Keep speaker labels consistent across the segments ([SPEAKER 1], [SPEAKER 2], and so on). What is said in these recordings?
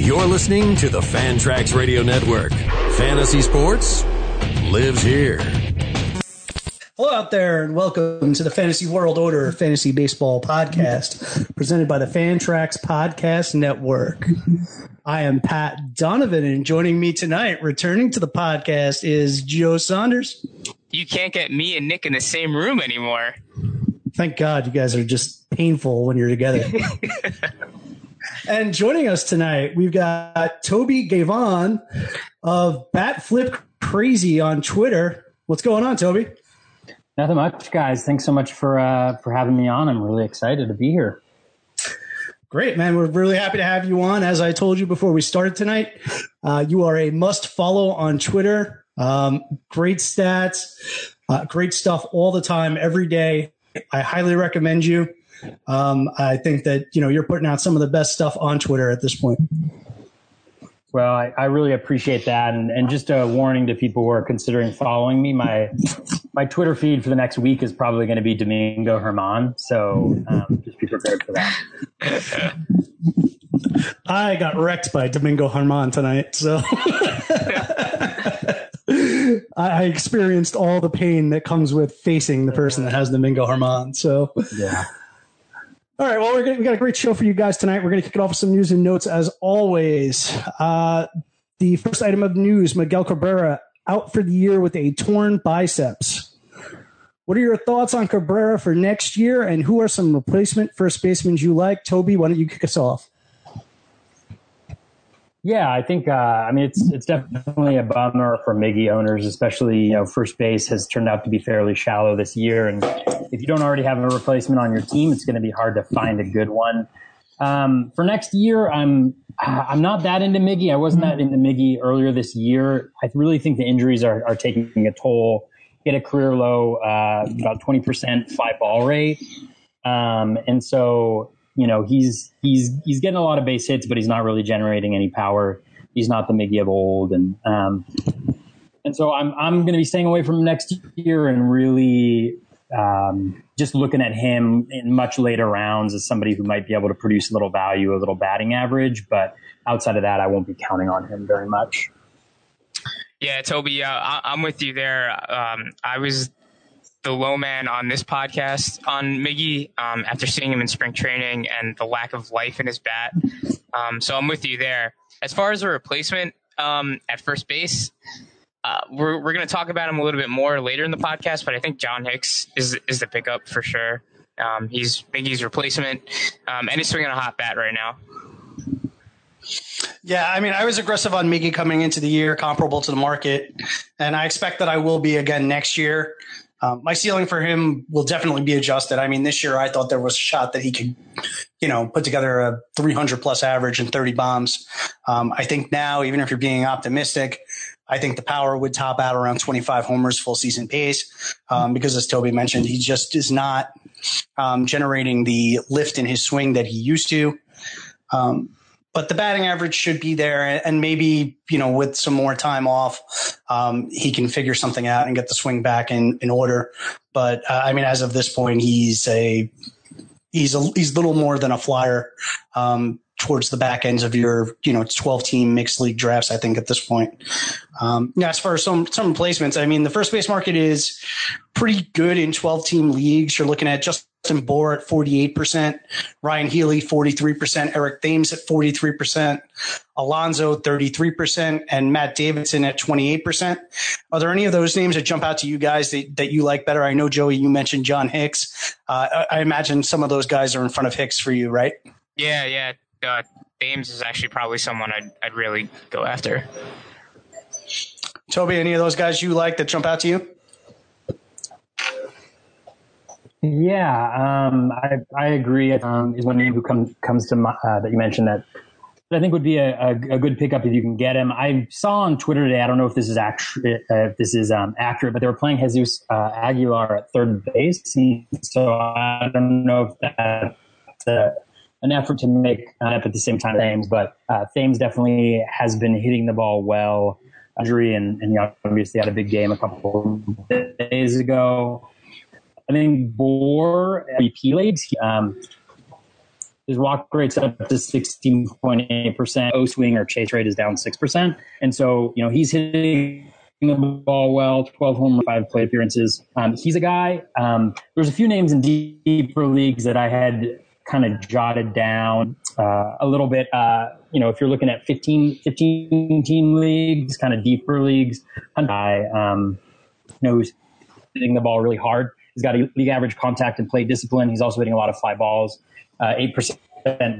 [SPEAKER 1] You're listening to the Fantrax Radio Network. Fantasy sports lives here.
[SPEAKER 2] Hello out there, and welcome to the Fantasy World Order Fantasy Baseball Podcast, presented by the Fantrax Podcast Network. I am Pat Donovan, and joining me tonight, returning to the podcast, is Joe Saunders.
[SPEAKER 3] You can't get me and Nick in the same room anymore.
[SPEAKER 2] Thank God you guys are just painful when you're together. and joining us tonight, we've got Toby Gavon of Bat Flip Crazy on Twitter. What's going on, Toby?
[SPEAKER 4] Nothing much, guys. Thanks so much for uh, for having me on. I'm really excited to be here.
[SPEAKER 2] Great, man. We're really happy to have you on. As I told you before we started tonight, uh, you are a must follow on Twitter. Um, great stats, uh, great stuff all the time, every day. I highly recommend you. Um, I think that you know you're putting out some of the best stuff on Twitter at this point.
[SPEAKER 4] Well, I, I really appreciate that, and, and just a warning to people who are considering following me. My my Twitter feed for the next week is probably going to be Domingo German, so um, just be prepared for that.
[SPEAKER 2] I got wrecked by Domingo German tonight, so I experienced all the pain that comes with facing the person that has Domingo German. So
[SPEAKER 4] yeah.
[SPEAKER 2] All right. Well, we're gonna, we got a great show for you guys tonight. We're going to kick it off with some news and notes as always. Uh, the first item of news: Miguel Cabrera out for the year with a torn biceps. What are your thoughts on Cabrera for next year, and who are some replacement first basemen you like? Toby, why don't you kick us off?
[SPEAKER 4] Yeah, I think uh, I mean it's it's definitely a bummer for Miggy owners, especially you know first base has turned out to be fairly shallow this year, and if you don't already have a replacement on your team, it's going to be hard to find a good one. Um, for next year, I'm I'm not that into Miggy. I wasn't that into Miggy earlier this year. I really think the injuries are, are taking a toll. Had a career low, uh, about twenty percent fly ball rate, um, and so you know, he's he's he's getting a lot of base hits, but he's not really generating any power. He's not the Miggy of old, and um, and so I'm I'm going to be staying away from next year and really um, just looking at him in much later rounds as somebody who might be able to produce a little value, a little batting average. But outside of that, I won't be counting on him very much.
[SPEAKER 3] Yeah, Toby, uh, I- am with you there. Um, I was the low man on this podcast on Miggy um, after seeing him in spring training and the lack of life in his bat. Um, so I'm with you there. As far as a replacement um, at first base, uh, we're we're going to talk about him a little bit more later in the podcast, but I think John Hicks is is the pickup for sure. Um, he's Miggy's replacement, um, and he's swinging a hot bat right now.
[SPEAKER 2] Yeah, I mean, I was aggressive on Miggy coming into the year, comparable to the market, and I expect that I will be again next year. Um, my ceiling for him will definitely be adjusted. I mean, this year I thought there was a shot that he could, you know, put together a 300 plus average and 30 bombs. Um, I think now, even if you're being optimistic, I think the power would top out around 25 homers full season pace um, because, as Toby mentioned, he just is not um, generating the lift in his swing that he used to. Um, but the batting average should be there, and maybe you know with some more time off, um, he can figure something out and get the swing back in in order. But uh, I mean, as of this point, he's a he's a he's little more than a flyer um, towards the back ends of your you know 12 team mixed league drafts. I think at this point. Um, yeah, as far as some some replacements, I mean, the first base market is pretty good in 12 team leagues. You're looking at just Justin Bour at 48%, Ryan Healy 43%, Eric Thames at 43%, Alonso 33%, and Matt Davidson at 28%. Are there any of those names that jump out to you guys that, that you like better? I know, Joey, you mentioned John Hicks. Uh, I imagine some of those guys are in front of Hicks for you, right?
[SPEAKER 3] Yeah, yeah. Uh, Thames is actually probably someone I'd, I'd really go after.
[SPEAKER 2] Toby, any of those guys you like that jump out to you?
[SPEAKER 4] Yeah, um, I, I agree. Um, is one name who comes comes to my, uh, that you mentioned that I think would be a, a, a, good pickup if you can get him. I saw on Twitter today. I don't know if this is actually uh, if this is um, accurate, but they were playing Jesus uh, Aguilar at third base, and so I don't know if that a, an effort to make up at the same time Thames, but uh, Thames definitely has been hitting the ball well. Injury and, and obviously had a big game a couple days ago. I think BP leagues. Um, his walk rate's up to 16.8%. O swing or chase rate is down 6%. And so, you know, he's hitting the ball well, 12 home, five plate appearances. Um, he's a guy. Um, there's a few names in deeper leagues that I had kind of jotted down uh, a little bit. Uh, you know, if you're looking at 15, 15 team leagues, kind of deeper leagues, guy, um, you know, who's hitting the ball really hard. He's got a league average contact and plate discipline. He's also hitting a lot of fly balls uh, eight percent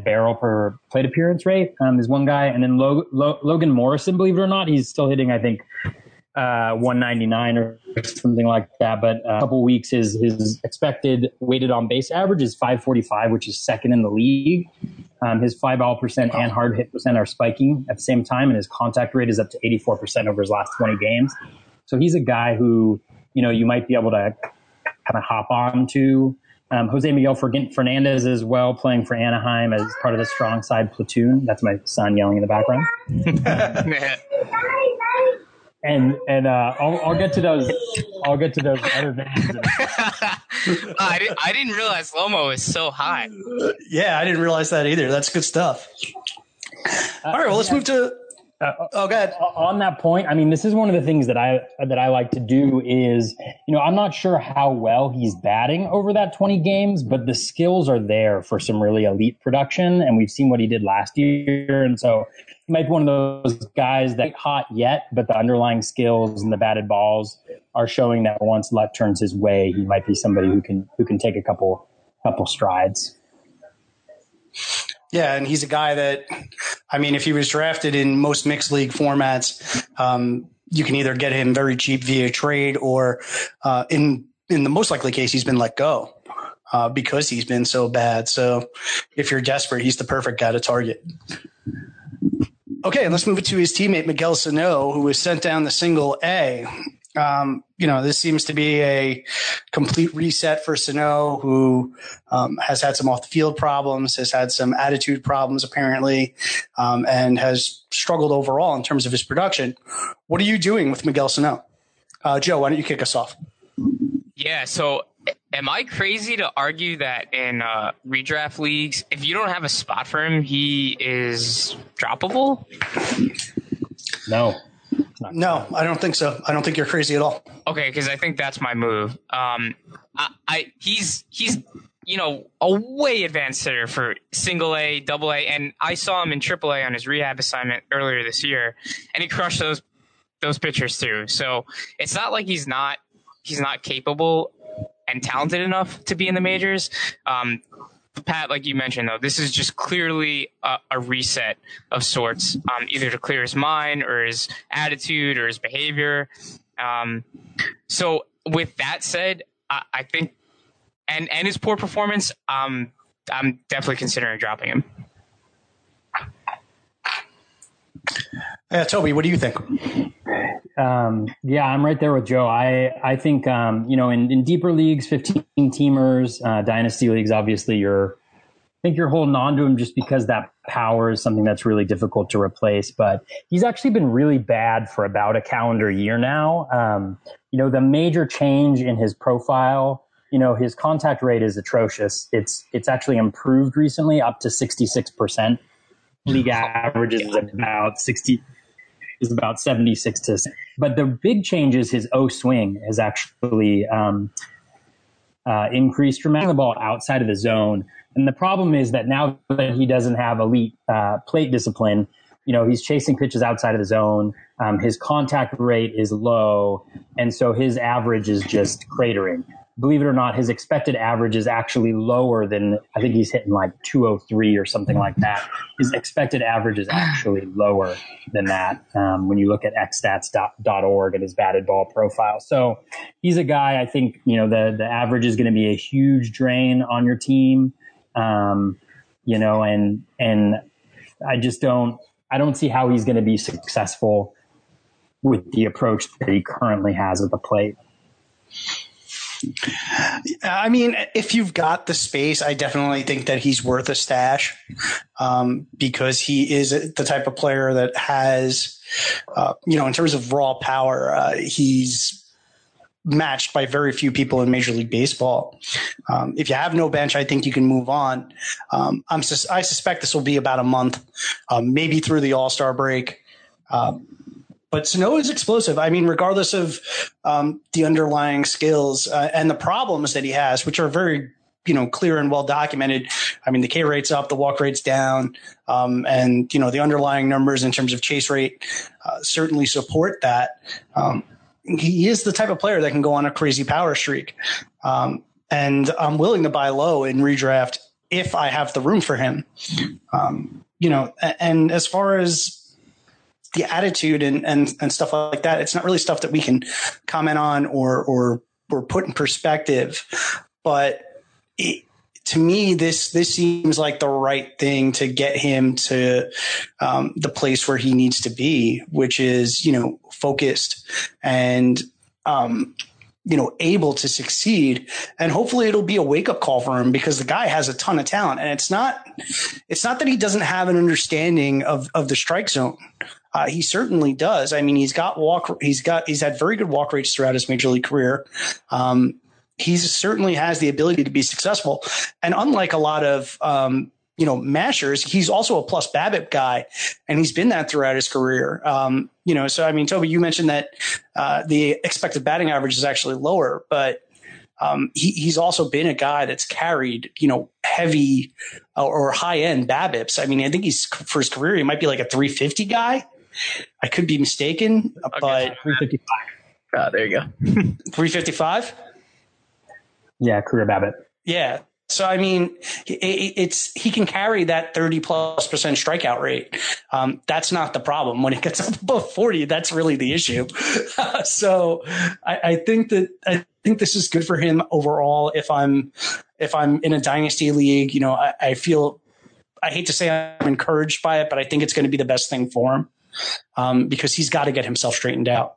[SPEAKER 4] barrel per plate appearance rate um, is one guy, and then Lo- Lo- Logan Morrison, believe it or not, he's still hitting I think uh, 199 or something like that. But uh, a couple weeks, his his expected weighted on base average is 545, which is second in the league. Um, his fly ball percent and hard hit percent are spiking at the same time, and his contact rate is up to 84 percent over his last 20 games. So he's a guy who you know you might be able to kind of hop on to um, Jose Miguel Fernandez as well, playing for Anaheim as part of the strong side platoon. That's my son yelling in the background. and and uh, I'll, I'll get to those. I'll get to those other things.
[SPEAKER 3] I, didn't, I didn't realize Lomo is so high.
[SPEAKER 2] Yeah, I didn't realize that either. That's good stuff. All right, well, let's move to uh, oh, good.
[SPEAKER 4] On that point, I mean, this is one of the things that I that I like to do is, you know, I'm not sure how well he's batting over that 20 games, but the skills are there for some really elite production, and we've seen what he did last year, and so he might be one of those guys that hot yet, but the underlying skills and the batted balls are showing that once luck turns his way, he might be somebody who can who can take a couple couple strides.
[SPEAKER 2] Yeah, and he's a guy that, I mean, if he was drafted in most mixed league formats, um, you can either get him very cheap via trade, or uh, in in the most likely case, he's been let go uh, because he's been so bad. So, if you're desperate, he's the perfect guy to target. Okay, let's move it to his teammate Miguel Sano, who was sent down the single A um, you know, this seems to be a complete reset for Sano, who um, has had some off the field problems, has had some attitude problems apparently, um, and has struggled overall in terms of his production. What are you doing with Miguel Sano? Uh, Joe, why don't you kick us off?
[SPEAKER 3] Yeah, so am I crazy to argue that in uh, redraft leagues, if you don't have a spot for him, he is droppable?
[SPEAKER 4] No.
[SPEAKER 2] No, I don't think so. I don't think you're crazy at all.
[SPEAKER 3] Okay, because I think that's my move. Um, I, I he's he's you know a way advanced hitter for single A, double A, and I saw him in triple A on his rehab assignment earlier this year, and he crushed those those pitchers too. So it's not like he's not he's not capable and talented enough to be in the majors. Um, Pat, like you mentioned, though, this is just clearly a, a reset of sorts, um, either to clear his mind or his attitude or his behavior. Um, so, with that said, I, I, think, and and his poor performance, um, I'm definitely considering dropping him.
[SPEAKER 2] Yeah, Toby, what do you think?
[SPEAKER 4] Um, yeah, I'm right there with Joe. I I think um, you know in, in deeper leagues, 15 teamers, uh, dynasty leagues, obviously you're I think you're holding on to him just because that power is something that's really difficult to replace. But he's actually been really bad for about a calendar year now. Um, you know, the major change in his profile, you know, his contact rate is atrocious. It's it's actually improved recently up to 66 percent. League averages is about 60 is about 76 to. But the big change is his O swing has actually um, uh, increased dramatically. The ball outside of the zone, and the problem is that now that he doesn't have elite uh, plate discipline, you know he's chasing pitches outside of the zone. Um, his contact rate is low, and so his average is just cratering believe it or not, his expected average is actually lower than I think he's hitting like 203 or something like that. His expected average is actually lower than that um, when you look at xstats.org and his batted ball profile. So he's a guy I think, you know, the, the average is going to be a huge drain on your team. Um, you know, and, and I just don't. I don't see how he's going to be successful with the approach that he currently has at the plate.
[SPEAKER 2] I mean, if you've got the space, I definitely think that he's worth a stash um, because he is the type of player that has, uh, you know, in terms of raw power, uh, he's matched by very few people in Major League Baseball. Um, if you have no bench, I think you can move on. Um, i suspect this will be about a month, um, maybe through the All Star break. Um, but Sano is explosive. I mean, regardless of um, the underlying skills uh, and the problems that he has, which are very you know clear and well documented. I mean, the K rate's up, the walk rate's down, um, and you know the underlying numbers in terms of chase rate uh, certainly support that. Um, he is the type of player that can go on a crazy power streak, um, and I'm willing to buy low in redraft if I have the room for him. Um, you know, and as far as the attitude and, and, and stuff like that. It's not really stuff that we can comment on or, or, or put in perspective, but it, to me, this this seems like the right thing to get him to um, the place where he needs to be, which is you know focused and um, you know able to succeed. And hopefully, it'll be a wake up call for him because the guy has a ton of talent, and it's not it's not that he doesn't have an understanding of of the strike zone. Uh, he certainly does. I mean, he's got walk. He's got. He's had very good walk rates throughout his major league career. Um, he certainly has the ability to be successful, and unlike a lot of um, you know mashers, he's also a plus BABIP guy, and he's been that throughout his career. Um, you know, so I mean, Toby, you mentioned that uh, the expected batting average is actually lower, but um, he, he's also been a guy that's carried, you know, heavy uh, or high end BABIPs. I mean, I think he's for his career, he might be like a 350 guy. I could be mistaken, okay. but
[SPEAKER 4] 355.
[SPEAKER 3] Ah, there you go.
[SPEAKER 2] 355?
[SPEAKER 4] Yeah, career BABIP.
[SPEAKER 2] Yeah. So I mean, it's he can carry that thirty plus percent strikeout rate. Um, that's not the problem. When it gets up above forty, that's really the issue. so I, I, think that I think this is good for him overall. If I'm if I'm in a dynasty league, you know, I, I feel I hate to say I'm encouraged by it, but I think it's going to be the best thing for him um, because he's got to get himself straightened out.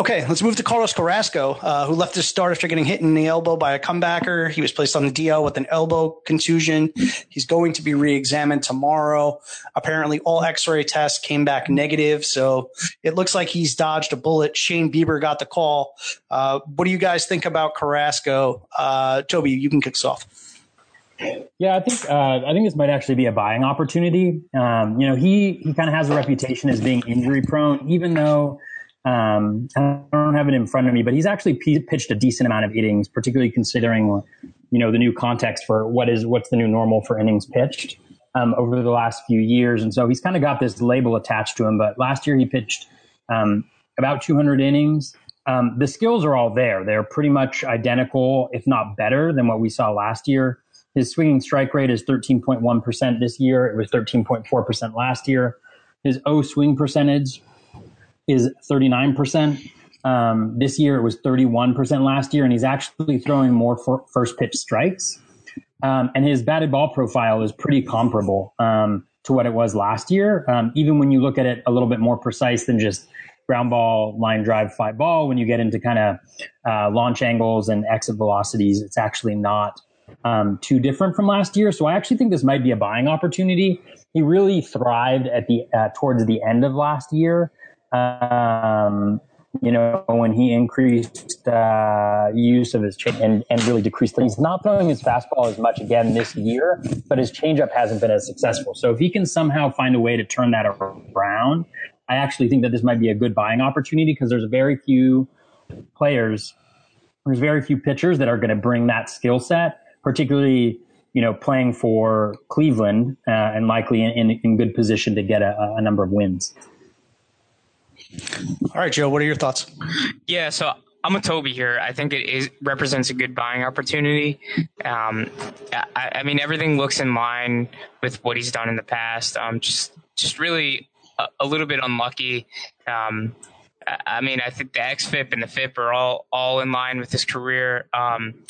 [SPEAKER 2] Okay, let's move to Carlos Carrasco, uh, who left his start after getting hit in the elbow by a comebacker. He was placed on the DL with an elbow contusion. He's going to be re-examined tomorrow. Apparently, all X-ray tests came back negative, so it looks like he's dodged a bullet. Shane Bieber got the call. Uh, what do you guys think about Carrasco? Uh, Toby, you can kick us off.
[SPEAKER 4] Yeah, I think uh, I think this might actually be a buying opportunity. Um, you know, he he kind of has a reputation as being injury prone, even though um, I don't have it in front of me, but he's actually p- pitched a decent amount of innings, particularly considering you know the new context for what is what's the new normal for innings pitched um, over the last few years, and so he's kind of got this label attached to him. But last year he pitched um, about 200 innings. Um, the skills are all there; they're pretty much identical, if not better, than what we saw last year. His swinging strike rate is 13.1% this year. It was 13.4% last year. His O swing percentage is 39%. Um, this year it was 31% last year, and he's actually throwing more first pitch strikes. Um, and his batted ball profile is pretty comparable um, to what it was last year. Um, even when you look at it a little bit more precise than just ground ball, line drive, fly ball, when you get into kind of uh, launch angles and exit velocities, it's actually not um, too different from last year. So I actually think this might be a buying opportunity. He really thrived at the uh, towards the end of last year. Um, you know, when he increased uh, use of his change and, and really decreased, he's not throwing his fastball as much again this year, but his changeup hasn't been as successful. So if he can somehow find a way to turn that around, I actually think that this might be a good buying opportunity because there's very few players, there's very few pitchers that are going to bring that skill set particularly you know playing for Cleveland uh, and likely in, in, in, good position to get a, a number of wins.
[SPEAKER 2] All right, Joe, what are your thoughts?
[SPEAKER 3] Yeah, so I'm a Toby here. I think it is represents a good buying opportunity. Um, I, I, mean, everything looks in line with what he's done in the past. Um, just just really a, a little bit unlucky. Um, I mean, I think the XFIP and the FIP are all all in line with his career. Um,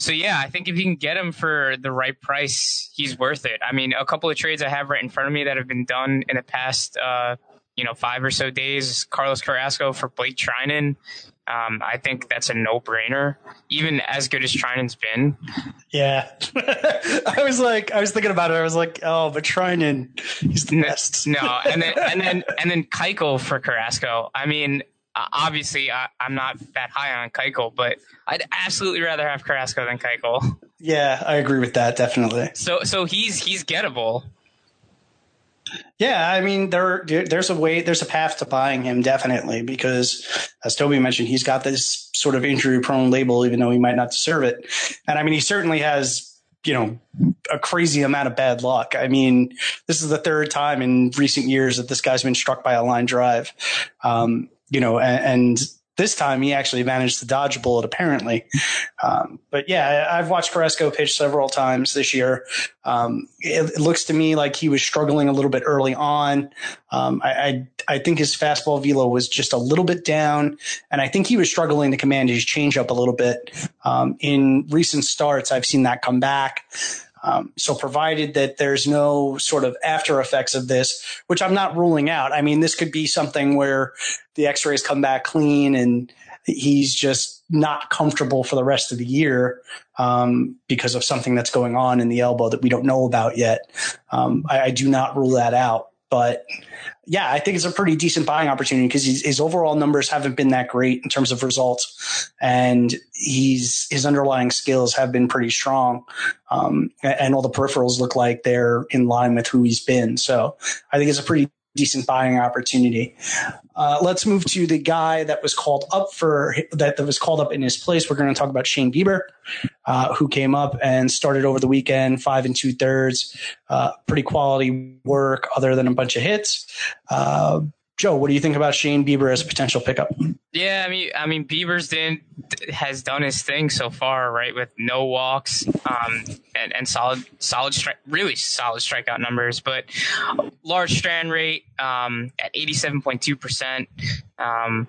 [SPEAKER 3] so yeah, I think if you can get him for the right price, he's worth it. I mean, a couple of trades I have right in front of me that have been done in the past, uh, you know, five or so days. Carlos Carrasco for Blake Treinen. Um, I think that's a no-brainer, even as good as Treinen's been.
[SPEAKER 2] Yeah, I was like, I was thinking about it. I was like, oh, but Treinen, he's the best.
[SPEAKER 3] no, and then and then and then Keuchel for Carrasco. I mean, obviously, I, am not that high on Keuchel, but I'd absolutely rather have Carrasco than Keuchel.
[SPEAKER 2] Yeah, I agree with that definitely.
[SPEAKER 3] So so he's he's gettable.
[SPEAKER 2] Yeah, I mean there there's a way there's a path to buying him definitely because as Toby mentioned he's got this sort of injury prone label even though he might not deserve it. And I mean he certainly has you know a crazy amount of bad luck. I mean this is the third time in recent years that this guy's been struck by a line drive. Um, you know and, and this time he actually managed to dodge a bullet, apparently. Um, but yeah, I've watched Carrasco pitch several times this year. Um, it, it, looks to me like he was struggling a little bit early on. Um, I, I, I, think his fastball velo was just a little bit down, and I think he was struggling to command his changeup a little bit. Um, in recent starts, I've seen that come back. Um, so provided that there's no sort of after effects of this, which I'm not ruling out. I mean, this could be something where the x-rays come back clean and he's just not comfortable for the rest of the year um, because of something that's going on in the elbow that we don't know about yet. Um, I, I do not rule that out. But yeah, I think it's a pretty decent buying opportunity because his overall numbers haven't been that great in terms of results, and he's his underlying skills have been pretty strong, um, and all the peripherals look like they're in line with who he's been. So I think it's a pretty decent buying opportunity. Uh, let's move to the guy that was called up for that, that was called up in his place. We're going to talk about Shane Bieber, uh, who came up and started over the weekend, five and two thirds, uh, pretty quality work other than a bunch of hits. Joe, what do you think about Shane Bieber as a potential pickup?
[SPEAKER 3] Yeah, I mean, I mean, Bieber's did, has done his thing so far, right? With no walks, um, and, and solid, solid strike, really solid strikeout numbers, but large strand rate um, at eighty-seven point two percent, um,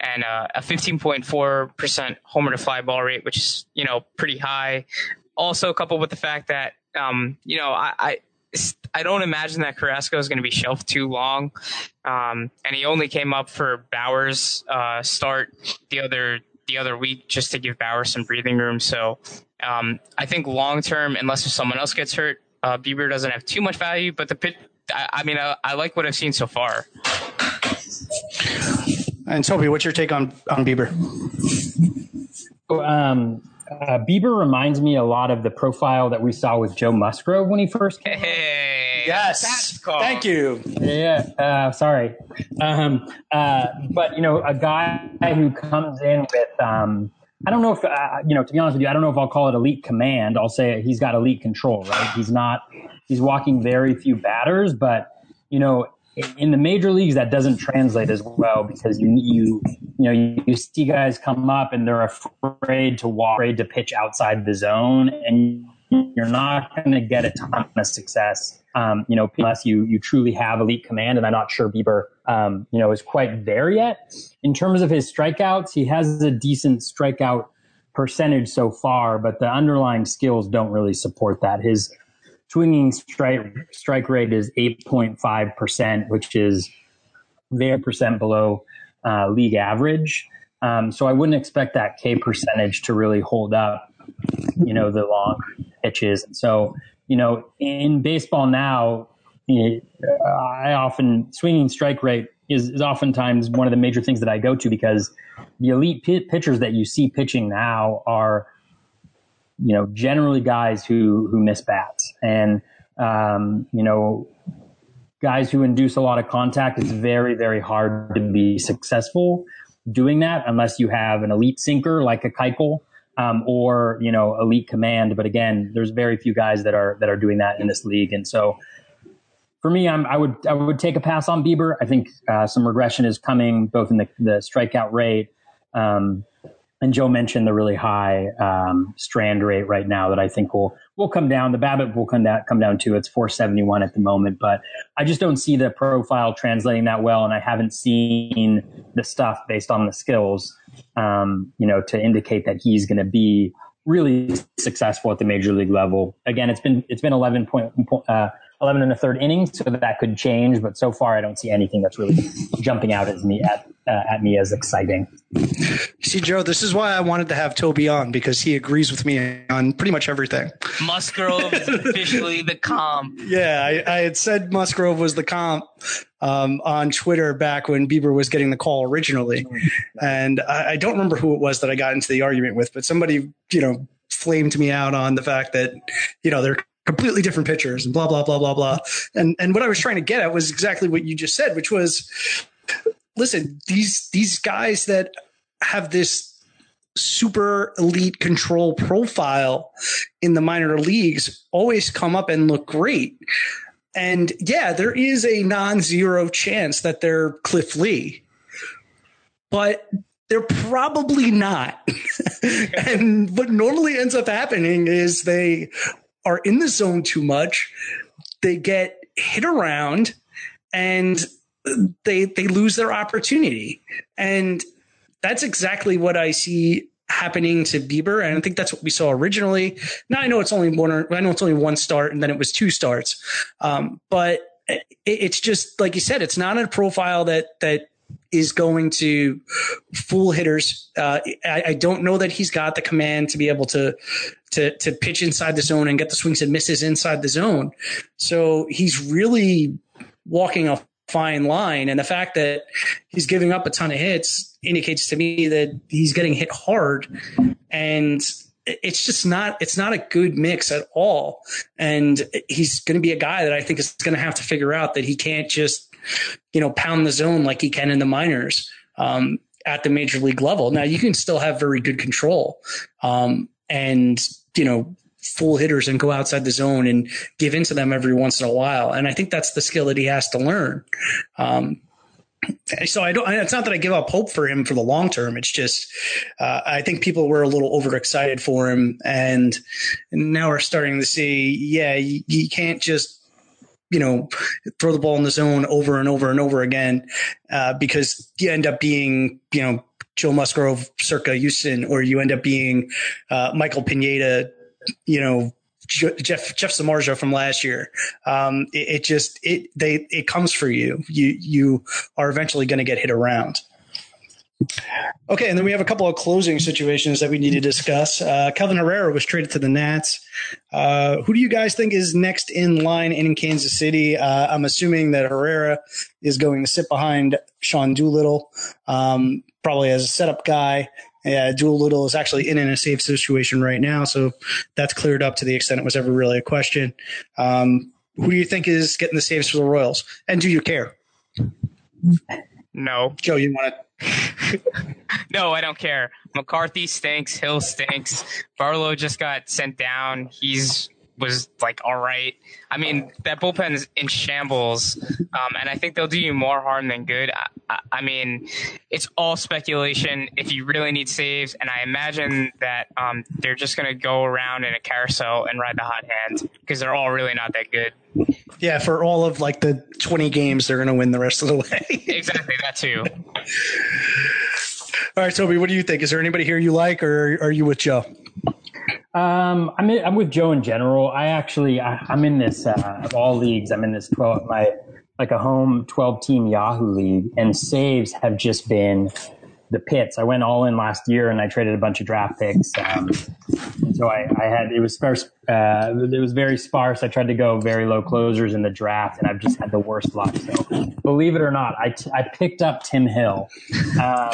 [SPEAKER 3] and uh, a fifteen point four percent homer to fly ball rate, which is you know pretty high. Also, coupled with the fact that um, you know I, I I don't imagine that Carrasco is going to be shelved too long. Um, and he only came up for Bauer's uh, start the other the other week just to give Bauer some breathing room. So um, I think long term, unless someone else gets hurt, uh, Bieber doesn't have too much value. But the pit, I, I mean, I, I, like what I've seen so far.
[SPEAKER 2] And Toby, what's your take on on Bieber?
[SPEAKER 4] Um, uh, Bieber reminds me a lot of the profile that we saw with Joe Musgrove when he first came.
[SPEAKER 3] Hey,
[SPEAKER 2] yes, thank you.
[SPEAKER 4] Yeah, uh, sorry, um, uh, but you know, a guy who comes in with. Um, I don't know if, uh, you know, to be honest with you, I don't know if I'll call it elite command. I'll say he's got elite control, right? He's not, he's walking very few batters, but, you know, in the major leagues that doesn't translate as well because you you you know you, you, see guys come up and they're afraid to walk afraid to pitch outside the zone and you're not going to get a ton of success um, you know unless you you truly have elite command and I'm not sure Bieber um, you know is quite there yet. In terms of his strikeouts he has a decent strikeout percentage so far but the underlying skills don't really support that. His swinging strike strike rate is 8.5%, which is very percent below uh, league average. Um, so I wouldn't expect that K percentage to really hold up, you know, the long pitches. So, you know, in baseball now, I often swinging strike rate is, is oftentimes one of the major things that I go to because the elite p- pitchers that you see pitching now are you know, generally guys who who miss bats, and um, you know, guys who induce a lot of contact. It's very very hard to be successful doing that unless you have an elite sinker like a Keuchel. Um, or you know elite command, but again, there's very few guys that are that are doing that in this league, and so for me, I'm, i would I would take a pass on Bieber. I think uh, some regression is coming, both in the, the strikeout rate, um, and Joe mentioned the really high um, strand rate right now that I think will will come down. The BABIP will come down come down to it's 471 at the moment, but I just don't see the profile translating that well, and I haven't seen the stuff based on the skills, um, you know, to indicate that he's going to be really successful at the major league level. Again, it's been it's been 11 point, uh, 11 and a third innings, so that could change. But so far, I don't see anything that's really jumping out as me at uh, at me as exciting.
[SPEAKER 2] See, Joe, this is why I wanted to have Toby on because he agrees with me on pretty much everything.
[SPEAKER 3] Musgrove is officially the comp.
[SPEAKER 2] Yeah, I, I had said Musgrove was the comp um, on Twitter back when Bieber was getting the call originally, and I, I don't remember who it was that I got into the argument with, but somebody, you know, flamed me out on the fact that you know they're completely different pitchers and blah blah blah blah blah. And and what I was trying to get at was exactly what you just said, which was listen, these these guys that have this super elite control profile in the minor leagues always come up and look great. And yeah, there is a non-zero chance that they're Cliff Lee. But they're probably not. and what normally ends up happening is they are in the zone too much. They get hit around and they they lose their opportunity. And that's exactly what I see happening to Bieber, and I think that's what we saw originally. Now I know it's only one, or, I know it's only one start, and then it was two starts, um, but it, it's just like you said, it's not a profile that that is going to fool hitters. Uh, I, I, don't know that he's got the command to be able to to to pitch inside the zone and get the swings and misses inside the zone. So he's really walking a fine line. And the fact that he's giving up a ton of hits indicates to me that he's getting hit hard. And it's just not it's not a good mix at all and he's going to be a guy that i think is going to have to figure out that he can't just you know pound the zone like he can in the minors um, at the major league level now you can still have very good control um, and you know full hitters and go outside the zone and give into them every once in a while. And I think that's the skill that he has to learn. Um, so I don't. It's not that I give up hope for him for the long term. It's just uh, I think people were a little overexcited for him, and now we're starting to see. Yeah, you, you can't just you know throw the ball in the zone over and over and over again uh, because you end up being you know Joe Musgrove circa Houston, or you end up being uh, Michael Pineda you know, Jeff Jeff Samardzija from last year. Um, it, it, just it they it comes for you. You you are eventually going to get hit around. Okay, and then we have a couple of closing situations that we need to discuss. Uh, Herrera was traded to the Nats. Uh, who do you guys think is next in line in Kansas City? Uh, I'm assuming that Herrera is going to sit behind Sean Doolittle, um, probably as a setup guy. Yeah, Doolittle is actually in, in a safe situation right now, so that's cleared up to the extent it was ever really a question. Um, who do you think is getting the saves for the Royals, and do you care?
[SPEAKER 3] No,
[SPEAKER 2] Joe, you want
[SPEAKER 3] to? no, I don't care. McCarthy stinks. Hill stinks. Barlow just got sent down. He's was like all right. I mean, that bullpen is in shambles, um, and I think they'll do you more harm than good. I, I, I, mean, it's all speculation. If you really need saves, and I imagine that um, they're just going to go around in a carousel and ride the hot hand because they're all really not that good.
[SPEAKER 2] Yeah, for all of like the twenty games, they're going to win the rest of the way.
[SPEAKER 3] exactly that too.
[SPEAKER 2] All right, Toby, what do you think? Is there anybody here you like, or are you with Joe?
[SPEAKER 4] Um, I'm in, I'm with Joe in general. I actually I, am in this uh, of all leagues. I'm in this twelve my like a home twelve team Yahoo league, and saves have just been the pits. I went all in last year and I traded a bunch of draft picks. Um, so I, I, had it was sparse. Uh, it was very sparse. I tried to go very low closers in the draft, and I've just had the worst luck. So believe it or not, I, t- I picked up Tim Hill. Um,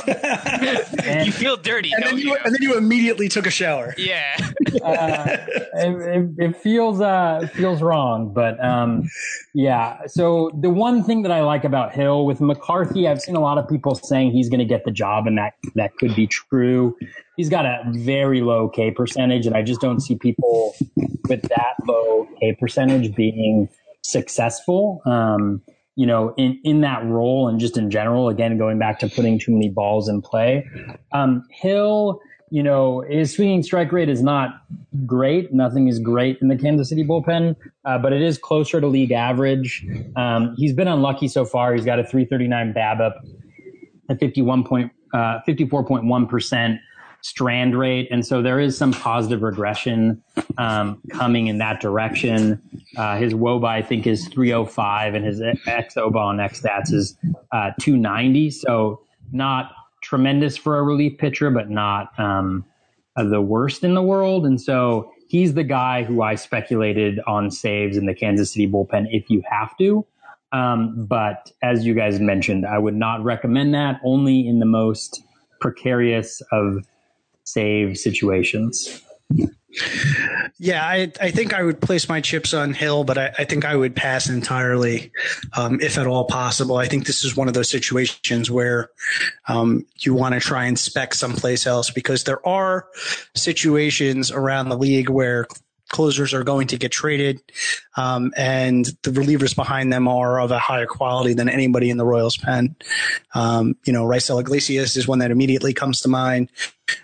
[SPEAKER 3] and, you feel dirty,
[SPEAKER 2] and then
[SPEAKER 3] you, you,
[SPEAKER 2] And then you immediately took a shower.
[SPEAKER 3] Yeah,
[SPEAKER 4] uh, it, it, it, feels uh, feels wrong, but um, yeah. So the one thing that I like about Hill with McCarthy, I've seen a lot of people saying he's going to get the job, and that that could be true he's got a very low K percentage, and I just don't see people with that low K percentage being successful. Um, you know, in, in that role and just in general, again, going back to putting too many balls in play. Um, Hill, you know, his swinging strike rate is not great. Nothing is great in the Kansas City bullpen, uh, but it is closer to league average. Um, he's been unlucky so far. He's got a 339 BABIP at 51 point, uh, 54.1%. strand rate, and so there is some positive regression um, coming in that direction. Uh, his WOBA, I think, is 305, and his xOBA on XStats is uh, 290. So not tremendous for a relief pitcher, but not um, the worst in the world. And so he's the guy who I speculated on saves in the Kansas City bullpen if you have to. Um, but as you guys mentioned, I would not recommend that only in the most precarious of save situations.
[SPEAKER 2] Yeah, I, I think I would place my chips on Hill, but I, I think I would pass entirely, um, if at all possible. I think this is one of those situations where um, you want to try and spec someplace else because there are situations around the league where closers are going to get traded, um, and the relievers behind them are of a higher quality than anybody in the Royals pen. Um, you know, Raisel Iglesias is one that immediately comes to mind.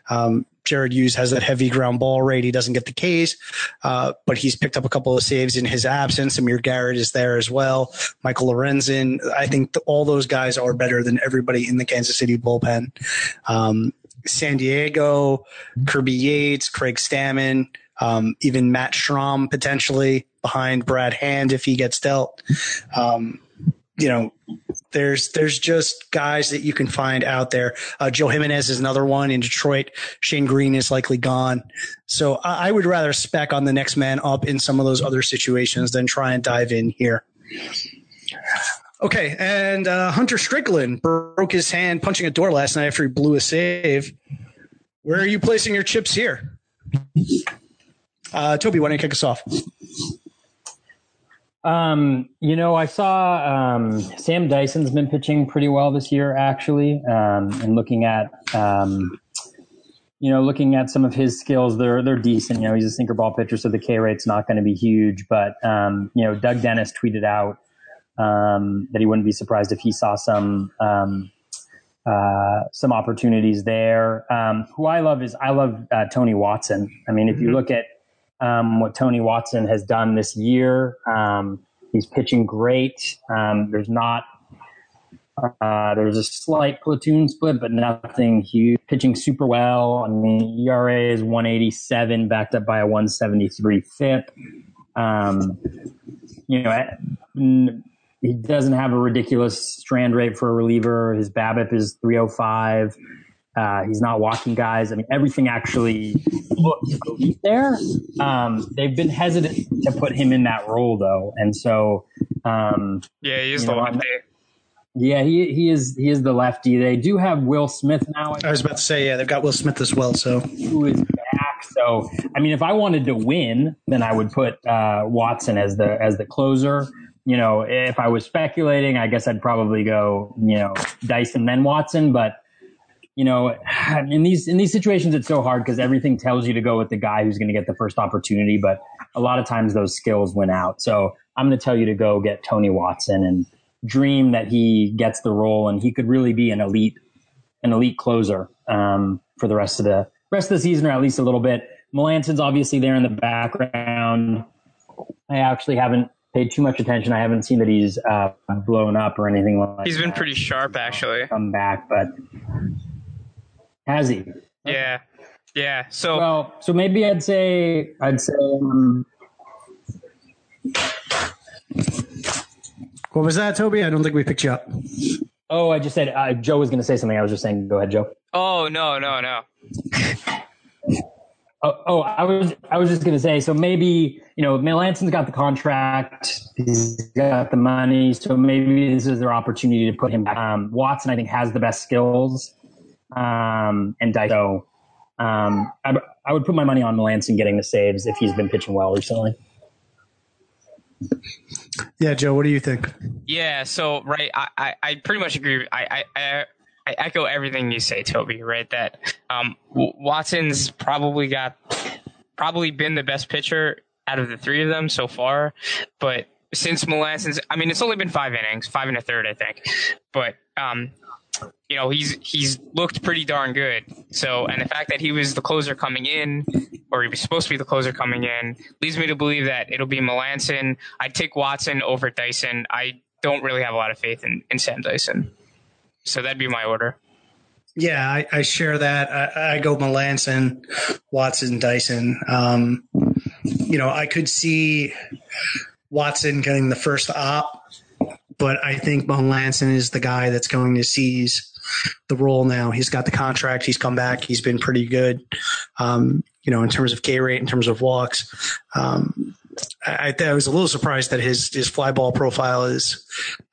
[SPEAKER 2] Um, Jared Hughes has that heavy ground ball rate. He doesn't get the Ks, uh, but he's picked up a couple of saves in his absence. Amir Garrett is there as well. Michael Lorenzen. I think all those guys are better than everybody in the Kansas City bullpen. Um, San Diego, Kirby Yates, Craig Stammen, um, even Matt Strahm potentially behind Brad Hand if he gets dealt. Um, you know, there's there's just guys that you can find out there. Uh, Joe Jimenez is another one in Detroit. Shane Greene is likely gone. So I, I, would rather spec on the next man up in some of those other situations than try and dive in here. Okay, and uh, Hunter Strickland broke his hand punching a door last night after he blew a save. Where are you placing your chips here? Uh, Toby, why don't you kick us off?
[SPEAKER 4] Um, you know, I saw um, Sam Dyson's been pitching pretty well this year, actually. Um, and looking at, um, you know, looking at some of his skills, they're they're decent. You know, he's a sinker ball pitcher, so the K rate's not going to be huge. But um, you know, Doug Dennis tweeted out um, that he wouldn't be surprised if he saw some uh, some opportunities there. who I love is I love uh, Tony Watson. I mean, if you mm-hmm. look at um, what Tony Watson has done this year. Um, he's pitching great. Um, there's not uh, there's a slight platoon split, but nothing huge. Pitching super well. I mean, ERA is 187, backed up by a 173 FIP. Um, you know, he doesn't have a ridiculous strand rate for a reliever. His BABIP is 305. Uh, he's not walking guys. I mean, everything actually looks elite there. Um, they've been hesitant to put him in that role though, and so um,
[SPEAKER 3] yeah, he's the know, lefty.
[SPEAKER 4] Yeah, he he is he is the lefty. They do have Will Smith now.
[SPEAKER 2] I was about to say, yeah, they've got Will Smith as well. So
[SPEAKER 4] who is back? So I mean, if I wanted to win, then I would put uh, Watson as the as the closer. You know, if I was speculating, I guess I'd probably go you know Dyson then Watson, but you know, in these in these situations, it's so hard because everything tells you to go with the guy who's going to get the first opportunity, but a lot of times those skills win out. So I'm going to tell you to go get Tony Watson and dream that he gets the role and he could really be an elite an elite closer um, for the rest of the rest of the season, or at least a little bit. Melancon's obviously there in the background. I actually haven't paid too much attention. I haven't seen that he's uh, blown up or anything like.
[SPEAKER 3] He's been
[SPEAKER 4] that.
[SPEAKER 3] pretty sharp, actually.
[SPEAKER 4] Come back, but has he?
[SPEAKER 3] Yeah. Yeah. So
[SPEAKER 4] well, so maybe I'd say I'd say um,
[SPEAKER 2] What was that, Toby? I don't think we picked you up.
[SPEAKER 4] Oh, I just said uh, Joe was going to say something. I was just saying, go ahead, Joe.
[SPEAKER 3] Oh no, no, no.
[SPEAKER 4] oh, oh, I was I was just going to say. So maybe you know, Melancon's got the contract. He's got the money. So maybe this is their opportunity to put him back. Um, Watson, I think, has the best skills um, and Dyso. Um, I, I, would put my money on Melancon getting the saves if he's been pitching well recently.
[SPEAKER 2] Yeah, Joe, what do you think?
[SPEAKER 3] Yeah, so right, I, I, I pretty much agree. I, I, I echo everything you say, Toby. Right, that um, Watson's probably got probably been the best pitcher out of the three of them so far, but since Melancon's, I mean, it's only been five innings, five and a third, I think, but um, you know, he's he's looked pretty darn good. So, and the fact that he was the closer coming in, or he was supposed to be the closer coming in, leads me to believe that it'll be Melancon. I'd take Watson over Dyson. I don't really have a lot of faith in, in Sam Dyson. So that'd be my order.
[SPEAKER 2] Yeah, I, I share that. I, I, go Melancon, Watson, Dyson. Um, you know, I could see Watson getting the first op, but I think Melancon is the guy that's going to seize the role now. He's got the contract. He's come back. He's been pretty good. Um, you know, in terms of K rate, in terms of walks. Um, I, I, was a little surprised that his his fly ball profile is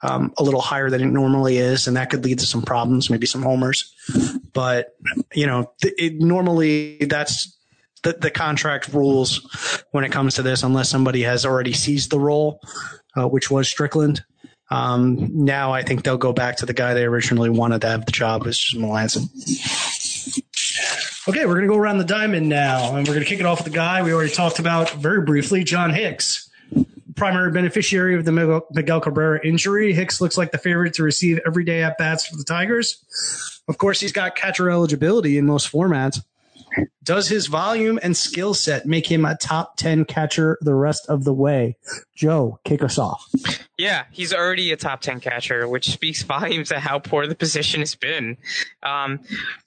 [SPEAKER 2] um, a little higher than it normally is, and that could lead to some problems, maybe some homers. But you know, it, normally that's the, the contract rules when it comes to this, unless somebody has already seized the role, uh, which was Strickland. Um, now I think they'll go back to the guy they originally wanted to have the job, which is Melancon. Okay, we're going to go around the diamond now, and we're going to kick it off with the guy we already talked about very briefly, John Hicks. Primary beneficiary of the Miguel Cabrera injury. Hicks looks like the favorite to receive everyday at bats for the Tigers. Of course, he's got catcher eligibility in most formats. Does his volume and skill set make him a top 10 catcher the rest of the way? Joe, kick us off.
[SPEAKER 3] Yeah, he's already a top 10 catcher, which speaks volumes to how poor the position has been. Um,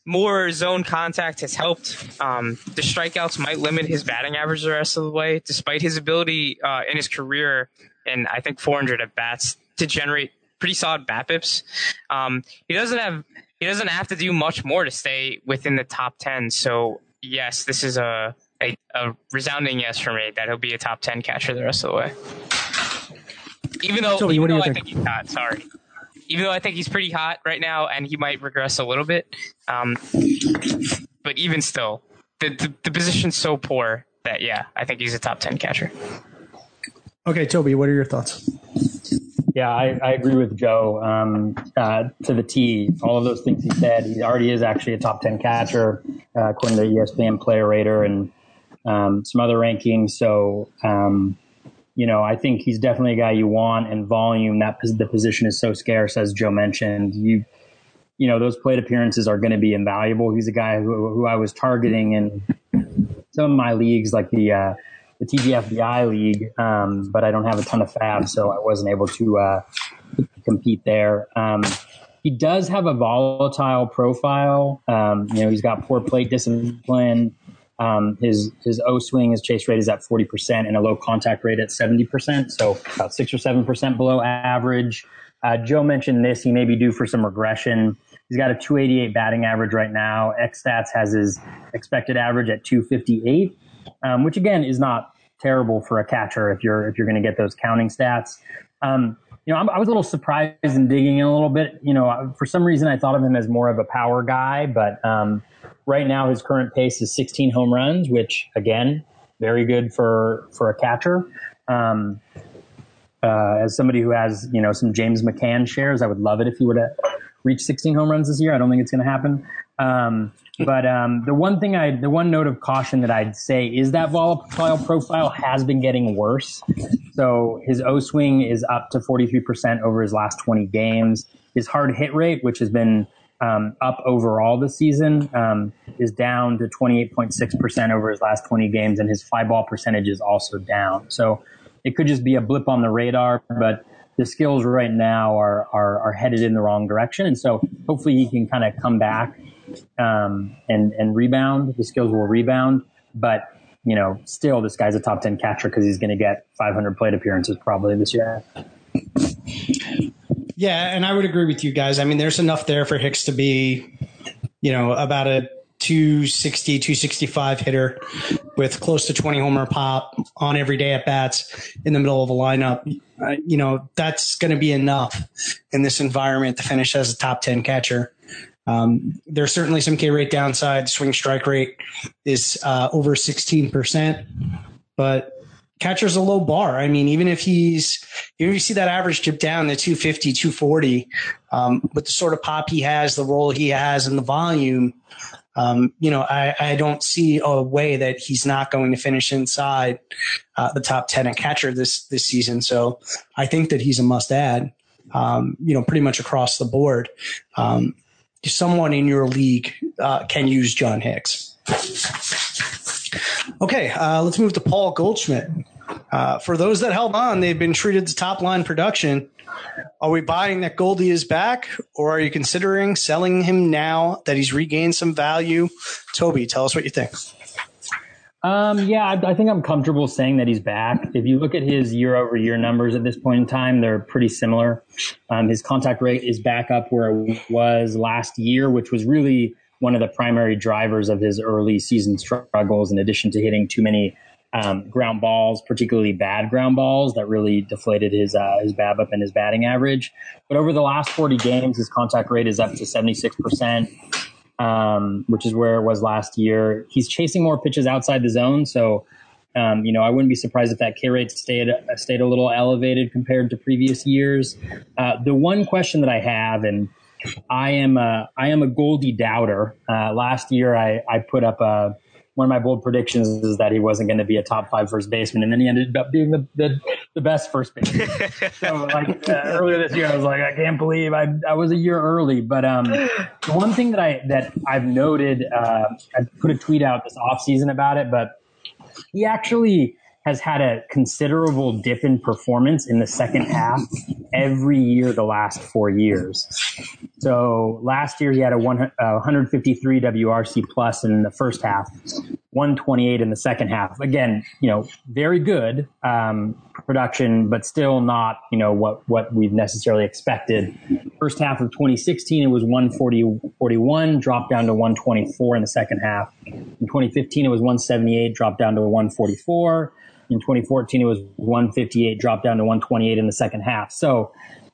[SPEAKER 3] more zone contact has helped. Um, the strikeouts might limit his batting average the rest of the way, despite his ability uh, in his career, and I think 400 at bats, to generate pretty solid BABIPs. Um, he doesn't have he doesn't have to do much more to stay within the top 10. So, yes, this is a, a, a resounding yes for me that he'll be a top 10 catcher the rest of the way. Even though, so, even though I think? think he's hot, sorry. Even though I think he's pretty hot right now and he might regress a little bit. Um, but even still, the, the, the position's so poor that, yeah, I think he's a top 10 catcher.
[SPEAKER 2] Okay, Toby, what are your thoughts?
[SPEAKER 4] Yeah, I, I agree with Joe um, uh, to the T. All of those things he said. He already is actually a top 10 catcher, uh, according to the ESPN Player Rater and um, some other rankings. So, um, you know, I think he's definitely a guy you want and volume. That the position is so scarce, as Joe mentioned. You, you know, those plate appearances are going to be invaluable. He's a guy who, who I was targeting in some of my leagues, like the uh, the TGFBI league, um, but I don't have a ton of FAAB, so I wasn't able to uh, compete there. Um, he does have a volatile profile. Um, you know, he's got poor plate discipline. Um, his his O swing, his chase rate is at forty percent, and a low contact rate at seventy percent. So about six or seven percent below average. Uh, Joe mentioned this. He may be due for some regression. He's got a 288 batting average right now. X Stats has his expected average at 258 um, which again is not terrible for a catcher if you're if you're going to get those counting stats. Um, you know, I'm, i was a little surprised in digging in a little bit. You know, for some reason I thought of him as more of a power guy, but um, right now his current pace is 16 home runs, which again, very good for for a catcher. Um, uh, as somebody who has you know some James McCann shares, I would love it if he were to reach 16 home runs this year. I don't think it's going to happen. Um, but um, the one thing I, the one note of caution that I'd say is that volatile profile has been getting worse. So his O swing is up to 43% over his last 20 games. His hard hit rate, which has been um, up overall this season, um, is down to 28.6% over his last 20 games, and his fly ball percentage is also down. So it could just be a blip on the radar, but the skills right now are, are, are headed in the wrong direction. And so hopefully he can kind of come back um, and and rebound. The skills will rebound, but you know, still this guy's a top ten catcher because he's going to get 500 plate appearances probably this year.
[SPEAKER 2] Yeah, and I would agree with you guys. I mean, there's enough there for Hicks to be, you know, about a 260, 265 hitter with close to 20 homer pop on every day at bats in the middle of a lineup. Uh, you know, that's going to be enough in this environment to finish as a top 10 catcher. Um, there's certainly some K rate downside. Swing strike rate is uh, over 16%, but catcher's a low bar. I mean, even if he's, even if you see that average dip down to 250, 240, um, with the sort of pop he has, the role he has, and the volume, um, you know, I, I, don't see a way that he's not going to finish inside uh, the top 10 at catcher this, this season. So I think that he's a must add, um, you know, pretty much across the board. Um, someone in your league uh, can use John Hicks. Okay, uh, let's move to Paul Goldschmidt. uh, for those that held on, they've been treated to top line production. Are we buying that Goldie is back, or are you considering selling him now that he's regained some value? Toby, tell us what you think.
[SPEAKER 4] Um, yeah, I, I, think I'm comfortable saying that he's back. If you look at his year over year numbers at this point in time, they're pretty similar. Um, his contact rate is back up where it was last year, which was really one of the primary drivers of his early season struggles, in addition to hitting too many um, ground balls, particularly bad ground balls that really deflated his uh, his BABIP and his batting average. But over the last 40 games, his contact rate is up to 76 percent um, which is where it was last year. He's chasing more pitches outside the zone, so um, you know I wouldn't be surprised if that K rate stayed stayed a little elevated compared to previous years. Uh, the one question that I have, and I am a I am a Goldie doubter. Uh, last year I I put up a one of my bold predictions is that he wasn't going to be a top five first baseman, and then he ended up being the the, the best first baseman. so, like uh, earlier this year, I was like, I can't believe I I was a year early. But um, the one thing that I that I've noted, uh, I put a tweet out this off season about it, but he actually has had a considerable dip in performance in the second half every year the last four years. So last year he had a one, uh, 153 WRC plus in the first half, 128 in the second half. Again, you know, very good um, production, but still not you know what what we've necessarily expected. First half of 2016 it was 140 41, dropped down to 124 in the second half. In 2015 it was 178, dropped down to 144. In 2014, it was 158, dropped down to 128 in the second half. So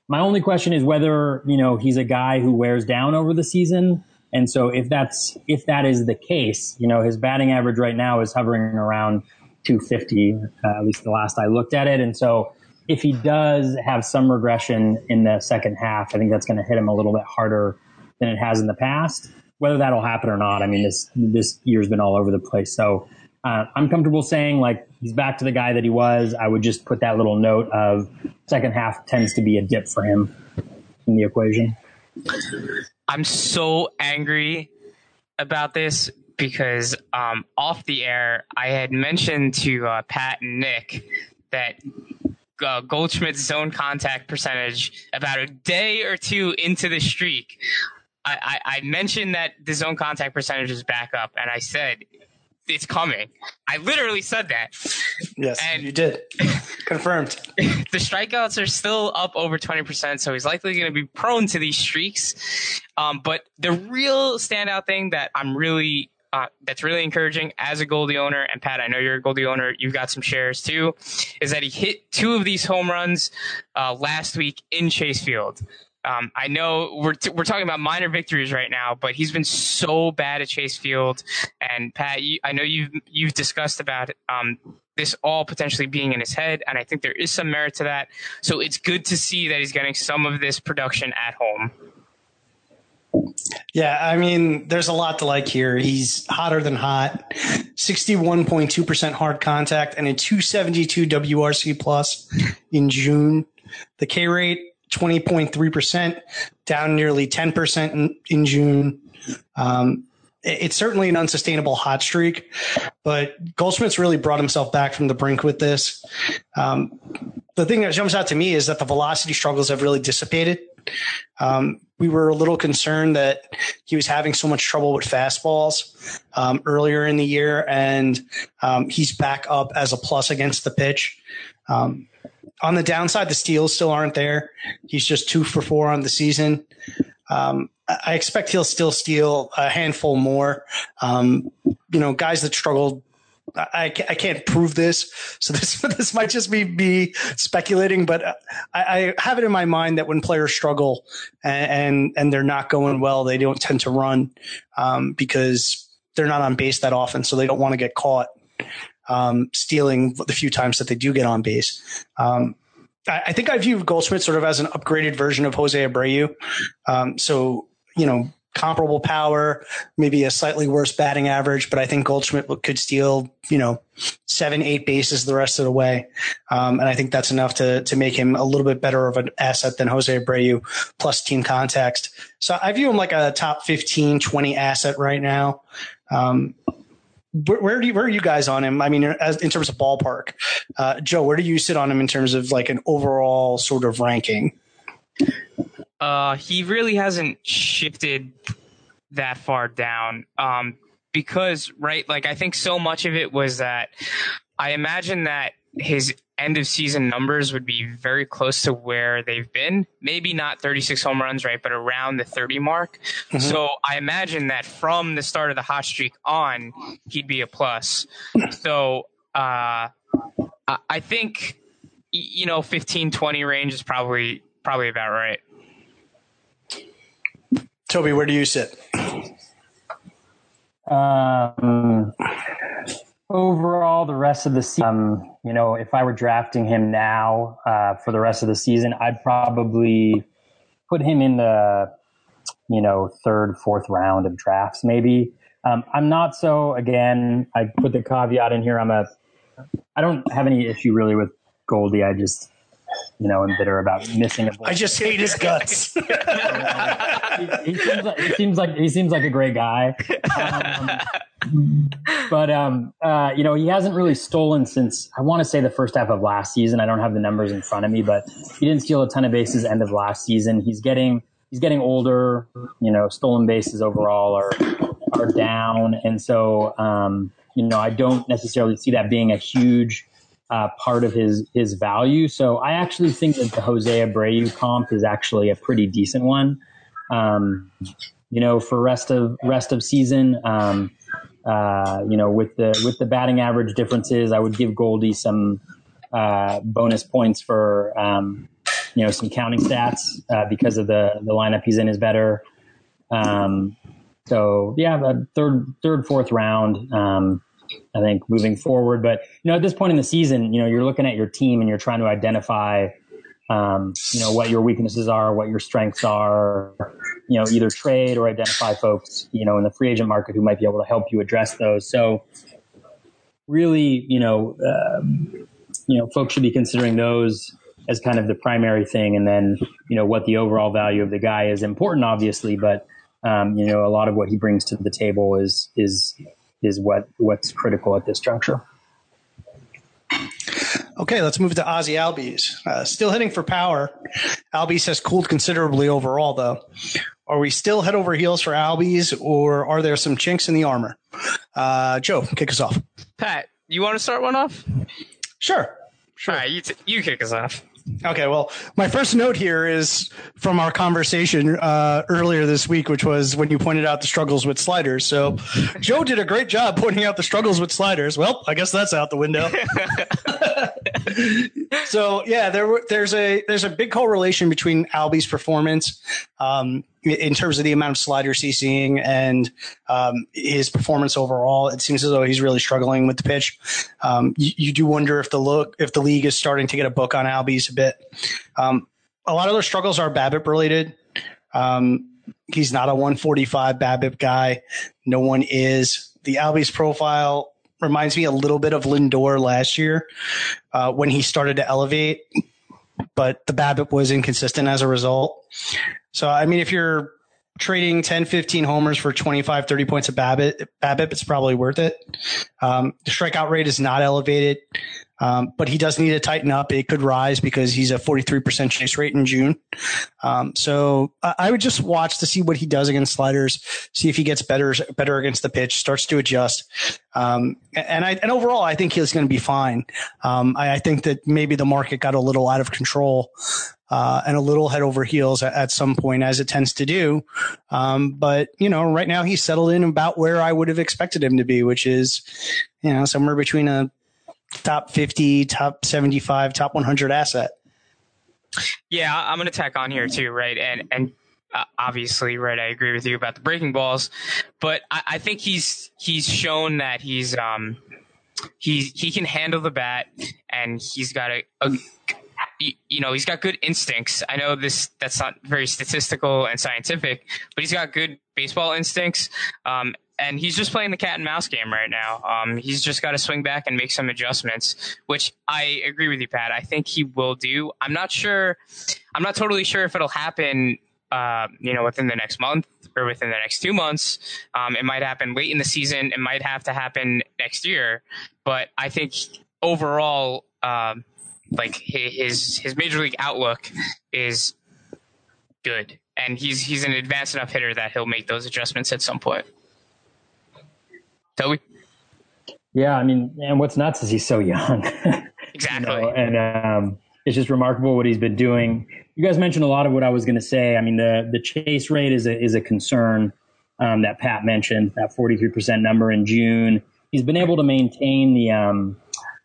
[SPEAKER 4] my only question is whether, you know, he's a guy who wears down over the season. And so if that's, if that is the case, you know, his batting average right now is hovering around 250, uh, at least the last I looked at it. And so if he does have some regression in the second half, I think that's going to hit him a little bit harder than it has in the past. Whether that'll happen or not, I mean, this this year's been all over the place. So uh, I'm comfortable saying like he's back to the guy that he was. I would just put that little note of second half tends to be a dip for him in the equation.
[SPEAKER 3] I'm so angry about this because um, off the air, I had mentioned to uh, Pat and Nick that uh, Goldschmidt's zone contact percentage about a day or two into the streak. I, I, I mentioned that the zone contact percentage is back up, and I said it's coming. I literally said that.
[SPEAKER 2] Yes, and you did. Confirmed.
[SPEAKER 3] The strikeouts are still up over 20%, so he's likely going to be prone to these streaks. Um, but the real standout thing that I'm really uh, that's really encouraging as a Goldie owner, and Pat, I know you're a Goldie owner, you've got some shares too, is that he hit two of these home runs uh, last week in Chase Field. Um, I know we're t- we're talking about minor victories right now, but he's been so bad at Chase Field. And Pat, you, I know you've you've discussed about um, this all potentially being in his head, and I think there is some merit to that. So it's good to see that he's getting some of this production at home.
[SPEAKER 2] Yeah, I mean, there's a lot to like here. He's hotter than hot, 61.2% hard contact and a 272 WRC plus in June. The K rate 20.3%, down nearly 10% in, in June. Um, it's certainly an unsustainable hot streak, but Goldschmidt's really brought himself back from the brink with this. Um, the thing that jumps out to me is that the velocity struggles have really dissipated. Um, we were a little concerned that he was having so much trouble with fastballs um, earlier in the year, and um, he's back up as a plus against the pitch. Um, on the downside, the steals still aren't there. He's just two for four on the season. Um, I expect he'll still steal a handful more. Um, you know, guys that struggled. I, I can't prove this, so this this might just be be speculating. But I, I have it in my mind that when players struggle and and, and they're not going well, they don't tend to run um, because they're not on base that often, so they don't want to get caught um, stealing the few times that they do get on base. Um, I, I, think I view Goldschmidt sort of as an upgraded version of Jose Abreu. Um, so, you know, comparable power, maybe a slightly worse batting average, but I think Goldschmidt could steal, you know, seven, eight bases the rest of the way. Um, and I think that's enough to, to make him a little bit better of an asset than Jose Abreu plus team context. So I view him like a top 15, 20 asset right now. Um, where, where do you, where are you guys on him? I mean, as in terms of ballpark, uh, Joe, where do you sit on him in terms of like an overall sort of ranking?
[SPEAKER 3] Uh, he really hasn't shifted that far down. Um, because right, like I think so much of it was that I imagine that his end of season numbers would be very close to where they've been. Maybe not 36 home runs, right, but around the 30 mark. Mm-hmm. So I imagine that from the start of the hot streak on, he'd be a plus. So uh, I think you know 15 20 range is probably probably about right.
[SPEAKER 2] Toby, where do you sit?
[SPEAKER 4] Um, overall, the rest of the season, um, you know, if I were drafting him now uh, for the rest of the season, I'd probably put him in the, you know, third, fourth round of drafts, maybe. Um, I'm not so. Again, I put the caveat in here. I'm a. I don't have any issue really with Goldie. I just you know, and bitter about missing a.
[SPEAKER 2] I just hate his guts. he,
[SPEAKER 4] he, seems like, he seems like he seems like a great guy, um, but um, uh, you know, he hasn't really stolen since I want to say the first half of last season. I don't have the numbers in front of me, but he didn't steal a ton of bases end of last season. He's getting he's getting older. You know, stolen bases overall are are down, and so um, you know, I don't necessarily see that being a huge uh, part of his his value. So I actually think that the Jose Abreu comp is actually a pretty decent one. Um, you know, for rest of rest of season, um, uh, you know, with the with the batting average differences, I would give Goldie some uh, bonus points for um, you know some counting stats uh, because of the the lineup he's in is better. Um, so yeah, the third third fourth round. I think moving forward. But you know, at this point in the season, you know, you're looking at your team and you're trying to identify, um, you know, what your weaknesses are, what your strengths are. You know, either trade or identify folks, you know, in the free agent market who might be able to help you address those. So, really, you know, um, you know, folks should be considering those as kind of the primary thing, and then you know what the overall value of the guy is important, obviously, but um, you know, a lot of what he brings to the table is is is what what's critical at this juncture.
[SPEAKER 2] Okay, let's move to Ozzy Albies. Uh, still hitting for power. Albies has cooled considerably overall, though. Are we still head over heels for Albies, or are there some chinks in the armor? Uh, Joe, kick us off.
[SPEAKER 3] Pat, you want to start one off?
[SPEAKER 2] Sure.
[SPEAKER 3] Sure. All right, you, t- you kick us off.
[SPEAKER 2] Okay, well, my first note here is from our conversation uh, earlier this week, which was when you pointed out the struggles with sliders. So, Joe did a great job pointing out the struggles with sliders. Well, I guess that's out the window. so, yeah, there there's a there's a big correlation between Albie's performance um, in terms of the amount of he's seeing and um, his performance overall. It seems as though he's really struggling with the pitch. Um, you, you, do wonder if the look if the league is starting to get a book on Albies a bit. Um, a lot of those struggles are BABIP related. Um, he's not a 145 BABIP guy. No one is. The Albies profile reminds me a little bit of Lindor last year uh, when he started to elevate, but the BABIP was inconsistent as a result. So, I mean, if you're trading 10, 15 homers for 25, 30 points of BABIP, BABIP it's probably worth it. Um, the strikeout rate is not elevated, um, but he does need to tighten up. It could rise because he's a 43% chase rate in June. Um, so I would just watch to see what he does against sliders, see if he gets better, better against the pitch, starts to adjust. Um, and I, and overall, I think he's going to be fine. Um, I, I, think that maybe the market got a little out of control uh, and a little head over heels at, at, some point, as it tends to do. Um, but you know, right now he's settled in about where I would have expected him to be, which is, you know, somewhere between a top 50, top 75, top 100 asset.
[SPEAKER 3] Yeah, I'm going to tack on here too, right? And and uh, obviously, right, I agree with you about the breaking balls, but I, I think he's he's shown that he's um he he can handle the bat and he's got a, a you know, he's got good instincts. I know this that's not very statistical and scientific, but he's got good baseball instincts. Um, and he's just playing the cat and mouse game right now. Um, he's just got to swing back and make some adjustments, which I agree with you, Pat. I think he will do. I'm not sure. I'm not totally sure if it'll happen uh, you know, within the next month or within the next two months. Um, it might happen late in the season. It might have to happen next year. But I think overall, um, like his his major league outlook is good, and he's he's an advanced enough hitter that he'll make those adjustments at some point. Toby.
[SPEAKER 4] Yeah, I mean, and what's nuts is he's so young.
[SPEAKER 3] exactly.
[SPEAKER 4] you know, and um, it's just remarkable what he's been doing. You guys mentioned a lot of what I was going to say. I mean, the the chase rate is a is a concern um, that Pat mentioned. That forty three percent number in June. He's been able to maintain the um,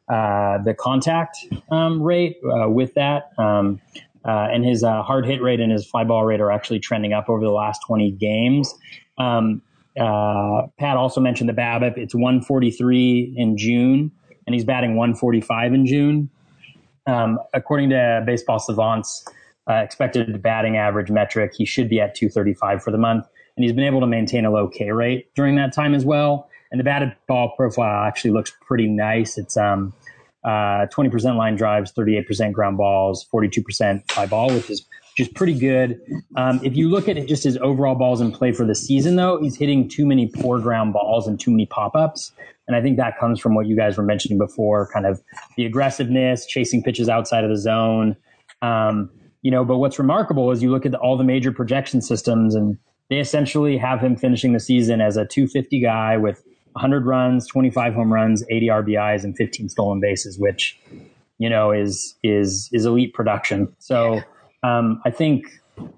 [SPEAKER 4] uh, the contact um, rate uh, with that. Um, uh, and his uh, hard hit rate and his fly ball rate are actually trending up over the last 20 games. Um, uh, Pat also mentioned the BABIP. It's 143 in June, and he's batting 145 in June. Um, according to Baseball Savant's uh, expected batting average metric, he should be at 235 for the month, and he's been able to maintain a low K rate during that time as well. And the batted ball profile actually looks pretty nice. It's um, uh, 20% line drives, 38% ground balls, 42% fly ball, which is just pretty good. Um, if you look at it, just his overall balls in play for the season, though, he's hitting too many poor ground balls and too many pop ups. And I think that comes from what you guys were mentioning before, kind of the aggressiveness, chasing pitches outside of the zone. Um, you know, but what's remarkable is you look at the, all the major projection systems, and they essentially have him finishing the season as a 250 guy with 100 runs, 25 home runs, 80 RBIs, and 15 stolen bases, which you know is is is elite production. So um, I think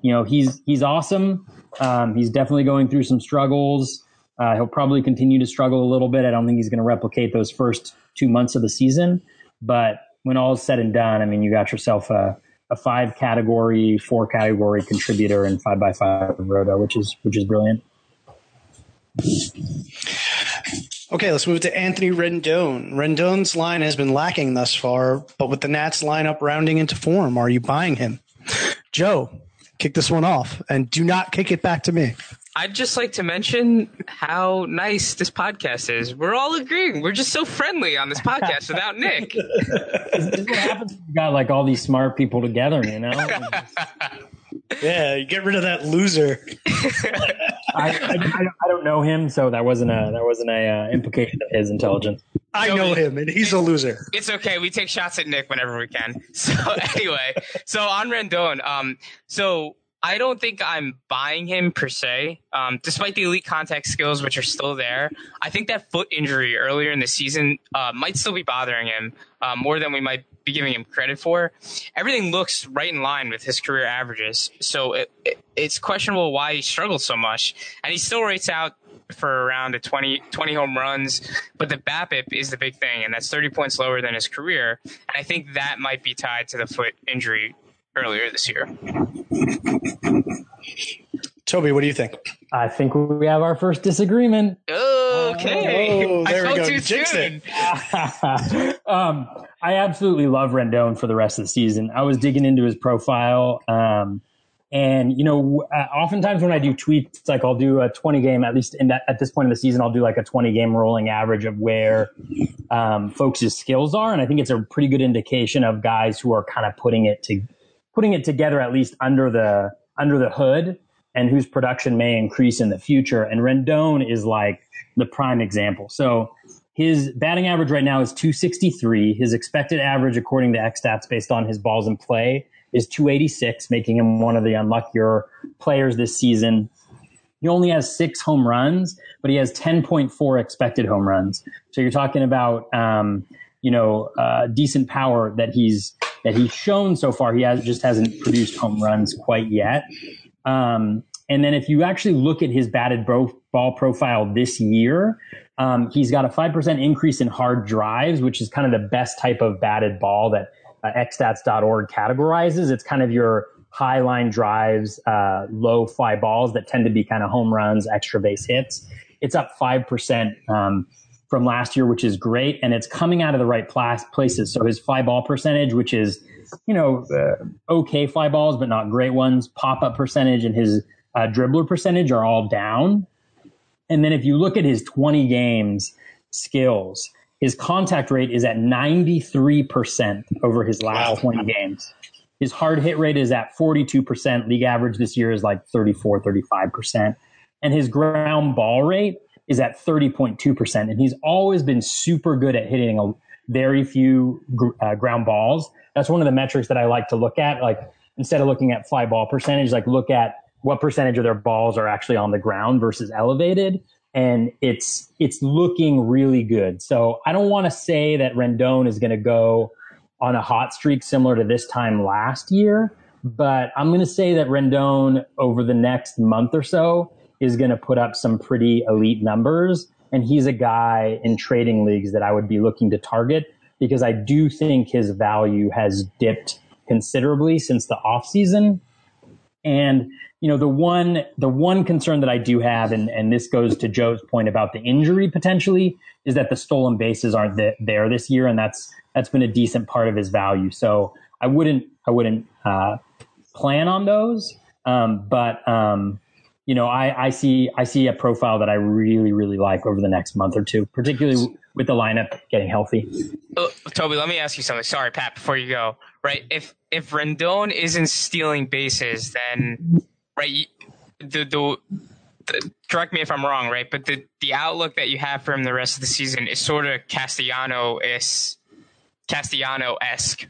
[SPEAKER 4] you know he's he's awesome. Um, he's definitely going through some struggles. Uh, he'll probably continue to struggle a little bit. I don't think he's going to replicate those first two months of the season. But when all is said and done, I mean, you got yourself a, a five category, four category contributor in five by five roto, which is which is brilliant.
[SPEAKER 2] Okay, let's move to Anthony Rendon. Rendon's line has been lacking thus far, but with the Nats lineup rounding into form, are you buying him? Joe, kick this one off and do not kick it back to me.
[SPEAKER 3] I'd just like to mention how nice this podcast is. We're all agreeing. We're just so friendly on this podcast without Nick.
[SPEAKER 4] this is what happens when you got like all these smart people together, you know?
[SPEAKER 2] yeah, you get rid of that loser.
[SPEAKER 4] I, I, I, don't know him, so that wasn't a that wasn't a uh, implication of his intelligence.
[SPEAKER 2] I know him, and he's a loser.
[SPEAKER 3] It's okay. We take shots at Nick whenever we can. So anyway, so on Rendon, um, so I don't think I'm buying him per se, um, despite the elite contact skills, which are still there. I think that foot injury earlier in the season uh, might still be bothering him uh, more than we might be giving him credit for. Everything looks right in line with his career averages, so it, it, it's questionable why he struggled so much. And he still rates out for around a 20, 20 home runs, but the BABIP is the big thing, and that's 30 points lower than his career. And I think that might be tied to the foot injury earlier this year.
[SPEAKER 2] Toby, what do you think?
[SPEAKER 4] I think we have our first disagreement.
[SPEAKER 3] Okay.
[SPEAKER 2] Oh, there
[SPEAKER 3] I
[SPEAKER 2] we go.
[SPEAKER 3] Too
[SPEAKER 2] Jinx
[SPEAKER 3] soon.
[SPEAKER 4] um, I absolutely love Rendon for the rest of the season. I was digging into his profile. Um, and you know, uh, oftentimes when I do tweets, like I'll do a 20 game, at least in that, at this point in the season, I'll do like a 20 game rolling average of where um, folks' skills are, and I think it's a pretty good indication of guys who are kind of putting it to putting it together at least under the under the hood and whose production may increase in the future. And Rendon is like the prime example. So his batting average right now is 263. His expected average, according to XStats, based on his balls in play, is 286, making him one of the unluckier players this season. He only has six home runs, but he has 10.4 expected home runs. So you're talking about, um, you know, uh, decent power that he's that he's shown so far. He has just hasn't produced home runs quite yet. Um, and then if you actually look at his batted ball profile this year, um, he's got a 5% increase in hard drives, which is kind of the best type of batted ball that uh, xstats.org categorizes. It's kind of your high line drives, uh, low fly balls that tend to be kind of home runs, extra base hits. It's up 5% um, from last year, which is great. And it's coming out of the right plas- places. So his fly ball percentage, which is, you know, uh, okay fly balls, but not great ones, pop up percentage and his uh, dribbler percentage are all down. And then if you look at his 20 games skills, his contact rate is at 93% over his last wow. 20 games. His hard hit rate is at 42%. League average this year is like 34, 35%. And his ground ball rate is at 30.2%. And he's always been super good at hitting a very few uh, ground balls. That's one of the metrics that I like to look at. Like instead of looking at fly ball percentage, like look at what percentage of their balls are actually on the ground versus elevated. And it's, it's looking really good. So I don't want to say that Rendon is going to go on a hot streak similar to this time last year, but I'm going to say that Rendon over the next month or so is going to put up some pretty elite numbers. And he's a guy in trading leagues that I would be looking to target because I do think his value has dipped considerably since the offseason. And, you know, the one, the one concern that I do have, and, and this goes to Joe's point about the injury potentially, is that the stolen bases aren't th- there this year. And that's, that's been a decent part of his value. So I wouldn't, I wouldn't, uh, plan on those. Um, but, um, you know, I, I see I see a profile that I really really like over the next month or two, particularly with the lineup getting healthy.
[SPEAKER 3] Uh, Toby, let me ask you something. Sorry, Pat. Before you go, right? If if Rendon isn't stealing bases, then right the the, the correct me if I'm wrong, right? But the the outlook that you have for him the rest of the season is sort of Castellano is Castellano esque,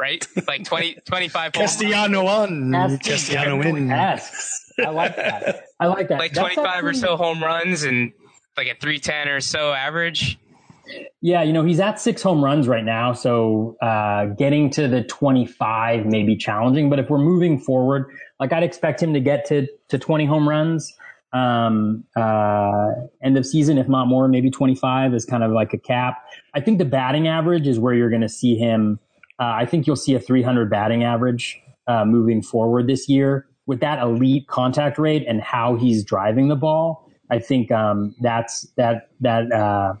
[SPEAKER 3] right? Like 20, 25
[SPEAKER 2] Castellano on Castellano win.
[SPEAKER 4] Asks. I like that. I like that.
[SPEAKER 3] Like That's 25 or so home runs and like a 310 or so average.
[SPEAKER 4] Yeah, you know, he's at six home runs right now. So uh, getting to the 25 may be challenging. But if we're moving forward, like I'd expect him to get to, to 20 home runs um, uh, end of season, if not more, maybe 25 is kind of like a cap. I think the batting average is where you're going to see him. Uh, I think you'll see a 300 batting average uh, moving forward this year with that elite contact rate and how he's driving the ball, I think um, that's that that uh,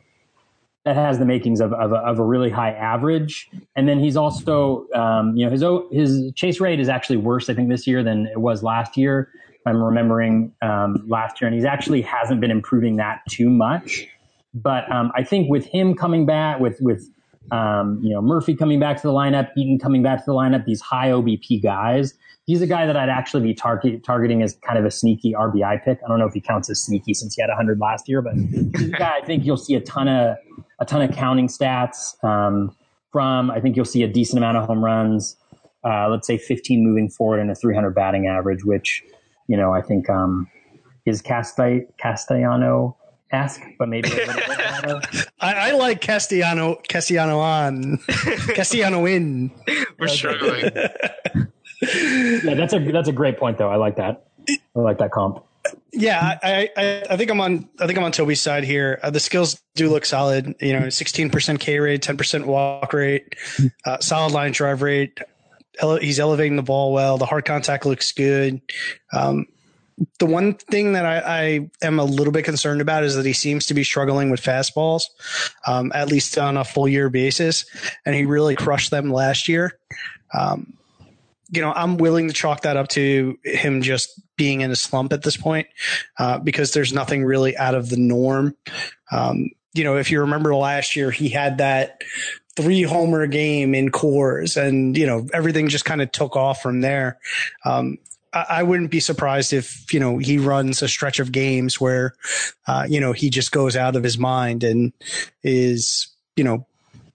[SPEAKER 4] that has the makings of, of a, of, a, really high average. And then he's also, um, you know, his his chase rate is actually worse, I think, this year than it was last year. I'm remembering um, last year, and he's actually hasn't been improving that too much. But um, I think with him coming back, with with um, you know Murphy coming back to the lineup, Eaton coming back to the lineup, these high OBP guys, he's a guy that I'd actually be target, targeting as kind of a sneaky RBI pick. I don't know if he counts as sneaky since he had 100 last year, but he's a guy I think you'll see a ton of a ton of counting stats um, from. I think you'll see a decent amount of home runs. Uh, let's say 15 moving forward and a 300 batting average, which you know I think um, is Castell- Castellano esque, but maybe a bit
[SPEAKER 2] better. I, I, like Castellano Castellano on Castellano in.
[SPEAKER 3] We're struggling.
[SPEAKER 4] yeah, that's a that's a great point though. I like that. I like that comp.
[SPEAKER 2] Yeah, I, I, I think I'm on I think I'm on Toby's side here. Uh, the skills do look solid. You know, 16% K rate, 10% walk rate, uh, solid line drive rate. Ele- he's elevating the ball well. The hard contact looks good. Um, the one thing that I, I, am a little bit concerned about is that he seems to be struggling with fastballs, um, at least on a full year basis, and he really crushed them last year. Um, you know, I'm willing to chalk that up to him just being in a slump at this point, uh, because there's nothing really out of the norm. Um, you know, if you remember last year, he had that three homer game in Coors and, you know, everything just kind of took off from there. Um, I, I wouldn't be surprised if, you know, he runs a stretch of games where, uh, you know, he just goes out of his mind and is, you know,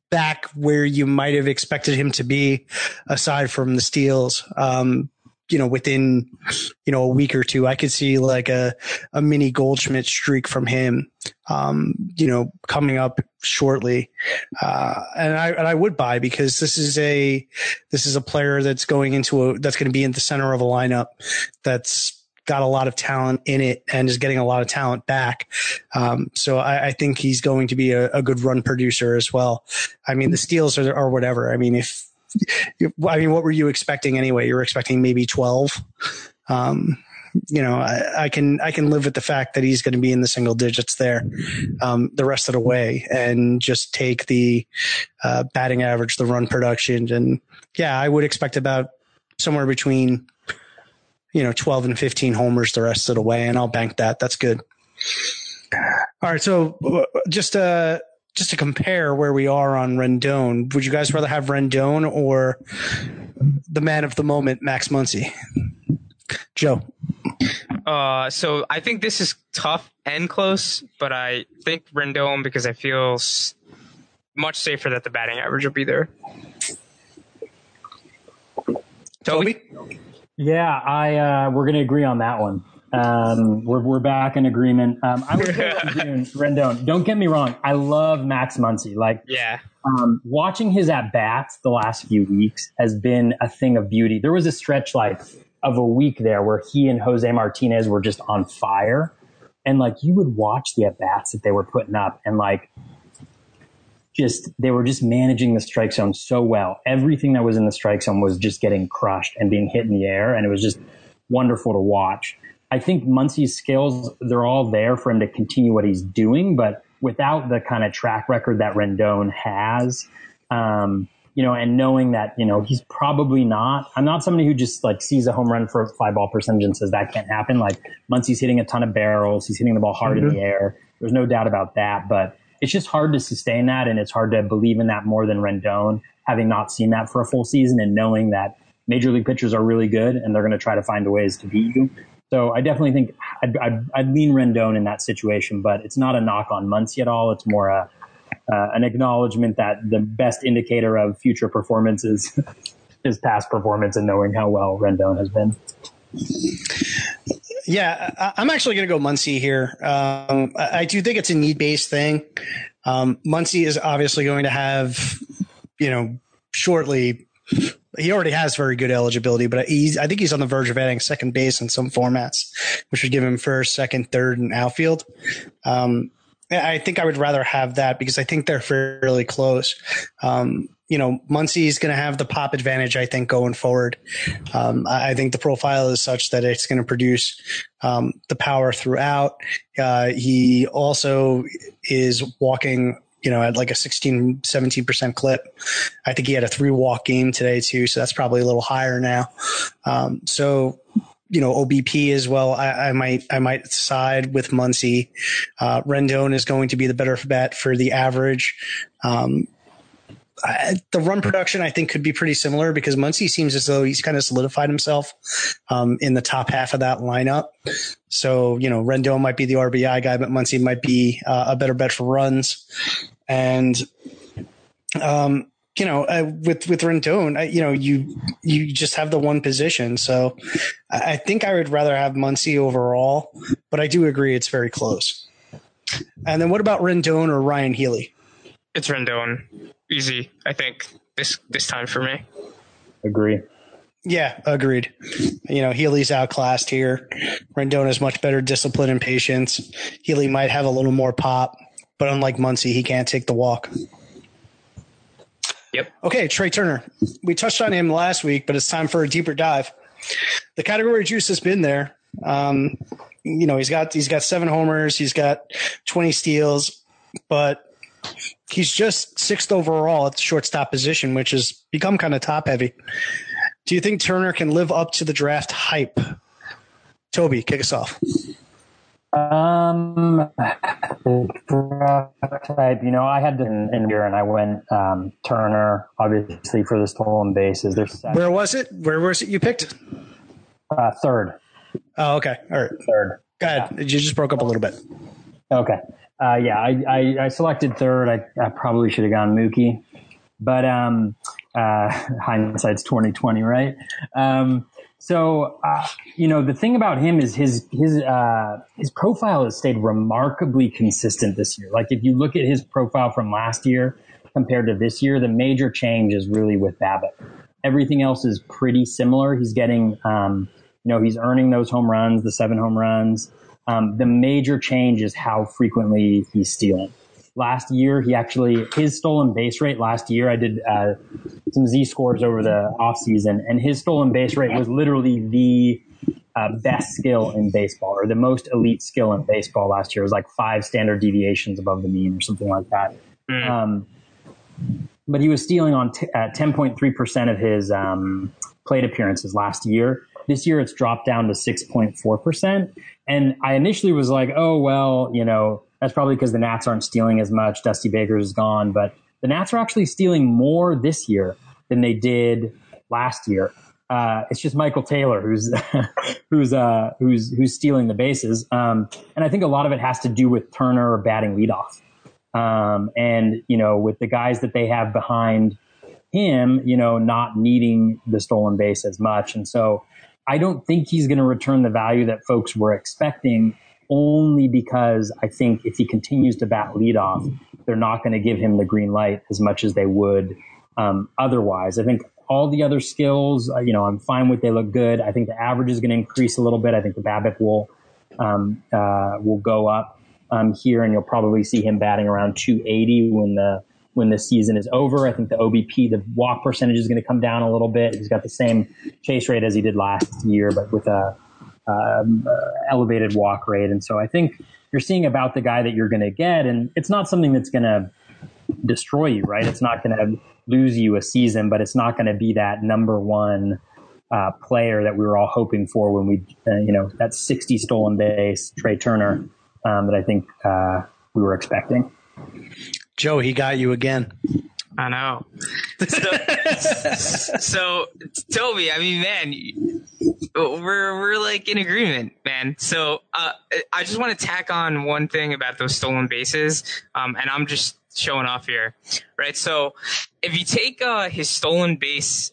[SPEAKER 2] back where you might have expected him to be, aside from the steals. Um, you know, within, you know, a week or two, I could see like a, a mini Goldschmidt streak from him, um, you know, coming up shortly. Uh, and I, and I would buy because this is a, this is a player that's going into a, that's going to be in the center of a lineup that's got a lot of talent in it and is getting a lot of talent back. Um, so I, I, think he's going to be a, a, good run producer as well. I mean, the steals are, are whatever. I mean, if, I mean, what were you expecting anyway? You were expecting maybe 12. Um, you know, I, I, can I can live with the fact that he's going to be in the single digits there um, the rest of the way, and just take the uh, batting average, the run production, and yeah, I would expect about somewhere between you know, 12 and 15 homers the rest of the way, and I'll bank that. That's good. All right. So just, uh, just to compare where we are on Rendon, would you guys rather have Rendon or the man of the moment, Max Muncy. Joe.
[SPEAKER 3] Uh, so I think this is tough and close, but I think Rendon because I feel s- much safer that the batting average will be there. Toby?
[SPEAKER 4] Yeah, I uh, we're going to agree on that one. Um, we're we're back in agreement. Um, I would say Rendon, Rendon. Don't get me wrong. I love Max Muncy. Like
[SPEAKER 3] Yeah.
[SPEAKER 4] um, watching his at bats the last few weeks has been a thing of beauty. There was a stretch like of a week there where he and Jose Martinez were just on fire, and like you would watch the at bats that they were putting up, and like just they were just managing the strike zone so well. Everything that was in the strike zone was just getting crushed and being hit in the air, and it was just wonderful to watch. I think Muncy's skills, they're all there for him to continue what he's doing, but without the kind of track record that Rendon has, um, you know, and knowing that, you know, he's probably not, I'm not somebody who just like sees a home run for fly ball percentage and says that can't happen. Like Muncy's hitting a ton of barrels. He's hitting the ball hard in the air. There's no doubt about that, but it's just hard to sustain that. And it's hard to believe in that more than Rendon, having not seen that for a full season and knowing that major league pitchers are really good and they're going to try to find ways to beat you. So I definitely think I'd, I'd, I'd lean Rendon in that situation, but it's not a knock on Muncy at all. It's more a, uh, an acknowledgement that the best indicator of future performance is, is past performance and knowing how well Rendon has been.
[SPEAKER 2] Yeah, I'm actually going to go Muncy here. Um, I, I do think it's a need based thing. Um, Muncy is obviously going to have, you know, shortly. He already has very good eligibility, but he's, I think he's on the verge of adding second base in some formats, which would give him first, second, third, and outfield. Um, I think I would rather have that because I think they're fairly close. Um, you know, Muncy is going to have the pop advantage, I think, going forward. Um, I think the profile is such that it's going to produce um, the power throughout. Uh, he also is walking, you know, at like a 16, 17% clip. I think he had a three walk game today, too. So that's probably a little higher now. Um, so, you know, OBP as well. I, I might, I might side with Muncy. Uh, Rendon is going to be the better bet for the average. Um, I, the run production, I think, could be pretty similar because Muncy seems as though he's kind of solidified himself um, in the top half of that lineup. So, you know, Rendon might be the RBI guy, but Muncy might be uh, a better bet for runs. And, um, you know, uh, with with Rendon, uh, you know, you you just have the one position. So, I I think I would rather have Muncy overall, but I do agree it's very close. And then what about Rendon or Ryan Healy?
[SPEAKER 3] It's Rendon. Easy, I think, this this time for me.
[SPEAKER 4] Agree.
[SPEAKER 2] Yeah, agreed. You know, Healy's outclassed here. Rendon has much better discipline and patience. Healy might have a little more pop, but unlike Muncy, he can't take the walk.
[SPEAKER 3] Yep.
[SPEAKER 2] Okay, Trea Turner. We touched on him last week, but it's time for a deeper dive. The category juice has been there. Um, you know, he's got he's got seven homers, he's got twenty steals, but he's just sixth overall at the shortstop position, which has become kind of top heavy. Do you think Turner can live up to the draft hype? Toby, kick us off.
[SPEAKER 4] Um, type, you know, I had to in, in here and I went um, Turner, obviously for the stolen bases. There's
[SPEAKER 2] Where was it? Where was it you picked?
[SPEAKER 4] uh, third,
[SPEAKER 2] Oh, okay. All right.
[SPEAKER 4] third.
[SPEAKER 2] Go ahead. You just broke up a little bit.
[SPEAKER 4] Okay. Uh, yeah, I, I, I selected third. I, I probably should have gone Mookie, but um, uh, hindsight's twenty twenty, right? Um, so uh, you know the thing about him is his his uh, his profile has stayed remarkably consistent this year. Like if you look at his profile from last year compared to this year, the major change is really with BABIP. Everything else is pretty similar. He's getting, um, you know, he's earning those home runs, the seven home runs. Um, the major change is how frequently he's stealing. Last year, he actually his stolen base rate last year. I did uh, some Z scores over the offseason, and his stolen base rate was literally the uh, best skill in baseball, or the most elite skill in baseball last year. It was like five standard deviations above the mean, or something like that. Um, but he was stealing on t- at 10.3% of his um, plate appearances last year. This year, it's dropped down to 6.4%. And I initially was like, oh, well, you know, that's probably because the Nats aren't stealing as much. Dusty Baker is gone. But the Nats are actually stealing more this year than they did last year. Uh, it's just Michael Taylor who's who's uh, who's who's stealing the bases, um, and I think a lot of it has to do with Turner batting leadoff, um, and you know with the guys that they have behind him, you know, not needing the stolen base as much, and so I don't think he's going to return the value that folks were expecting. Only because I think if he continues to bat leadoff, they're not going to give him the green light as much as they would um, otherwise. I think all the other skills, uh, you know, I'm fine with. They look good. I think the average is going to increase a little bit. I think the BABIP will um, uh, will go up um, here, and you'll probably see him batting around 280 when the when the season is over. I think the OBP, the walk percentage, is going to come down a little bit. He's got the same chase rate as he did last year, but with a um, uh, elevated walk rate. And so I think you're seeing about the guy that you're going to get, and it's not something that's going to destroy you, right? It's not going to lose you a season, but it's not going to be that number one uh, player that we were all hoping for when we, uh, you know, that 60 stolen base, Trea Turner, um, that I think uh, we were expecting.
[SPEAKER 2] Joe, he got you again.
[SPEAKER 3] I know. So, so, Toby, I mean, man, we're we're like in agreement, man. So uh, I just want to tack on one thing about those stolen bases, um, and I'm just showing off here, right? So if you take uh, his stolen base,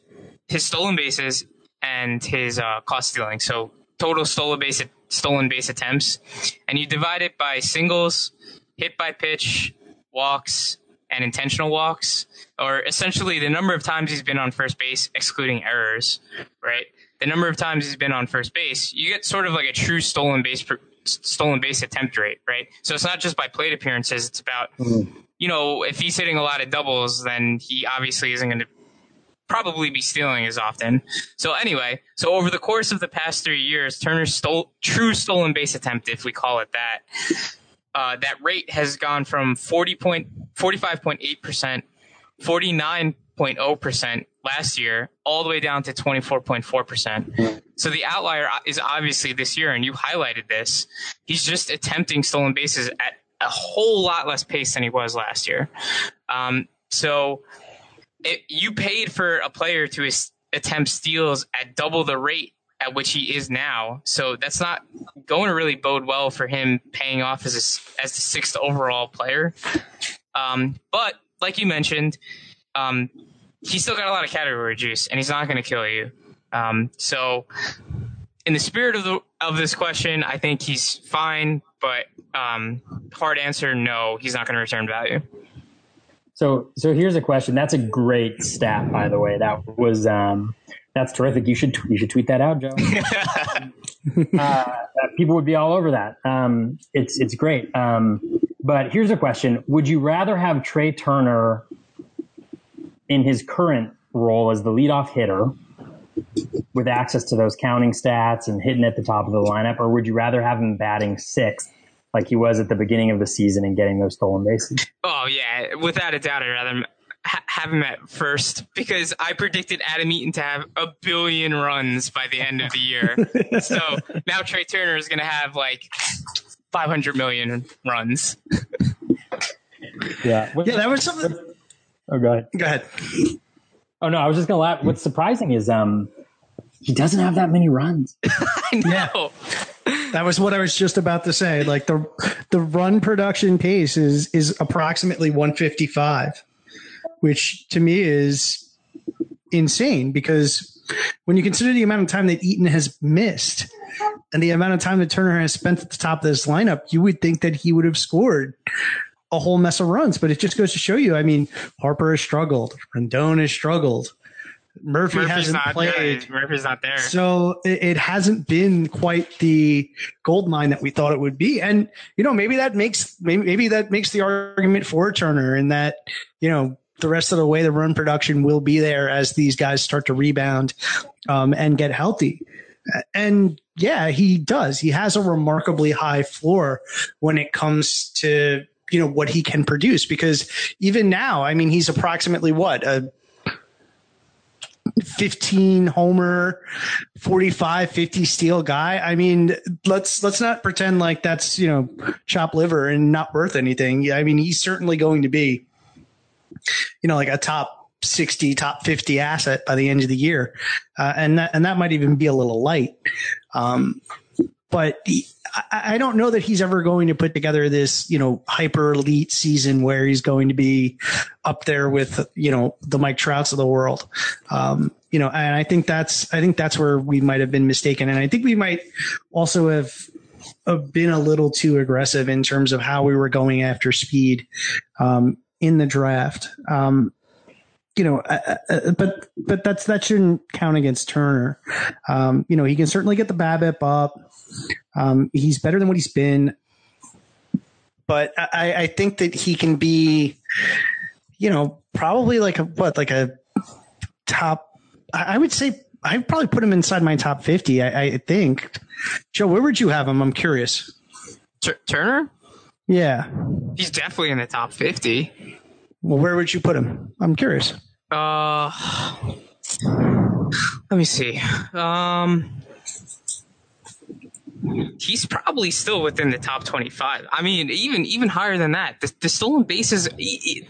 [SPEAKER 3] his stolen bases, and his uh, caught stealing, so total stolen base stolen base attempts, and you divide it by singles, hit by pitch, walks, and intentional walks, or essentially the number of times he's been on first base, excluding errors, right? The number of times he's been on first base, you get sort of like a true stolen base per, stolen base attempt rate, right? So it's not just by plate appearances; it's about mm-hmm you know, if he's hitting a lot of doubles, then he obviously isn't going to probably be stealing as often. So anyway, so over the course of the past three years, Turner's stole, true stolen base attempt, if we call it that, uh, that rate has gone from 40 point, 45.8%, 49.0% last year, all the way down to 24.4%. So the outlier is obviously this year, and you highlighted this. He's just attempting stolen bases at a whole lot less pace than he was last year. Um, so it, you paid for a player to attempt steals at double the rate at which he is now. So that's not going to really bode well for him paying off as a, as the sixth overall player. Um, but like you mentioned, um, he's still got a lot of category juice, and he's not going to kill you. Um, so, in the spirit of the of this question, I think he's fine. But um, hard answer, no, he's not going to return value.
[SPEAKER 4] So, so here's a question. That's a great stat, by the way. That was um, that's terrific. You should you should tweet that out, Joe. uh, people would be all over that. Um, it's it's great. Um, but here's a question: Would you rather have Trea Turner in his current role as the leadoff hitter, with access to those counting stats and hitting at the top of the lineup, or would you rather have him batting sixth like he was at the beginning of the season and getting those stolen bases?
[SPEAKER 3] Oh yeah, without a doubt, I'd rather have him at first because I predicted Adam Eaton to have a billion runs by the end of the year. so now Trea Turner is going to have like 500 million runs.
[SPEAKER 4] yeah,
[SPEAKER 2] yeah, that was something.
[SPEAKER 4] Oh, go ahead.
[SPEAKER 2] Go ahead.
[SPEAKER 4] Oh no, I was just gonna laugh. What's surprising is um he doesn't have that many runs.
[SPEAKER 3] I know.
[SPEAKER 2] Yeah. That was what I was just about to say. Like the the run production pace is is approximately 155, which to me is insane because when you consider the amount of time that Eaton has missed and the amount of time that Turner has spent at the top of this lineup, you would think that he would have scored a whole mess of runs. But it just goes to show you. I mean, Harper has struggled, Rendon has struggled. Murphy Murphy's hasn't played.
[SPEAKER 3] There. Murphy's not there.
[SPEAKER 2] So it, it, hasn't been quite the gold mine that we thought it would be. And, you know, maybe that makes, maybe, maybe that makes the argument for Turner and that, you know, the rest of the way the run production will be there as these guys start to rebound, um, and get healthy. And yeah, he does. He has a remarkably high floor when it comes to you know what he can produce because even now i mean he's approximately what a 15 homer 45 50 steal guy i mean let's let's not pretend like that's you know chop liver and not worth anything i mean he's certainly going to be you know like a top 60, top 50 asset by the end of the year. Uh, and that, and that might even be a little light. Um, but he, I, I don't know that he's ever going to put together this, you know, hyper elite season where he's going to be up there with, you know, the Mike Trouts of the world. Um, you know, and I think that's, I think that's where we might have been mistaken. And I think we might also have, been a little too aggressive in terms of how we were going after speed, um, in the draft. Um, you know, uh, uh, but but that's that shouldn't count against Turner. Um, you know, he can certainly get the BABIP up. Um, he's better than what he's been, but I, I think that he can be, you know, probably like a what, like a top. I would say I'd probably put him inside my top fifty. I, I think. Joe, where would you have him? I'm curious.
[SPEAKER 3] Turner?
[SPEAKER 2] Yeah,
[SPEAKER 3] he's definitely in the top fifty.
[SPEAKER 2] Well, where would you put him? I'm curious.
[SPEAKER 3] Uh, let me see. Um, he's probably still within the top 25. I mean, even even higher than that. The, the stolen bases,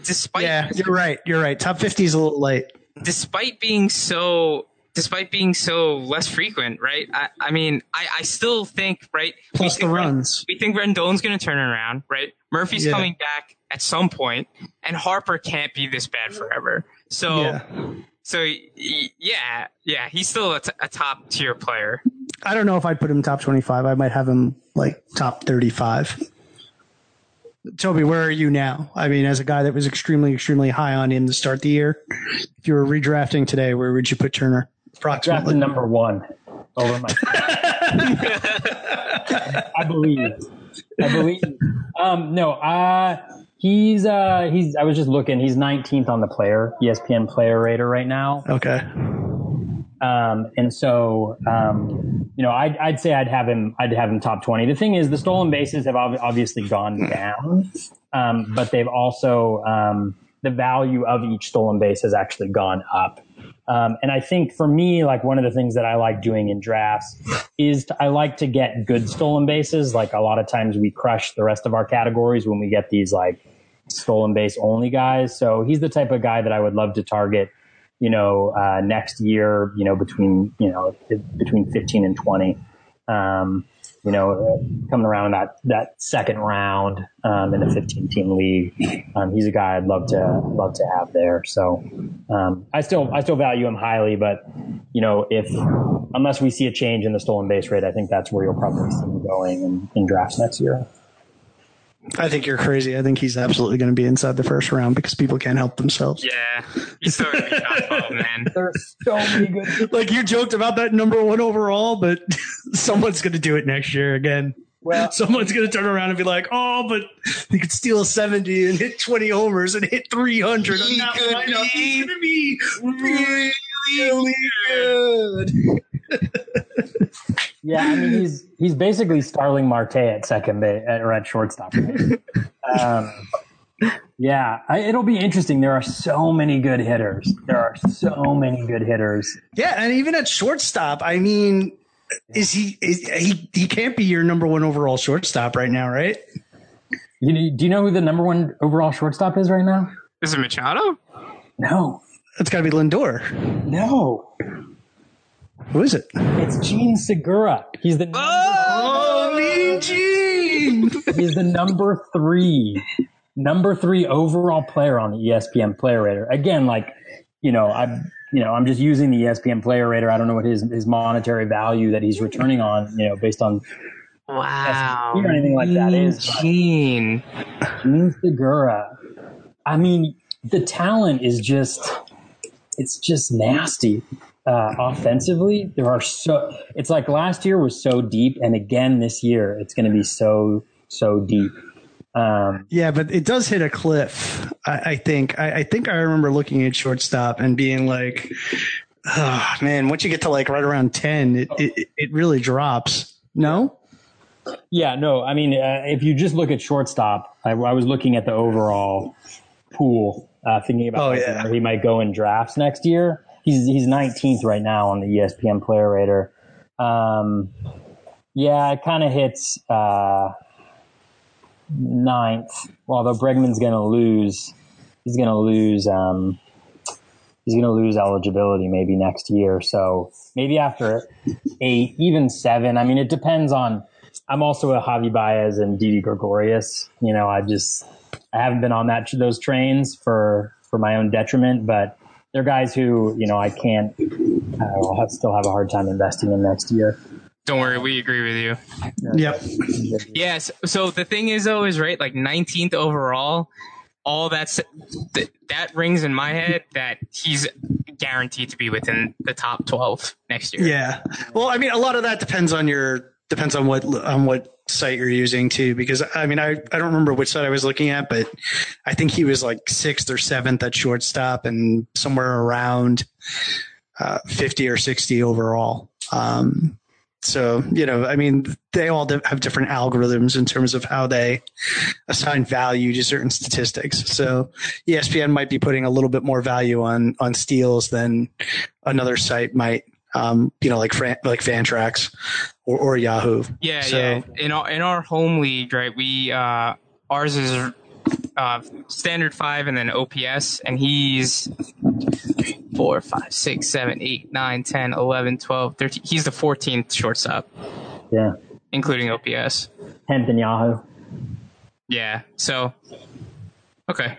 [SPEAKER 3] despite
[SPEAKER 2] yeah, you're right. You're right. Top 50 is a little late.
[SPEAKER 3] Despite being so despite being so less frequent, right? I, I mean, I, I still think, right?
[SPEAKER 2] Plus the runs.
[SPEAKER 3] we think Rendon's going to turn around, right? Murphy's yeah. coming back at some point, and Harper can't be this bad forever. So, yeah. so yeah, yeah, he's still a, t- a top tier player.
[SPEAKER 2] I don't know if I'd put him top 25. I might have him like top 35. Toby, where are you now? I mean, as a guy that was extremely, extremely high on him to start the year, if you were redrafting today, where would you put Turner?
[SPEAKER 4] Approximately number one over my. I believe. I believe. Um, no, uh, he's uh, he's. I was just looking. He's 19th on the player ESPN Player Rater right now.
[SPEAKER 2] Okay.
[SPEAKER 4] Um, and so, um, you know, I'd, I'd, say I'd have him, I'd have him top 20. The thing is the stolen bases have obviously gone down, um, but they've also, um, the value of each stolen base has actually gone up. Um, and I think for me, like one of the things that I like doing in drafts is to, I like to get good stolen bases. Like a lot of times we crush the rest of our categories when we get these like stolen base only guys. So he's the type of guy that I would love to target you know, uh, next year, you know, between, you know, between 15 and 20, um, you know, coming around that, that second round, um, in the 15 team league. Um, he's a guy I'd love to, love to have there. So, um, I still, I still value him highly, but, you know, if, unless we see a change in the stolen base rate, I think that's where you'll probably see him going in, in drafts next year.
[SPEAKER 2] I think you're crazy. I think he's absolutely going to be inside the first round because people can't help themselves.
[SPEAKER 3] Yeah, he's so going to be top 12, man.
[SPEAKER 4] There's so many good.
[SPEAKER 2] like you joked about that number one overall, but someone's going to do it next year again. Well, someone's going to turn around and be like, "Oh, but he could steal 70 and hit 20 homers and hit 300." He could be, he's going to be really, really
[SPEAKER 4] good. Yeah, I mean he's he's basically Starling Marte at second base or at shortstop. um, yeah, I, it'll be interesting. There are so many good hitters. There are so many good hitters.
[SPEAKER 2] Yeah, and even at shortstop, I mean, is he is, he he can't be your number one overall shortstop right now, right?
[SPEAKER 4] You, do you know who the number one overall shortstop is right now?
[SPEAKER 3] Is it Machado?
[SPEAKER 4] No,
[SPEAKER 2] it's got to be Lindor.
[SPEAKER 4] No,
[SPEAKER 2] who is it?
[SPEAKER 4] It's Jean Segura. He's the
[SPEAKER 2] oh, Mean Gene.
[SPEAKER 4] He's the number three, number three overall player on the ESPN Player Rater. Again, like you know, I'm you know, I'm just using the ESPN Player Rater. I don't know what his his monetary value that he's returning on, you know, based on
[SPEAKER 3] wow
[SPEAKER 4] or anything like that is.
[SPEAKER 3] Gene
[SPEAKER 4] Jean Segura. I mean, the talent is just it's just nasty uh, offensively, there are so. It's like last year was so deep, and again this year it's going to be so so deep. Um,
[SPEAKER 2] yeah, but it does hit a cliff. I, I think. I, I, think I remember looking at shortstop and being like, "Oh man, once you get to like right around ten, it it, it really drops." No.
[SPEAKER 4] Yeah, no. I mean, uh, if you just look at shortstop, I, I was looking at the overall pool, uh, thinking about
[SPEAKER 2] oh, yeah.
[SPEAKER 4] where he might go in drafts next year he's he's 19th right now on the ESPN Player Rater. Um, yeah, it kind of hits uh, ninth. Although Bregman's going to lose, he's going to lose. Um, he's going to lose eligibility maybe next year. So maybe after eight, even seven. I mean, it depends on. I'm also a Javi Baez and Didi Gregorius. You know, I just I haven't been on that those trains for for my own detriment, but they're guys who you know I can't. I'll have, still have a hard time investing in next year.
[SPEAKER 3] Don't worry, we agree with you.
[SPEAKER 2] Yep.
[SPEAKER 3] Yes. So the thing is, though, is right, like 19th overall. All that's th- that rings in my head that he's guaranteed to be within the top 12 next year.
[SPEAKER 2] Yeah. Well, I mean, a lot of that depends on your depends on what on what site you're using too. Because I mean, I I don't remember which site I was looking at, but I think he was like sixth or seventh at shortstop and somewhere around uh, 50 or 60 overall. Um, so, you know, I mean, they all have different algorithms in terms of how they assign value to certain statistics. So ESPN might be putting a little bit more value on, on steals than another site might. Um, you know, like Fran, like Fantrax or, or Yahoo.
[SPEAKER 3] Yeah,
[SPEAKER 2] So-
[SPEAKER 3] yeah. In our in our home league, right? We uh, ours is uh, standard five and then OPS, and he's four, five, six, seven, eight, nine, 10, 11, 12, 13. He's the 14th shortstop,
[SPEAKER 4] Yeah,
[SPEAKER 3] including OPS.
[SPEAKER 4] tenth in Yahoo.
[SPEAKER 3] Yeah. So, okay.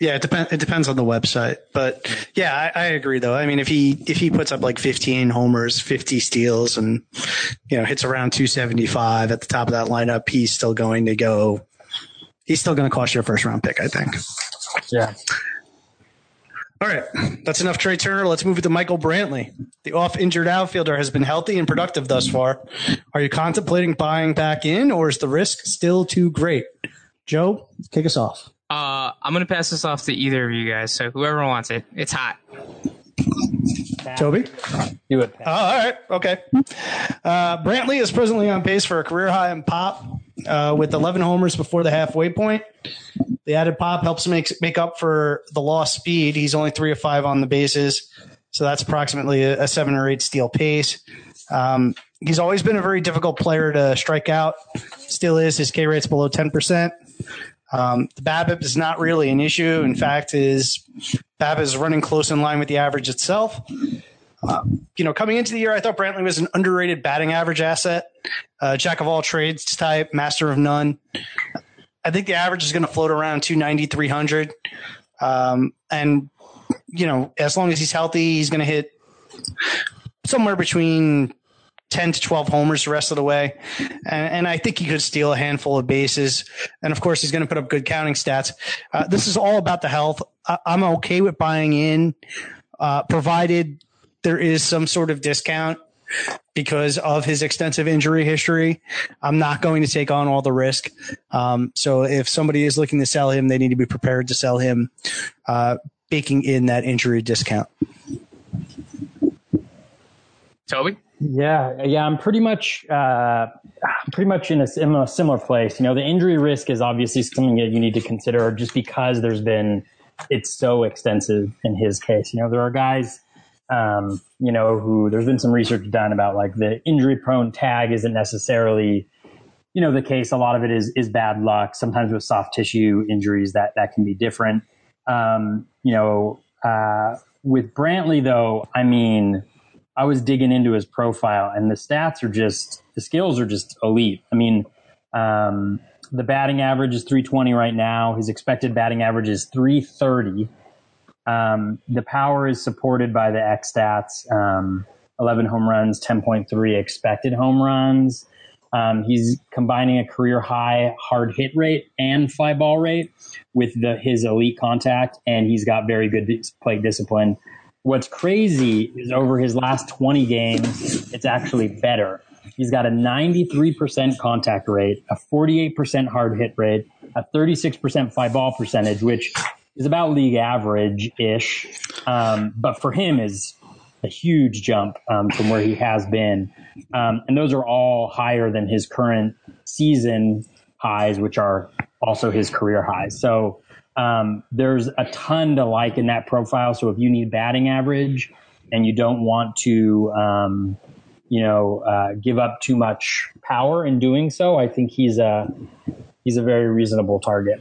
[SPEAKER 2] Yeah, it depends. It depends on the website, but yeah, I, I agree. Though, I mean, if he if he puts up like 15 homers, 50 steals, and you know hits around 275 at the top of that lineup, he's still going to go. He's still going to cost you a first round pick, I think.
[SPEAKER 4] Yeah.
[SPEAKER 2] All right, that's enough. Trea Turner. Let's move it to Michael Brantley. The off injured outfielder has been healthy and productive thus far. Are you contemplating buying back in, or is the risk still too great? Joe, kick us off.
[SPEAKER 3] Uh, I'm gonna pass this off to either of you guys. So whoever wants it, it's hot.
[SPEAKER 2] Toby.
[SPEAKER 4] Do it. Pat.
[SPEAKER 2] Oh, all right. Okay. Uh, Brantley is presently on pace for a career high in pop uh, with 11 homers before the halfway point. The added pop helps make, make up for the lost speed. He's only three of five on the bases. So that's approximately a, a seven or eight steal pace. Um, he's always been a very difficult player to strike out. Still is. His K rate's below 10%. Um, the BABIP is not really an issue. In fact, is BABIP is running close in line with the average itself you know, coming into the year, I thought Brantley was an underrated batting average asset, uh, jack of all trades type, master of none. I think the average is going to float around 290, 300. Um, and, you know, as long as he's healthy, he's going to hit somewhere between 10 to 12 homers the rest of the way. And, and I think he could steal a handful of bases. And of course, he's going to put up good counting stats. Uh, this is all about the health. I, I'm okay with buying in, uh, provided there is some sort of discount because of his extensive injury history. I'm not going to take on all the risk. Um, so if somebody is looking to sell him, they need to be prepared to sell him, uh, baking in that injury discount.
[SPEAKER 3] Toby.
[SPEAKER 4] Yeah, yeah, I'm pretty much, uh, pretty much in a similar, similar place. You know, the injury risk is obviously something that you need to consider, just because there's been, it's so extensive in his case. You know, there are guys, um, you know, who there's been some research done about like the injury prone tag isn't necessarily, you know, the case. A lot of it is is bad luck. Sometimes with soft tissue injuries, that that can be different. Um, you know, uh, with Brantley though, I mean. I was digging into his profile, and the stats are just the skills are just elite. I mean, um, the batting average is 320 right now. His expected batting average is 330. Um, the power is supported by the X stats: um, 11 home runs, 10.3 expected home runs. Um, he's combining a career high hard hit rate and fly ball rate with the, his elite contact, and he's got very good plate discipline. What's crazy is over his last 20 games, it's actually better. He's got a 93% contact rate, a 48% hard hit rate, a 36% fly ball percentage, which is about league average ish. Um, but for him is a huge jump um, from where he has been. Um, and those are all higher than his current season highs, which are also his career highs. So um, there's a ton to like in that profile. So if you need batting average and you don't want to, um, you know, uh, give up too much power in doing so, I think he's a he's a very reasonable target.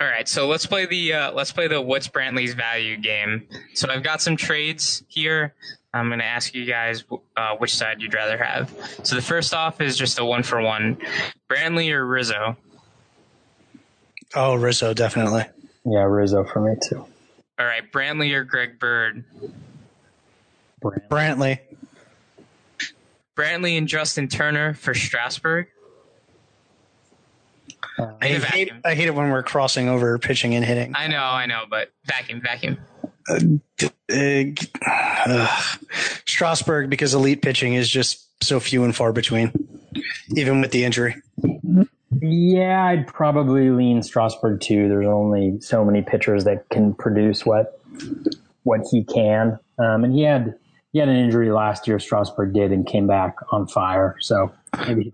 [SPEAKER 3] All right, so let's play the uh, let's play the what's Brantley's value game. So I've got some trades here. I'm going to ask you guys uh, which side you'd rather have. So the first off is just a one for one, Brantley or Rizzo.
[SPEAKER 2] Oh, Rizzo, definitely.
[SPEAKER 4] Yeah, Rizzo for me too.
[SPEAKER 3] All right, Brantley or Greg Bird.
[SPEAKER 2] Brantley.
[SPEAKER 3] Brantley and Justin Turner for Strasburg.
[SPEAKER 2] Uh, I hate, I hate it when we're crossing over pitching and hitting.
[SPEAKER 3] I know, I know, but vacuum, vacuum.
[SPEAKER 2] Uh, uh Strasburg, because elite pitching is just so few and far between, even with the injury. Mm-hmm.
[SPEAKER 4] Yeah, I'd probably lean Strasburg too. There's only so many pitchers that can produce what what he can, um, and he had he had an injury last year. Strasburg did and came back on fire. So.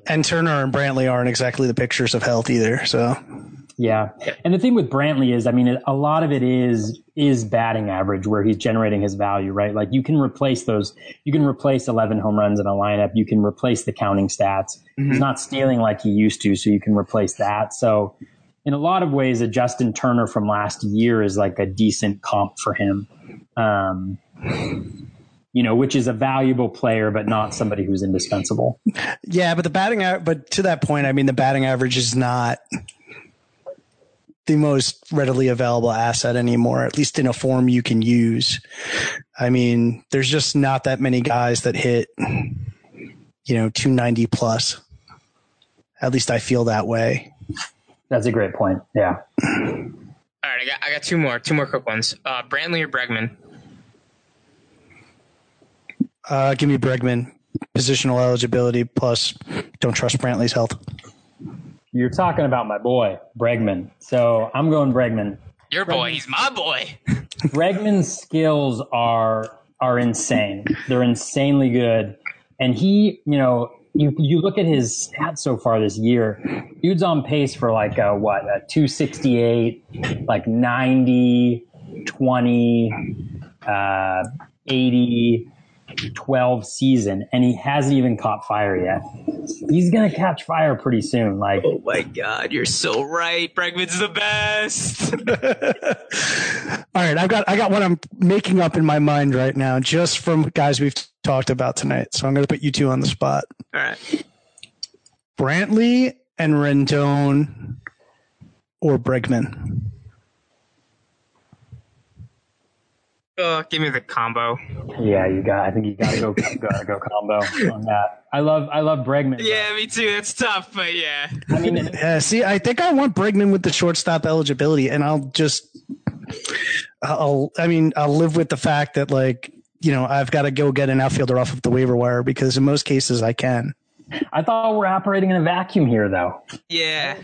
[SPEAKER 2] And Turner and Brantley aren't exactly the pictures of health either. So
[SPEAKER 4] yeah, and the thing with Brantley is, I mean, a lot of it is is batting average where he's generating his value, right? Like you can replace those, you can replace eleven home runs in a lineup, you can replace the counting stats. Mm-hmm. He's not stealing like he used to, so you can replace that. So in a lot of ways, a Justin Turner from last year is like a decent comp for him. Um, you know, which is a valuable player, but not somebody who's indispensable.
[SPEAKER 2] Yeah, but the batting, but to that point, I mean, the batting average is not the most readily available asset anymore, at least in a form you can use. I mean, there's just not that many guys that hit, you know, 290 plus. At least I feel that way.
[SPEAKER 4] That's a great point. Yeah.
[SPEAKER 3] All right, I got I got two more, two more quick ones. Uh, Brantley or Bregman?
[SPEAKER 2] Uh, give me Bregman. Positional eligibility plus don't trust Brantley's health.
[SPEAKER 4] You're talking about my boy, Bregman. So I'm going Bregman.
[SPEAKER 3] Your boy, he's my boy.
[SPEAKER 4] Bregman's skills are are insane. They're insanely good. And he, you know, you you look at his stats so far this year, dude's on pace for like a what, a 268, like 90, 20, uh, 80, 12 season and he hasn't even caught fire yet. He's going to catch fire pretty soon. Like,
[SPEAKER 3] oh my God, you're so right. Bregman's the best.
[SPEAKER 2] All right. I've got, I got what I'm making up in my mind right now, just from guys we've talked about tonight. So I'm going to put you two on the spot.
[SPEAKER 3] All right.
[SPEAKER 2] Brantley and Rendon or Bregman.
[SPEAKER 3] Uh, give me the combo.
[SPEAKER 4] Yeah, you got. I think you gotta go. gotta go combo on that. I love. I love Bregman.
[SPEAKER 3] Yeah, me too. It's tough, but yeah.
[SPEAKER 2] I mean, yeah. See, I think I want Bregman with the shortstop eligibility, and I'll just. I'll. I mean, I'll live with the fact that like you know I've got to go get an outfielder off of the waiver wire because in most cases I can.
[SPEAKER 4] I thought we're operating in a vacuum here, though.
[SPEAKER 3] Yeah.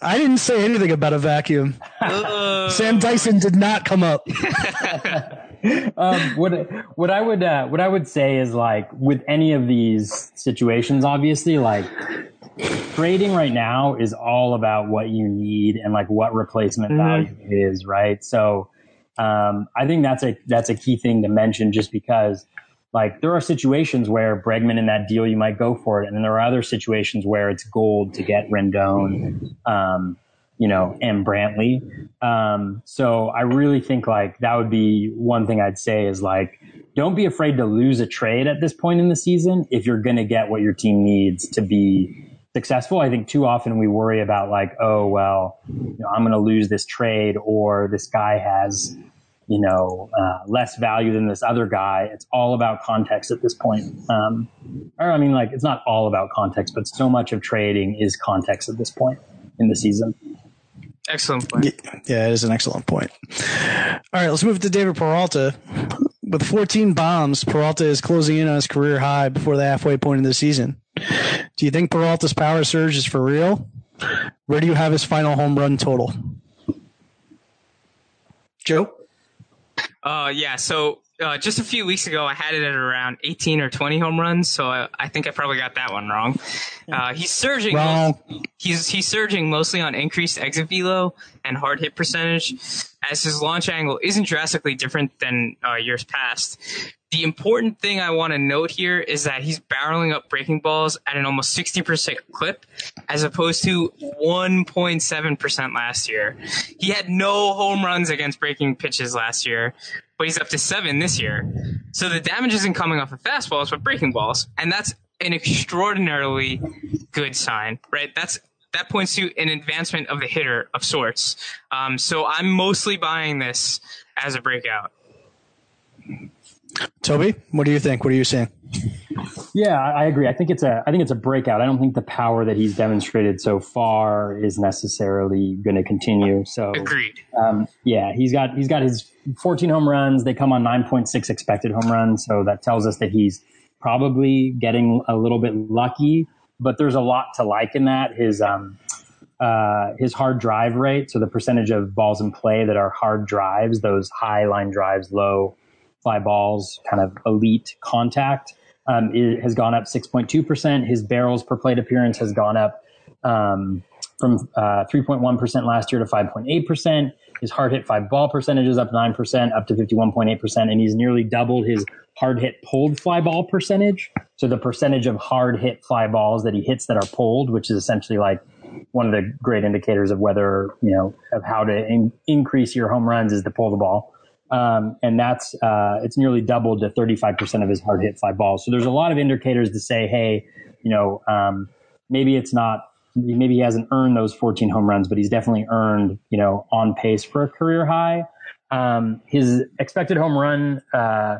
[SPEAKER 2] I didn't say anything about a vacuum. Sam Dyson did not come up.
[SPEAKER 4] um, what what I would uh, what I would say is like with any of these situations, obviously, like trading right now is all about what you need and like what replacement mm-hmm. value is, right? So um, I think that's a that's a key thing to mention, just because like there are situations where Bregman in that deal you might go for it, and then there are other situations where it's gold to get Rendon, um, you know, and Brantley. Um, so I really think like that would be one thing I'd say is like don't be afraid to lose a trade at this point in the season if you're going to get what your team needs to be successful. I think too often we worry about like, oh well, you know, I'm going to lose this trade or this guy has you know, uh, less value than this other guy. It's all about context at this point. Um, or I mean, like it's not all about context, but so much of trading is context at this point in the season.
[SPEAKER 3] Excellent point.
[SPEAKER 2] Yeah, it is an excellent point. All right, let's move to David Peralta. With 14 bombs, Peralta is closing in on his career high before the halfway point of the season. Do you think Peralta's power surge is for real? Where do you have his final home run total? Joe?
[SPEAKER 3] Uh, yeah. So uh, just a few weeks ago, I had it at around 18 or 20 home runs. So I, I think I probably got that one wrong. Uh, he's surging.
[SPEAKER 2] Wrong.
[SPEAKER 3] he's he's surging mostly on increased exit velo and hard hit percentage, as his launch angle isn't drastically different than uh, years past. The important thing I want to note here is that he's barreling up breaking balls at an almost 60% clip as opposed to 1.7% last year. He had no home runs against breaking pitches last year, but he's up to seven this year. So the damage isn't coming off of fastballs, but breaking balls. And that's an extraordinarily good sign, right? That's that points to an advancement of the hitter of sorts. Um, so I'm mostly buying this as a breakout.
[SPEAKER 2] Toby, what do you think? What are you saying?
[SPEAKER 4] Yeah, I agree. I think it's a I think it's a breakout. I don't think the power that he's demonstrated so far is necessarily going to continue. So
[SPEAKER 3] agreed.
[SPEAKER 4] Um, yeah, he's got he's got his 14 home runs. They come on 9.6 expected home runs, so that tells us that he's probably getting a little bit lucky. But there's a lot to like in that. His um, uh, his hard drive rate, so the percentage of balls in play that are hard drives, those high line drives, low fly balls, kind of elite contact, um, has gone up 6.2%. His barrels per plate appearance has gone up um, from uh, 3.1% last year to 5.8%. His hard hit fly ball percentage is up 9%, up to 51.8%. And he's nearly doubled his hard hit pulled fly ball percentage. So the percentage of hard hit fly balls that he hits that are pulled, which is essentially like one of the great indicators of whether, you know, of how to in- increase your home runs is to pull the ball. Um, and that's uh, it's nearly doubled to 35% of his hard hit fly balls. So there's a lot of indicators to say, hey, you know, um, maybe it's not, maybe he hasn't earned those 14 home runs, but he's definitely earned, you know, on pace for a career high. Um, his expected home run uh,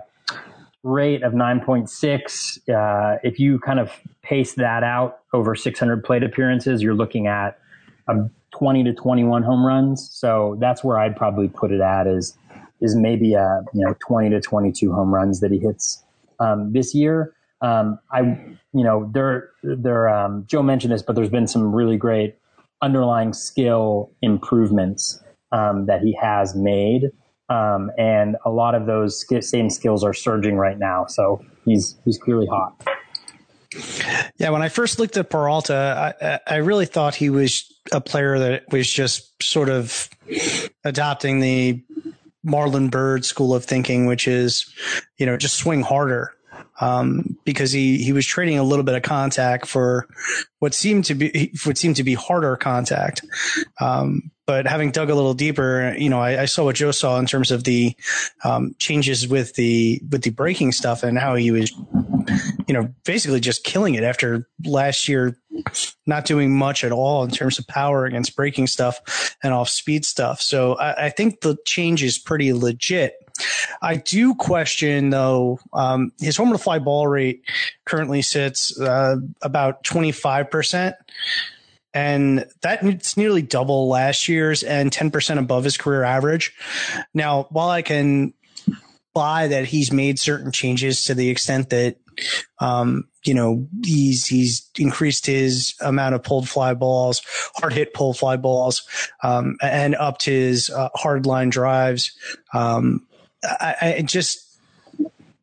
[SPEAKER 4] rate of 9.6, uh, if you kind of pace that out over 600 plate appearances, you're looking at 20 to 21 home runs. So that's where I'd probably put it at is is maybe a you know 20 to 22 home runs that he hits um, this year. Um, I you know there there um, Joe mentioned this, but there's been some really great underlying skill improvements um, that he has made, um, and a lot of those same skills are surging right now. So he's he's clearly hot.
[SPEAKER 2] Yeah, when I first looked at Peralta, I, I really thought he was a player that was just sort of adopting the Marlon Byrd school of thinking, which is, you know, just swing harder. Um, because he, he was trading a little bit of contact for what seemed to be, what seemed to be harder contact. Um, but having dug a little deeper, you know, I, I saw what Joe saw in terms of the, um, changes with the, with the breaking stuff and how he was, you know, basically just killing it after last year not doing much at all in terms of power against breaking stuff and off speed stuff. So I, I think the change is pretty legit. I do question though, um, his home to fly ball rate currently sits uh, about 25%. And that's nearly double last year's and 10% above his career average. Now, while I can buy that he's made certain changes to the extent that um, you know, he's he's increased his amount of pulled fly balls, hard hit pulled fly balls, um, and upped his uh, hard line drives. Um, I, I, just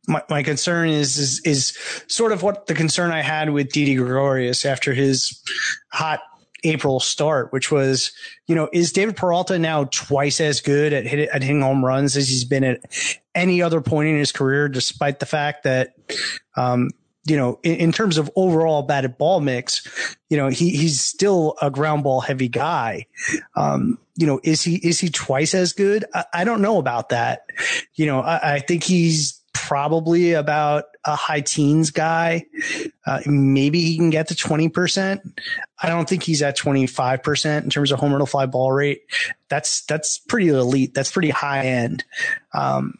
[SPEAKER 2] my, my concern is, is is sort of what the concern I had with Didi Gregorius after his hot April start, which was, you know, is David Peralta now twice as good at, hit, at hitting home runs as he's been at any other point in his career, despite the fact that, um, you know, in, in, terms of overall batted ball mix, you know, he, he's still a ground ball heavy guy. Um, you know, is he, is he twice as good? I, I don't know about that. You know, I, I think he's probably about a high teens guy. Uh, maybe he can get to 20%. I don't think he's at 25% in terms of home run to fly ball rate. That's, that's pretty elite. That's pretty high end. Um,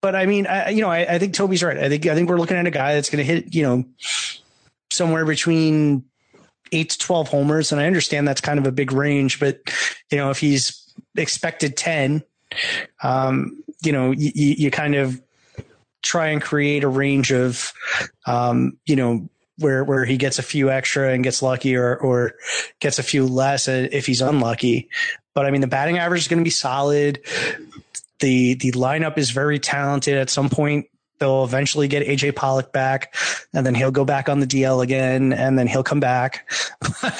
[SPEAKER 2] but I mean, I, you know, I, I think Toby's right. I think, I think we're looking at a guy that's going to hit, you know, somewhere between eight to 12 homers. And I understand that's kind of a big range, but you know, if he's expected 10, um, you know, you, you kind of try and create a range of, um, you know, where where he gets a few extra and gets lucky, or or gets a few less if he's unlucky. But I mean, the batting average is going to be solid. The the lineup is very talented. At some point, they'll eventually get AJ Pollock back, and then he'll go back on the DL again, and then he'll come back.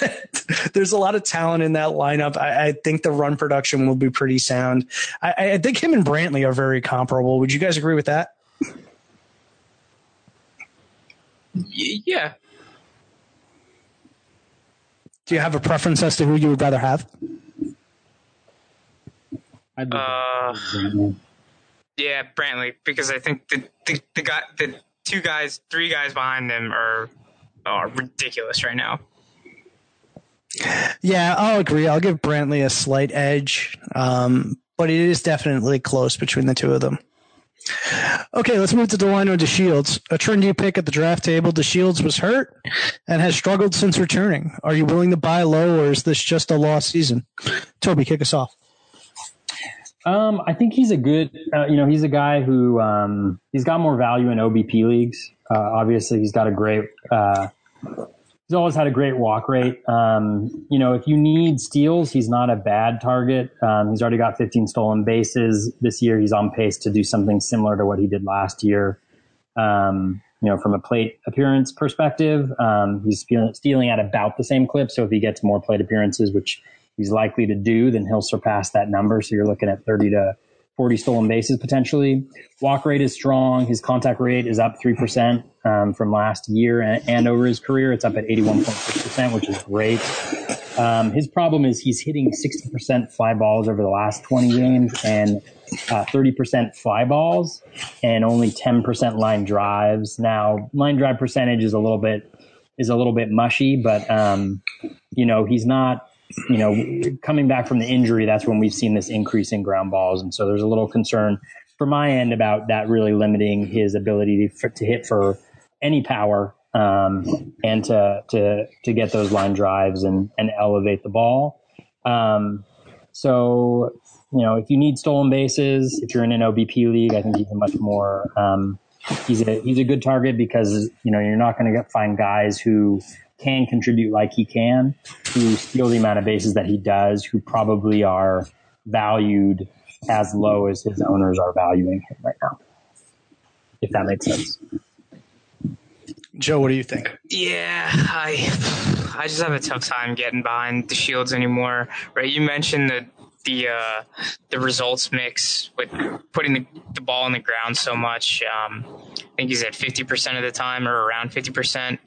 [SPEAKER 2] There's a lot of talent in that lineup. I, I, think the run production will be pretty sound. I, I think him and Brantley are very comparable. Would you guys agree with that?
[SPEAKER 3] Yeah.
[SPEAKER 2] Do you have a preference as to who you would rather have?
[SPEAKER 3] Uh, yeah, Brantley, because I think the, the the guy the two guys, three guys behind them are are ridiculous right now.
[SPEAKER 2] Yeah, I'll agree. I'll give Brantley a slight edge, um, but it is definitely close between the two of them. Okay, let's move to Delino DeShields. A trendy pick at the draft table. DeShields was hurt and has struggled since returning. Are you willing to buy low, or is this just a lost season? Toby, kick us off.
[SPEAKER 4] Um, I think he's a good, uh, you know, he's a guy who um, he's got more value in OBP leagues. Uh, obviously, he's got a great. Uh, he's always had a great walk rate. Um, you know, if you need steals, he's not a bad target. Um, he's already got 15 stolen bases this year. He's on pace to do something similar to what he did last year. Um, you know, from a plate appearance perspective, um, he's stealing at about the same clip. So if he gets more plate appearances, which he's likely to do, then he'll surpass that number. So you're looking at 30 to 40 stolen bases potentially. Walk rate is strong. His contact rate is up 3% um, from last year and, and, over his career. It's up at 81.6%, which is great. Um, his problem is he's hitting 60% fly balls over the last 20 games and uh, 30% fly balls and only 10% line drives. Now, line drive percentage is a little bit is a little bit mushy, but um, you know he's not you know, coming back from the injury, that's when we've seen this increase in ground balls. And so there's a little concern from my end about that really limiting his ability to, to hit for any power um, and to, to, to get those line drives and, and elevate the ball. Um, so, you know, if you need stolen bases, if you're in an OBP league, I think he's a much more, um, he's a, he's a good target because, you know, you're not going to find guys who can contribute like he can, who steal the amount of bases that he does, who probably are valued as low as his owners are valuing him right now. If that makes sense.
[SPEAKER 2] Joe, what do you think?
[SPEAKER 3] Yeah, I I just have a tough time getting behind DeShields anymore. Right? You mentioned the the uh, the results mix with putting the, the ball on the ground so much. Um, I think he's at fifty percent of the time, or around fifty percent,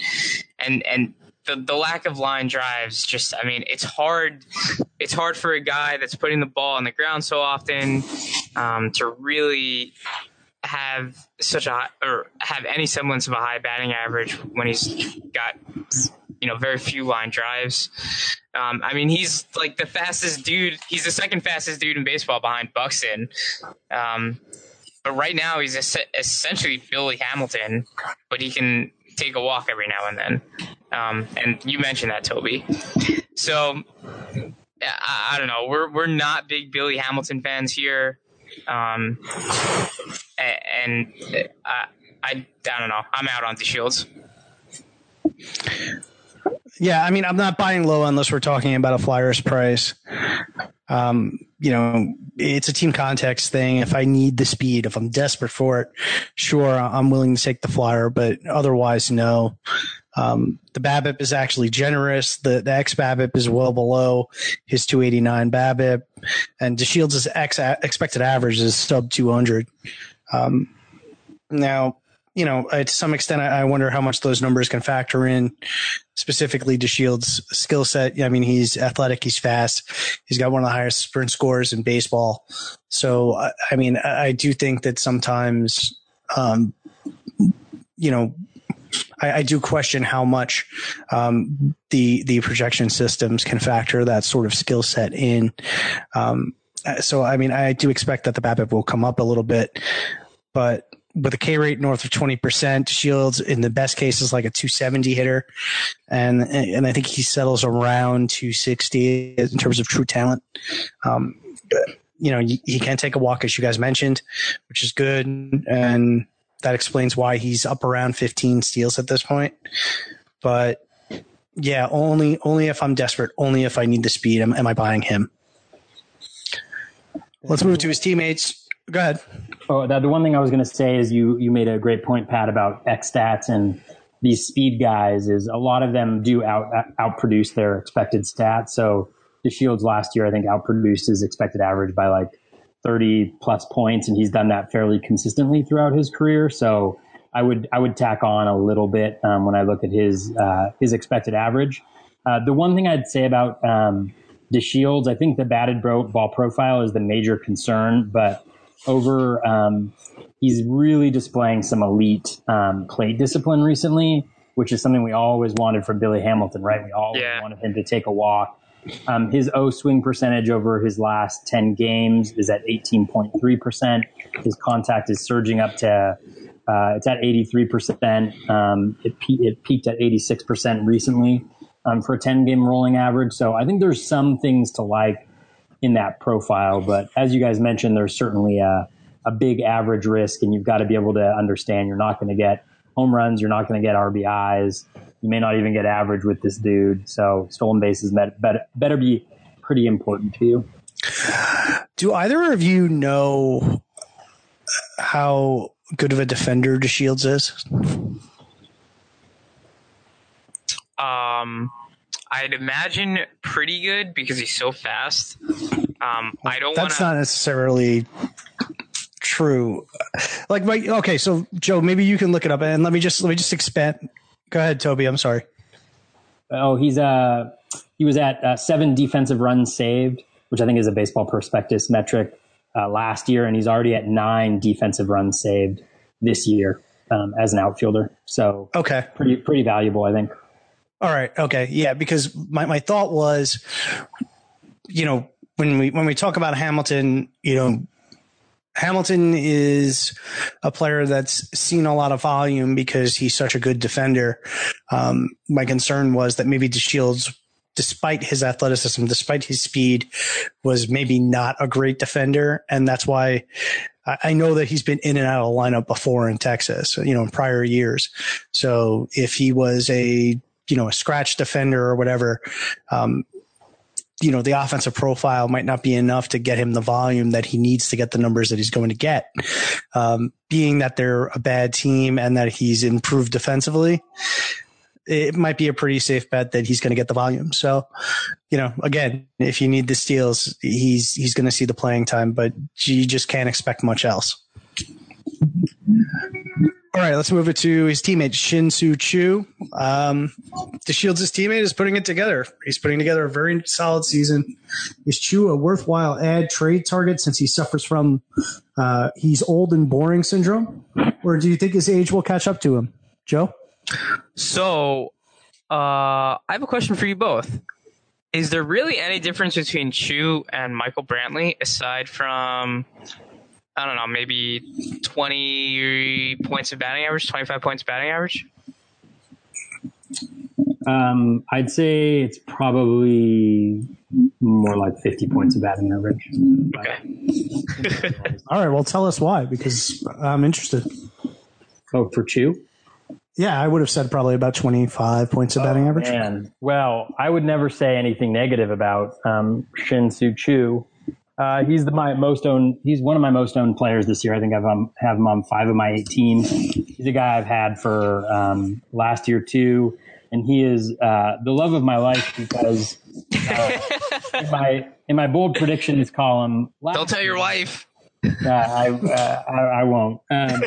[SPEAKER 3] and and the, the lack of line drives just i mean it's hard it's hard for a guy that's putting the ball on the ground so often um, to really have such a or have any semblance of a high batting average when he's got you know very few line drives um, i mean he's like the fastest dude he's the second fastest dude in baseball behind buxton um, but right now he's essentially billy hamilton but he can take a walk every now and then. Um, and you mentioned that, Toby. So I, I, don't know. We're we're not big Billy Hamilton fans here, um, and I, I I don't know. I'm out on DeShields.
[SPEAKER 2] Yeah, I mean, I'm not buying low unless we're talking about a flyer's price. Um, you know, it's a team context thing. If I need the speed, if I'm desperate for it, sure, I'm willing to take the flyer, but otherwise, no. Um, the BABIP is actually generous. The, the X BABIP is well below his 289 BABIP, and DeShields' X expected average is sub 200. Um, now, you know, to some extent, I, wonder how much those numbers can factor in specifically DeShields' skill set. I mean, he's athletic, he's fast, he's got one of the highest sprint scores in baseball. So, I mean, I do think that sometimes, um, you know, I, I, do question how much um, the the projection systems can factor that sort of skill set in. Um, so, I mean, I do expect that the BABIP will come up a little bit, but with a K rate north of 20%. Shields in the best case is like a 270 hitter. And, and I think he settles around 260 in terms of true talent. Um, you know, he can take a walk, as you guys mentioned, which is good. And that explains why he's up around 15 steals at this point. But yeah, only, only if I'm desperate, only if I need the speed, am, am I buying him? Let's move to his teammates. Go ahead.
[SPEAKER 4] Oh, the one thing I was going to say is you you made a great point, Pat, about X stats and these speed guys. Is a lot of them do out outproduce their expected stats. So DeShields last year, I think, outproduced his expected average by like 30 plus points, and he's done that fairly consistently throughout his career. So I would I would tack on a little bit um, when I look at his uh, his expected average. Uh, the one thing I'd say about um, shields, I think the batted ball profile is the major concern, but over um, he's really displaying some elite um, plate discipline recently, which is something we always wanted from Billy Hamilton, right? We always yeah. wanted him to take a walk. Um, his O swing percentage over his last 10 games is at 18.3%. His contact is surging up to, uh, it's at 83%. Um, it, pe- it peaked at 86% recently um, for a 10 game rolling average. So I think there's some things to like in that profile. But as you guys mentioned, there's certainly a, a big average risk, and you've got to be able to understand you're not going to get home runs, you're not going to get RBIs. You may not even get average with this dude. So stolen bases better, better be pretty important to you.
[SPEAKER 2] Do either of you know how good of a defender DeShields is?
[SPEAKER 3] Um, I'd imagine pretty good because he's so fast. Um, I don't.
[SPEAKER 2] That's
[SPEAKER 3] wanna...
[SPEAKER 2] not necessarily true. Like, okay, so Joe, maybe you can look it up and let me just let me just expand. Go ahead, Toby. I'm sorry.
[SPEAKER 4] Oh, he's uh he was at uh, seven defensive runs saved, which I think is a baseball prospectus metric uh, last year, and he's already at nine defensive runs saved this year um, as an outfielder. So
[SPEAKER 2] okay,
[SPEAKER 4] pretty pretty valuable, I think.
[SPEAKER 2] All right. Okay. Yeah. Because my, my thought was, you know, when we, when we talk about Hamilton, you know, Hamilton is a player that's seen a lot of volume because he's such a good defender. Um, my concern was that maybe DeShields, despite his athleticism, despite his speed, was maybe not a great defender. And that's why I, know that he's been in and out of the lineup before in Texas, you know, in prior years. So if he was a you know, a scratch defender or whatever, um, you know, the offensive profile might not be enough to get him the volume that he needs to get the numbers that he's going to get. Um, being that they're a bad team and that he's improved defensively, it might be a pretty safe bet that he's going to get the volume. So, you know, again, if you need the steals, he's he's going to see the playing time, but you just can't expect much else. All right, let's move it to his teammate Shin-Soo Choo. Um, DeShields' teammate is putting it together. He's putting together a very solid season. Is Choo a worthwhile ad trade target since he suffers from uh, he's old and boring syndrome, or do you think his age will catch up to him, Joe?
[SPEAKER 3] So, uh, I have a question for you both. Is there really any difference between Choo and Michael Brantley aside from I don't know, maybe 20 points of batting average, 25 points of batting average?
[SPEAKER 4] Um, I'd say it's probably more like 50 points of batting average.
[SPEAKER 3] Okay.
[SPEAKER 2] All right. Well, tell us why, because I'm interested.
[SPEAKER 4] Oh, for Choo?
[SPEAKER 2] Yeah, I would have said probably about 25 points of batting oh, average.
[SPEAKER 4] Man. Well, I would never say anything negative about um, Shin-Soo Choo. Uh, he's the, my most owned. He's one of my most owned players this year. I think I've um, have him on five of my eight teams. He's a guy I've had for um, last year too, and he is uh, the love of my life because uh, in my in my bold predictions column.
[SPEAKER 3] Don't tell your wife.
[SPEAKER 4] Uh, I, uh, I, I won't. Um,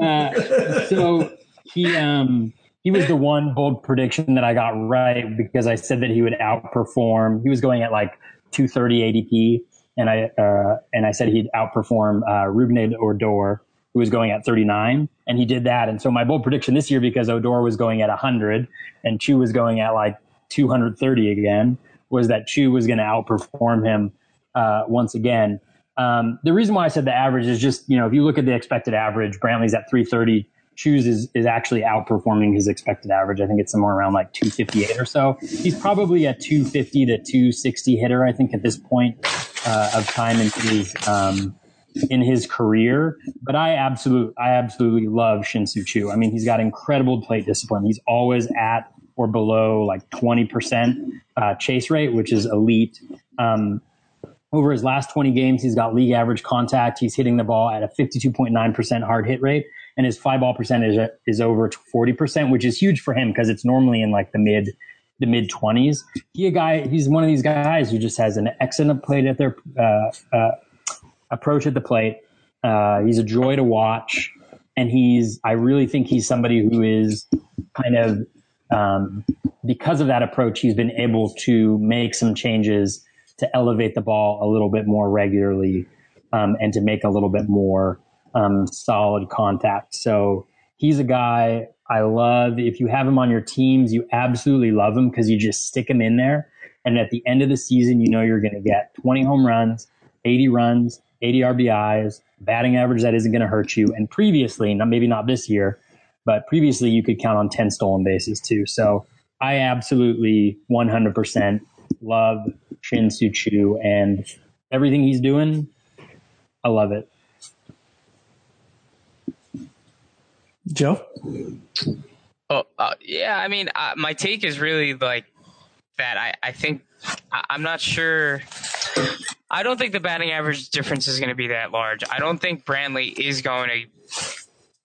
[SPEAKER 4] uh, so he um he was the one bold prediction that I got right because I said that he would outperform. He was going at like 230 ADP and I uh, and I said he'd outperform uh, Rougned Odor, who was going at 39, and he did that. And so my bold prediction this year, because Odor was going at 100 and Choo was going at like 230 again, was that Choo was going to outperform him uh, once again. Um, the reason why I said the average is just you know if you look at the expected average, Brantley's at 330. Choo's is, is actually outperforming his expected average. I think it's somewhere around like 258 or so. He's probably a 250 to 260 hitter, I think, at this point uh, of time in his um, in his career. But I absolutely I absolutely love Shin-Soo Choo. I mean, he's got incredible plate discipline. He's always at or below like 20% uh, chase rate, which is elite. Um, over his last 20 games, he's got league average contact. He's hitting the ball at a 52.9% hard hit rate, and his fly ball percentage is over 40%, which is huge for him because it's normally in like the mid the mid twenties. He a guy. He's one of these guys who just has an excellent plate at their uh, uh, approach at the plate. Uh, he's a joy to watch, and he's I really think he's somebody who is kind of um, because of that approach, he's been able to make some changes to elevate the ball a little bit more regularly um, and to make a little bit more um, solid contact. So he's a guy I love. If you have him on your teams, you absolutely love him because you just stick him in there. And at the end of the season, you know you're going to get 20 home runs, 80 runs, 80 RBIs, batting average that isn't going to hurt you. And previously, not, maybe not this year, but previously you could count on 10 stolen bases too. So I absolutely 100% love Shin-Soo Choo and everything he's doing. I love it.
[SPEAKER 2] Joe?
[SPEAKER 3] Oh, uh, yeah. I mean, uh, my take is really like that. I, I think I, I'm not sure. I don't think the batting average difference is going to be that large. I don't think Brantley is going to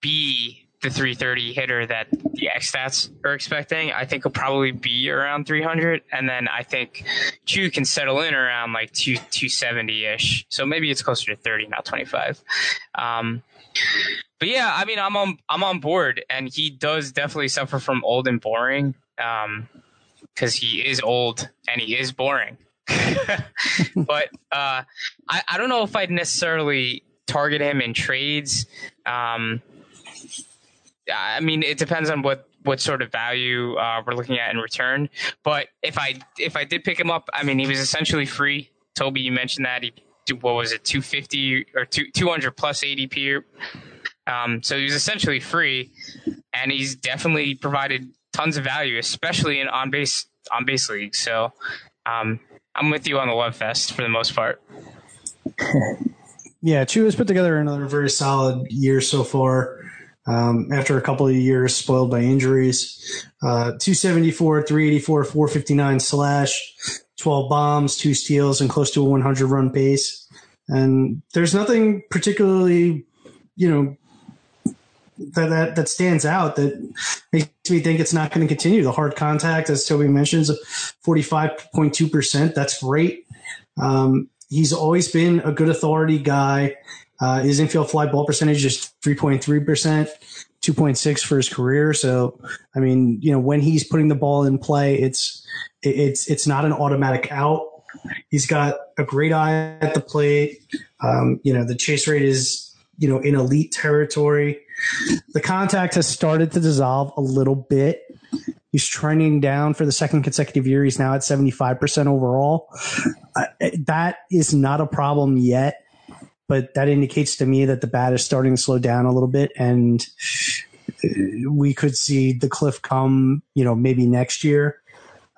[SPEAKER 3] be the 330 hitter that the X stats are expecting. I think he'll probably be around 300, and then I think Choo can settle in around like 2 270 ish. So maybe it's closer to 30, not 25. Um, but yeah, I mean, I'm on I'm on board, and he does definitely suffer from old and boring, because um, he is old and he is boring. but uh, I I don't know if I'd necessarily target him in trades. Um, I mean, it depends on what what sort of value uh, we're looking at in return. But if I if I did pick him up, I mean, he was essentially free. Toby, you mentioned that he what was it, two fifty or two two hundred plus ADP. Um, so he was essentially free, and he's definitely provided tons of value, especially in on base on base leagues. So um, I'm with you on the love fest for the most part.
[SPEAKER 2] yeah, Choo has put together another very solid year so far um, after a couple of years spoiled by injuries. Uh, 274, 384, 459 slash, 12 bombs, two steals, and close to a 100 run pace. And there's nothing particularly, you know, that, that, that stands out that makes me think it's not going to continue. The hard contact, as Toby mentions, 45.2%. That's great. Um, he's always been a good authority guy. Uh, his infield fly ball percentage is 3.3%, 2.6 for his career. So, I mean, you know, when he's putting the ball in play, it's, it's, it's not an automatic out. He's got a great eye at the plate. Um, you know, the chase rate is, you know, in elite territory. The contact has started to dissolve a little bit. He's trending down for the second consecutive year. He's now at 75% overall. Uh, that is not a problem yet but that indicates to me that the bat is starting to slow down a little bit and we could see the cliff come, you know, maybe next year.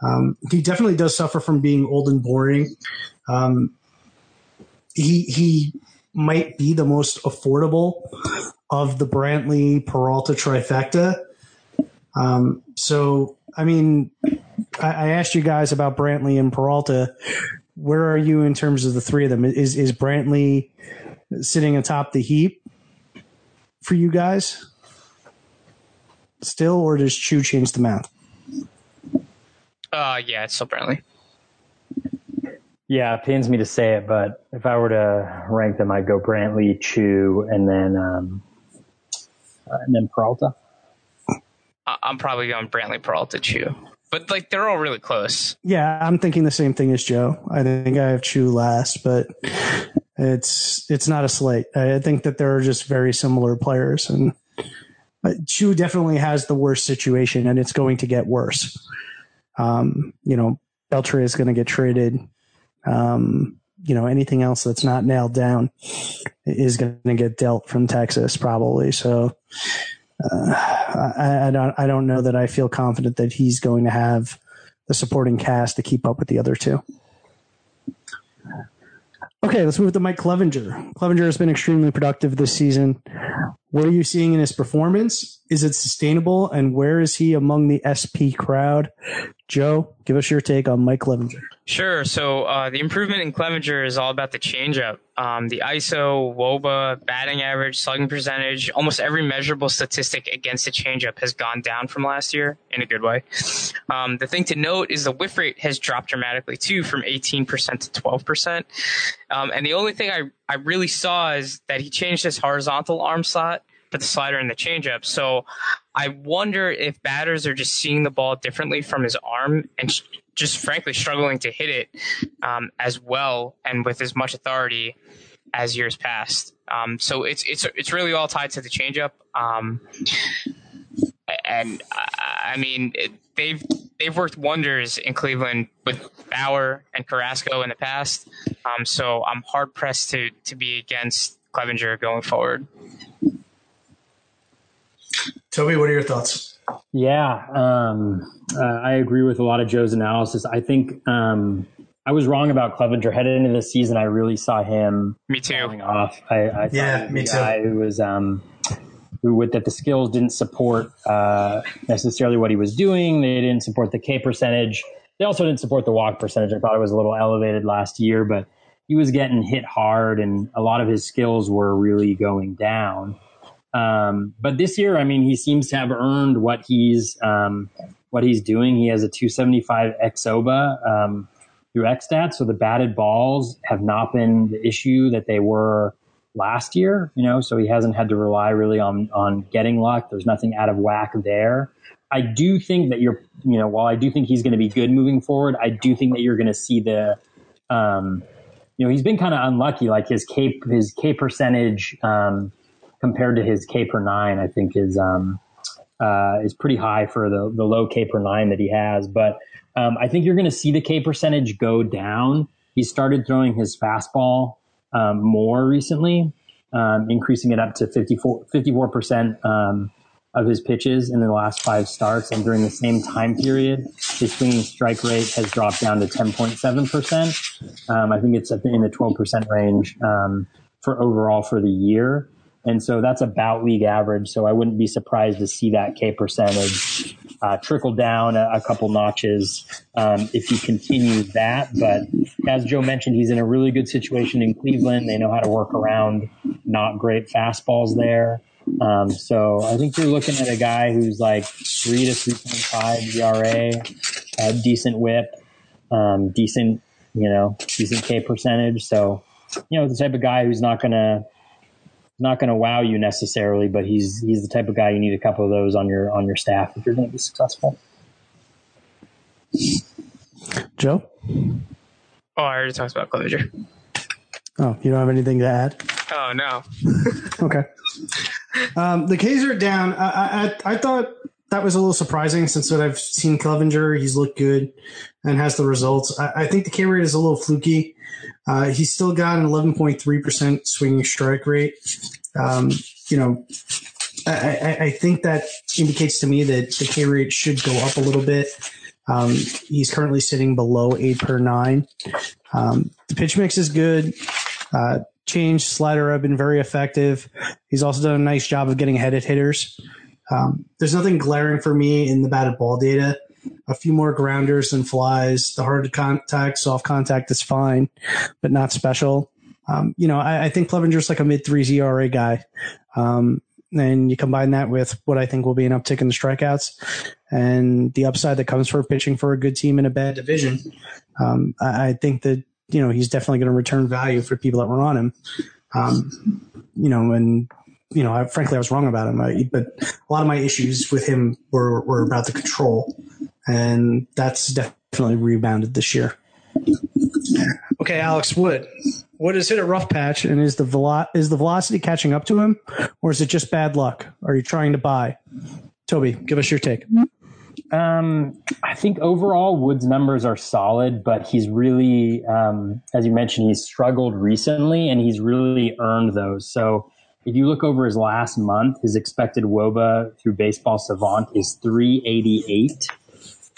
[SPEAKER 2] Um, he definitely does suffer from being old and boring. Um, he he might be the most affordable of the Brantley Peralta trifecta. Um, so, I mean, I, I, asked you guys about Brantley and Peralta. Where are you in terms of the three of them? Is is Brantley sitting atop the heap for you guys still, or does Choo change the math?
[SPEAKER 3] Uh, yeah, it's still Brantley.
[SPEAKER 4] Yeah, it pains me to say it, but if I were to rank them, I'd go Brantley, Choo, and then um, uh, and then Peralta.
[SPEAKER 3] I'm probably going Brantley, Peralta, Choo, but like they're all really close.
[SPEAKER 2] Yeah, I'm thinking the same thing as Joe. I think I have Choo last, but it's it's not a slate. I think that there are just very similar players, and Choo definitely has the worst situation, and it's going to get worse. Um, you know, Beltre is going to get traded. Um, you know, anything else that's not nailed down is going to get dealt from Texas probably. So uh, I, I don't I don't know that I feel confident that he's going to have the supporting cast to keep up with the other two. Okay, let's move to Mike Clevinger. Clevinger has been extremely productive this season. What are you seeing in his performance? Is it sustainable? And where is he among the SP crowd? Joe, give us your take on Mike Clevinger.
[SPEAKER 3] Sure. So uh, the improvement in Clevinger is all about the changeup. Um, the ISO, WOBA, batting average, slugging percentage, almost every measurable statistic against the changeup has gone down from last year in a good way. Um, the thing to note is the whiff rate has dropped dramatically too, from 18% to 12%. Um, and the only thing I, I really saw is that he changed his horizontal arm slot but the slider and the changeup. So I wonder if batters are just seeing the ball differently from his arm and just frankly struggling to hit it um, as well and with as much authority as years past. Um, so it's it's it's really all tied to the changeup. Um, and I mean, it, they've they've worked wonders in Cleveland with Bauer and Carrasco in the past. Um, so I'm hard pressed to to be against Clevinger going forward.
[SPEAKER 2] Toby, what are your thoughts?
[SPEAKER 4] Yeah, um, uh, I agree with a lot of Joe's analysis. I think um, I was wrong about Clevinger headed into the season. I really saw him.
[SPEAKER 3] Me too.
[SPEAKER 4] Off. I, I
[SPEAKER 2] yeah, me too.
[SPEAKER 4] Guy who was um, who with that the skills didn't support uh, necessarily what he was doing. They didn't support the K percentage. They also didn't support the walk percentage. I thought it was a little elevated last year, but he was getting hit hard, and a lot of his skills were really going down. Um, but this year, I mean, he seems to have earned what he's um, what he's doing. He has a 275 xOBA um, through XStats, so the batted balls have not been the issue that they were last year. You know, so he hasn't had to rely really on on getting luck. There's nothing out of whack there. I do think that you're, you know, while I do think he's going to be good moving forward, I do think that you're going to see the, um, you know, he's been kind of unlucky. Like his K his K percentage um, compared to his K per nine, I think is um, uh, is pretty high for the the low K per nine that he has. But um, I think you're going to see the K percentage go down. He started throwing his fastball um, more recently, um, increasing it up to 54 percent um, of his pitches in the last five starts. And during the same time period, his swinging strike rate has dropped down to 10.7 percent. Um, I think it's in the 12 percent range um, for overall for the year. And so that's about league average. So I wouldn't be surprised to see that K percentage uh, trickle down a, a couple notches um, if he continues that. But as Joe mentioned, he's in a really good situation in Cleveland. They know how to work around not great fastballs there. Um, so I think you're looking at a guy who's like three to three point five ERA, a decent WHIP, um, decent you know decent K percentage. So you know the type of guy who's not gonna not going to wow you necessarily, but he's he's the type of guy you need a couple of those on your on your staff if you're going to be successful.
[SPEAKER 2] Joe.
[SPEAKER 3] Oh, I already talked about closure.
[SPEAKER 2] Oh, you don't have anything to add?
[SPEAKER 3] Oh no.
[SPEAKER 2] okay. Um, the K's are down. I, I I thought that was a little surprising since what I've seen Clevinger. He's looked good and has the results. I, I think the K rate is a little fluky. Uh, he's still got an 11.3% swinging strike rate. Um, you know, I, I, think that indicates to me that the K rate should go up a little bit. Um, he's currently sitting below eight per nine. Um, the pitch mix is good. Uh, change slider have been very effective. He's also done a nice job of getting ahead at hitters. Um, there's nothing glaring for me in the batted ball data a few more grounders and flies. The hard contact, soft contact is fine, but not special. Um, you know, I, I think Clevinger's like a mid threes ERA guy. Um, and you combine that with what I think will be an uptick in the strikeouts and the upside that comes for pitching for a good team in a bad division. Um, I, I, think that, you know, he's definitely going to return value for people that were on him. Um, you know, and you know, I, frankly, I was wrong about him. I, but a lot of my issues with him were, were about the control and that's definitely rebounded this year. Okay, Alex Wood. What is it a rough patch, and is the velo- is the velocity catching up to him, or is it just bad luck? Are you trying to buy? Toby, give us your take.
[SPEAKER 4] Um, I think overall Wood's numbers are solid, but he's really, um, as you mentioned, he's struggled recently, and he's really earned those. So if you look over his last month, his expected WOBA through Baseball Savant is 388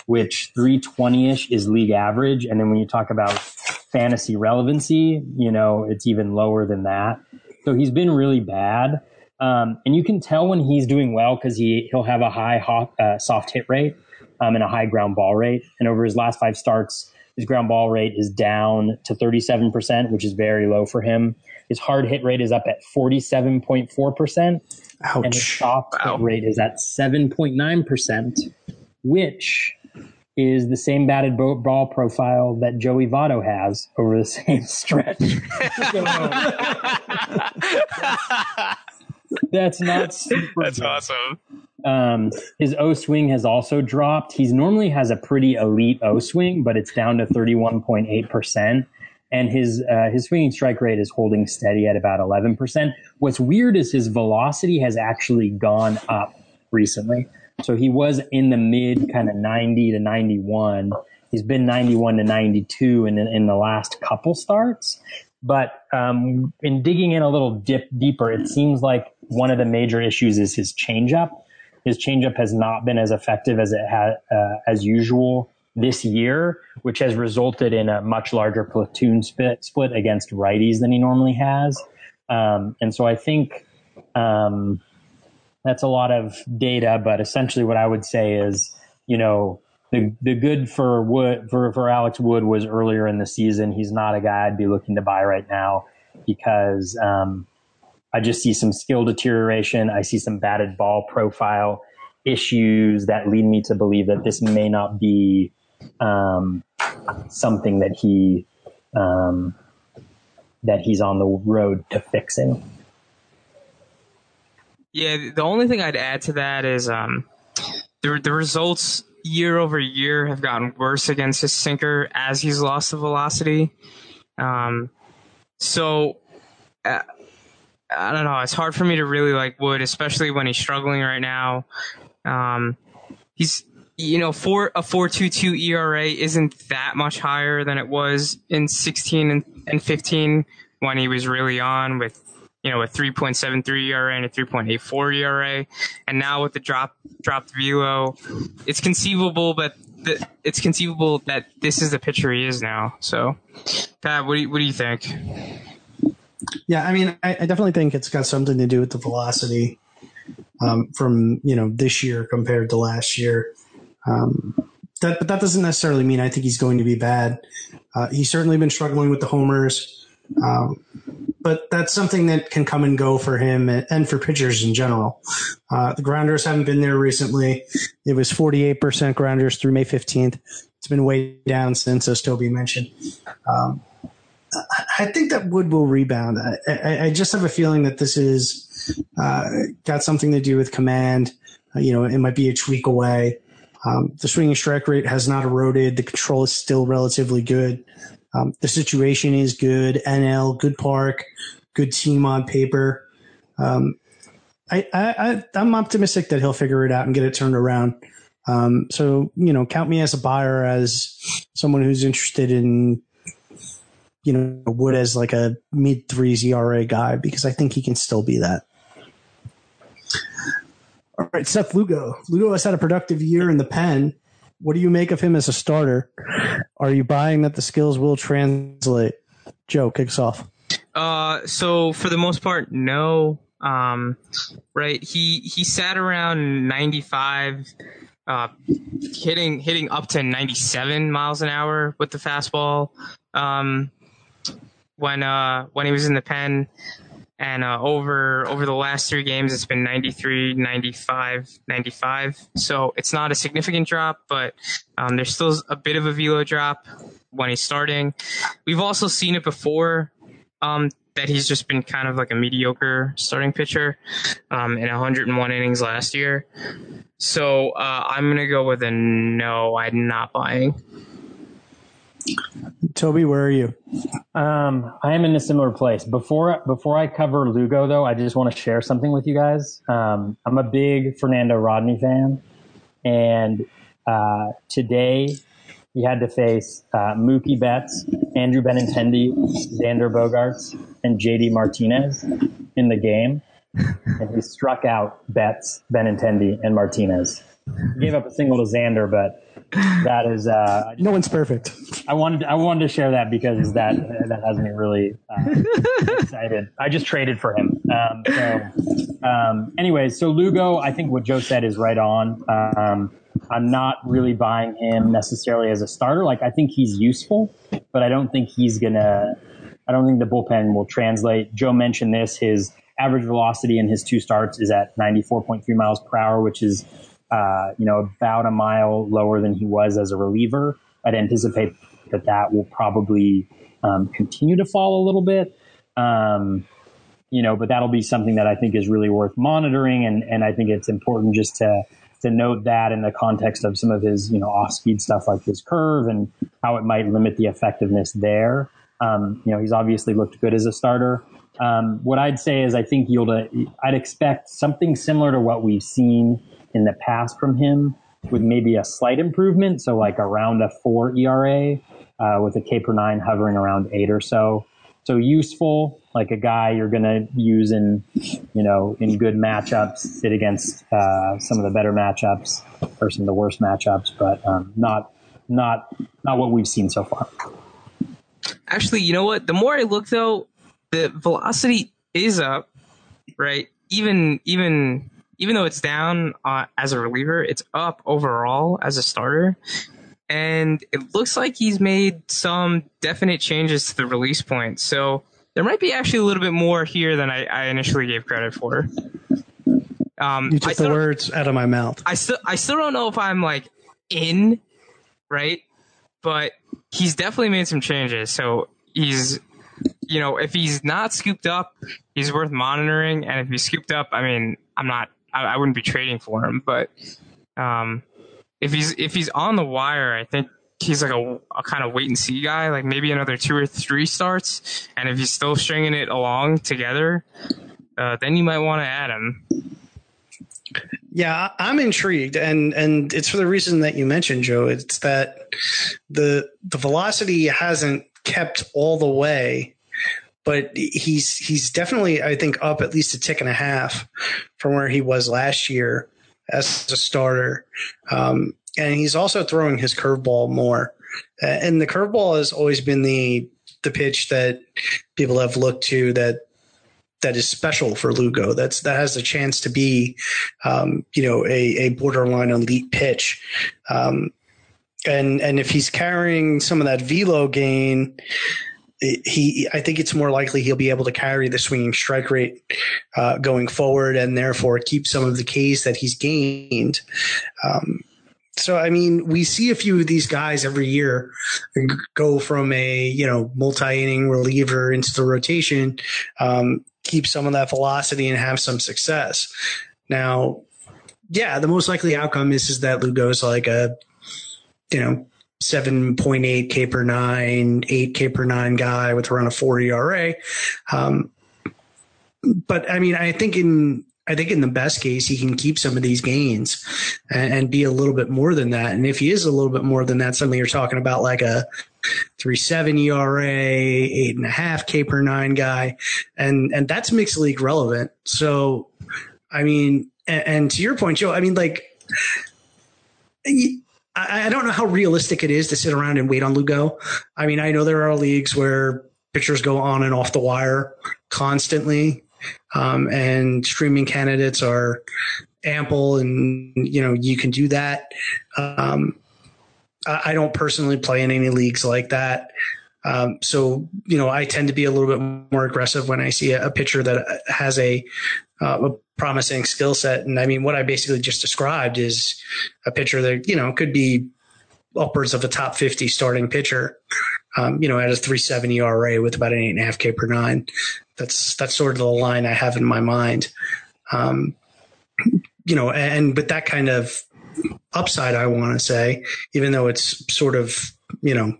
[SPEAKER 4] which 320 ish is league average. And then when you talk about fantasy relevancy, you know, it's even lower than that. So he's been really bad. Um, and you can tell when he's doing well because he, he'll have a high uh, soft hit rate um, and a high ground ball rate. And over his last five starts, his ground ball rate is down to 37%, which is very low for him. His hard hit rate is up at 47.4%.
[SPEAKER 2] Ouch.
[SPEAKER 4] And his soft wow. hit rate is at 7.9%, which is the same batted ball profile that Joey Votto has over the same stretch. that's not super.
[SPEAKER 3] That's good. awesome.
[SPEAKER 4] Um, his O swing has also dropped. He's normally has a pretty elite O swing, but it's down to 31.8% and his uh, his swinging strike rate is holding steady at about 11%. What's weird is his velocity has actually gone up recently. So he was in the mid kind of 90 to 91. He's been 91 to 92 in in the last couple starts. But um, in digging in a little dip deeper, it seems like one of the major issues is his changeup. His changeup has not been as effective as it had uh, as usual this year, which has resulted in a much larger platoon split, split against righties than he normally has. Um, and so I think um, that's a lot of data, but essentially what I would say is, you know, the the good for Wood for, for Alex Wood was earlier in the season. He's not a guy I'd be looking to buy right now because um, I just see some skill deterioration. I see some batted ball profile issues that lead me to believe that this may not be um, something that he um, that he's on the road to fixing.
[SPEAKER 3] Yeah, the only thing I'd add to that is um, the the results year over year have gotten worse against his sinker as he's lost the velocity. Um, so. Uh, I don't know. It's hard for me to really like Wood, especially when he's struggling right now. Um, he's you know, for a 4.22 ERA isn't that much higher than it was in 16 and, and 15 when he was really on with, you know, a 3.73 ERA and a 3.84 ERA. And now with the drop, dropped velo, it's conceivable, but it's conceivable that this is the pitcher he is now. So, Pat, what do you, what do you think?
[SPEAKER 2] Yeah, I mean, I, I definitely think it's got something to do with the velocity um, from you know this year compared to last year. Um, that, but that doesn't necessarily mean I think he's going to be bad. Uh, he's certainly been struggling with the homers, um, but that's something that can come and go for him and, for pitchers in general. Uh, the grounders haven't been there recently. It was 48% grounders through May 15th. It's been way down since, as Toby mentioned. Um, I think that Wood will rebound. I, I, I, just have a feeling that this is uh, got something to do with command. Uh, you know, it might be a tweak away. Um, the swinging strike rate has not eroded. The control is still relatively good. Um, the situation is good. NL, good park, good team on paper. Um, I, I, am optimistic that he'll figure it out and get it turned around. Um, so, you know, count me as a buyer, as someone who's interested in, you know, Wood as like a mid threes ERA guy because I think he can still be that. All right, Seth Lugo. Lugo has had a productive year in the pen. What do you make of him as a starter? Are you buying that the skills will translate? Joe, kicks off.
[SPEAKER 3] Uh, so for the most part, no. Um, right. He he sat around 95, uh, hitting hitting up to 97 miles an hour with the fastball. Um, when uh when he was in the pen, and uh, over over the last three games it's been 93 95 95 so it's not a significant drop but um, there's still a bit of a velo drop when he's starting. We've also seen it before um, that he's just been kind of like a mediocre starting pitcher um, in 101 innings last year. So uh, i'm going to go with a no i'm not buying
[SPEAKER 2] Toby, where are you?
[SPEAKER 4] Um, I am in a similar place. Before before I cover Lugo, though, I just want to share something with you guys. Um, I'm a big Fernando Rodney fan, and uh, today he had to face uh, Mookie Betts, Andrew Benintendi, Xander Bogaerts, and JD Martinez in the game, and he struck out Betts, Benintendi, and Martinez. He gave up a single to Xander, but that is uh,
[SPEAKER 2] no one's perfect.
[SPEAKER 4] I wanted I wanted to share that because that that has me really uh, excited. I just traded for him. Um, so, um, anyways, so Lugo, I think what Joe said is right on. Um, I'm not really buying him necessarily as a starter. Like I think he's useful, but I don't think he's gonna. I don't think the bullpen will translate. Joe mentioned this. His average velocity in his two starts is at 94.3 miles per hour, which is uh, you know, about a mile lower than he was as a reliever. I'd anticipate that that will probably um, continue to fall a little bit. Um, you know, but that'll be something that I think is really worth monitoring. And, and I think it's important just to, to note that in the context of some of his, you know, off speed stuff like his curve and how it might limit the effectiveness there. Um, you know, he's obviously looked good as a starter. Um, what I'd say is I think you'll, I'd expect something similar to what we've seen in the past from him with maybe a slight improvement. So like around a four ERA, uh, with a K per nine hovering around eight or so. So useful, like a guy you're going to use in, you know, in good matchups, sit against uh, some of the better matchups or some of the worst matchups, but um, not not not what we've seen so far.
[SPEAKER 3] Actually, you know what? The more I look, though, the velocity is up, right? Even even even though it's down uh, as a reliever, it's up overall as a starter and it looks like he's made some definite changes to the release point. So there might be actually a little bit more here than I, I initially gave credit for.
[SPEAKER 2] Um, you took the words out of my mouth.
[SPEAKER 3] I still I still don't know if I'm like in, right? But he's definitely made some changes. So he's, you know, if he's not scooped up, he's worth monitoring. And if he's scooped up, I mean, I'm not, I, I wouldn't be trading for him. But um, if he's if he's on the wire, I think he's like a, a, kind of wait and see guy, like maybe another two or three starts. And if he's still stringing it along together, uh, then you might want to add him.
[SPEAKER 2] Yeah, I'm intrigued, and and it's for the reason that you mentioned, Joe. It's that the the velocity hasn't kept all the way, but he's he's definitely I think up at least a tick and a half from where he was last year as a starter. Um, and he's also throwing his curveball more. Uh, and the curveball has always been the the pitch that people have looked to that that is special for Lugo. That's that has a chance to be, um, you know, a, a borderline elite pitch. Um, and and if he's carrying some of that velo gain, he I think it's more likely he'll be able to carry the swinging strike rate uh, going forward, and therefore keep some of the Ks that he's gained. Um, so I mean, we see a few of these guys every year go from a you know multi-inning reliever into the rotation, um, keep some of that velocity and have some success. Now, yeah, the most likely outcome is is that Lugo's like a you know 7.8 K per nine, 8 K per nine guy with around a 4 ERA. Um, but I mean, I think in, I think in the best case, he can keep some of these gains and, and, be a little bit more than that. And if he is a little bit more than that, suddenly you're talking about like a three seven ERA, eight and a half K per nine guy, and and that's mixed league relevant. So, I mean, and, and to your point, Joe, I mean, like. I, I don't know how realistic it is to sit around and wait on Lugo. I mean, I know there are leagues where pitchers go on and off the wire constantly, um, and streaming candidates are ample, and you know you can do that. Um, I, don't personally play in any leagues like that. Um, so, you know, I tend to be a little bit more aggressive when I see a, a pitcher that has a, uh, a promising skill set. And I mean, what I basically just described is a pitcher that, you know, could be upwards of a top 50 starting pitcher, um, you know, at a 370 ERA with about an eight and a half K per nine. That's, that's sort of the line I have in my mind. Um, you know, and with that kind of upside, I want to say, even though it's sort of, you know,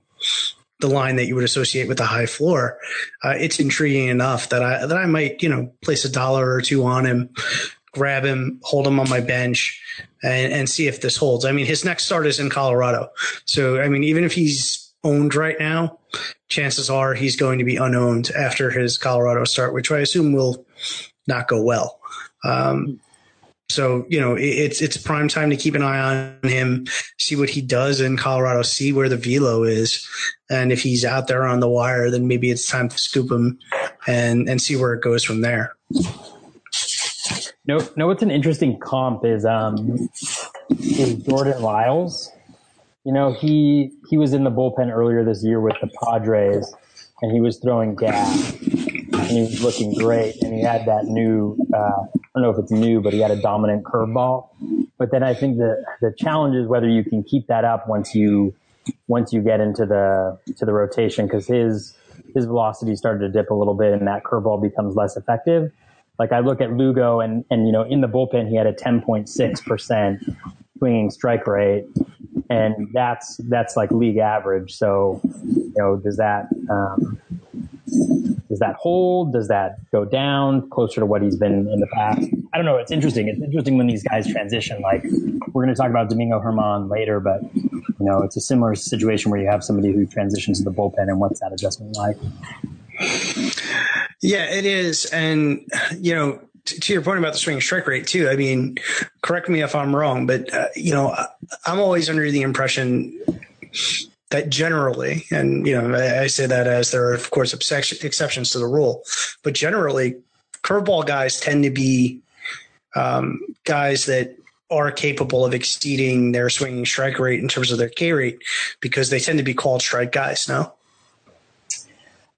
[SPEAKER 2] the line that you would associate with a high floor, uh, it's intriguing enough that I that I might you know place a dollar or two on him, grab him, hold him on my bench, and, and see if this holds. I mean, his next start is in Colorado, so I mean, even if he's owned right now, chances are he's going to be unowned after his Colorado start, which I assume will not go well. Um, so you know it's it's prime time to keep an eye on him, see what he does in Colorado, see where the velo is, and if he's out there on the wire, then maybe it's time to scoop him and and see where it goes from there.
[SPEAKER 4] No, no. What's an interesting comp is um is Jordan Lyles. You know he he was in the bullpen earlier this year with the Padres, and he was throwing gas and he was looking great. And he had that new, uh, I don't know if it's new, but he had a dominant curveball. But then I think the the challenge is whether you can keep that up once you once you get into the to the rotation because his his velocity started to dip a little bit and that curveball becomes less effective. Like I look at Lugo and, and, you know, in the bullpen, he had a 10.6% swinging strike rate and that's, that's like league average. So, you know, does that, um, does that hold? Does that go down closer to what he's been in the past? I don't know. It's interesting. It's interesting when these guys transition. Like we're going to talk about Domingo German later, but you know, it's a similar situation where you have somebody who transitions to the bullpen and what's that adjustment like?
[SPEAKER 2] Yeah, it is. And, you know, to your point about the swing strike rate too, I mean, correct me if I'm wrong, but uh, you know, I'm always under the impression that generally, and you know, I, say that as there are of course exceptions to the rule, but generally, curveball guys tend to be um, guys that are capable of exceeding their swinging strike rate in terms of their K rate because they tend to be called strike guys. No.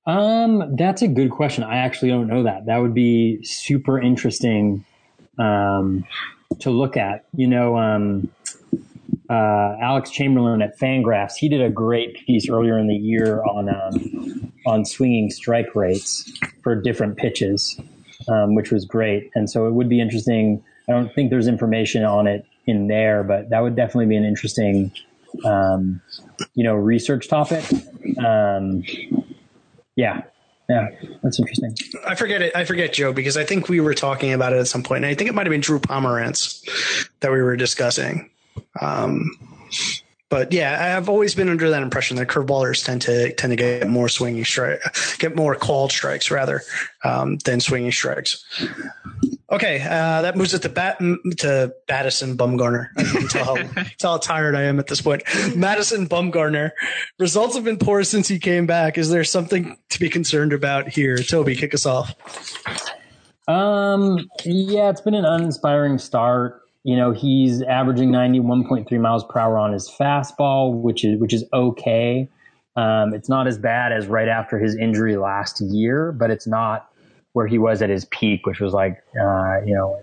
[SPEAKER 4] Um, that's a good question. I actually don't know that. That would be super interesting um, to look at. You know, um, uh, Alex Chamberlain at Fangraphs, he did a great piece earlier in the year on um, on swinging strike rates for different pitches, um, which was great. And so it would be interesting. I don't think there's information on it in there, but that would definitely be an interesting, um, you know, research topic. Um, yeah. Yeah, that's interesting.
[SPEAKER 2] I forget it. I forget Joe because I think we were talking about it at some point, and I think it might have been Drew Pomeranz that we were discussing. Um, but yeah, I've always been under that impression that curveballers tend to tend to get more swinging strike, get more called strikes rather um, than swinging strikes. Okay, uh, that moves it to bat to Madison Bumgarner. Tell how, tell how tired I am at this point. Madison Bumgarner. Results have been poor since he came back. Is there something to be concerned about here? Toby, kick us off.
[SPEAKER 4] Um, yeah, it's been an uninspiring start. You know, he's averaging 91.3 miles per hour on his fastball, which is which is okay. Um, it's not as bad as right after his injury last year, but it's not where he was at his peak, which was like, uh, you know,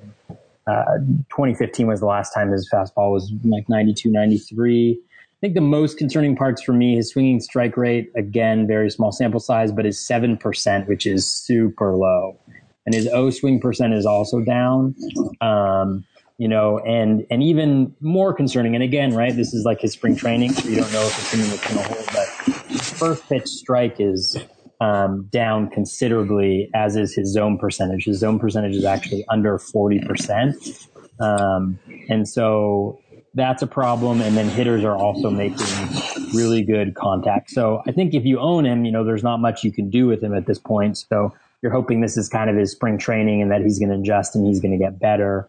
[SPEAKER 4] uh, 2015 was the last time his fastball was like 92, 93. I think the most concerning parts for me, his swinging strike rate, again, very small sample size, but is 7%, which is super low. And his O swing percent is also down. Um, you know, and, and even more concerning, and again, right, this is like his spring training, so you don't know if it's going to hold, but his first pitch strike is um, down considerably, as is his zone percentage. His zone percentage is actually under 40%. Um, and so that's a problem. And then hitters are also making really good contact. So I think if you own him, you know, there's not much you can do with him at this point. So you're hoping this is kind of his spring training and that he's going to adjust and he's going to get better.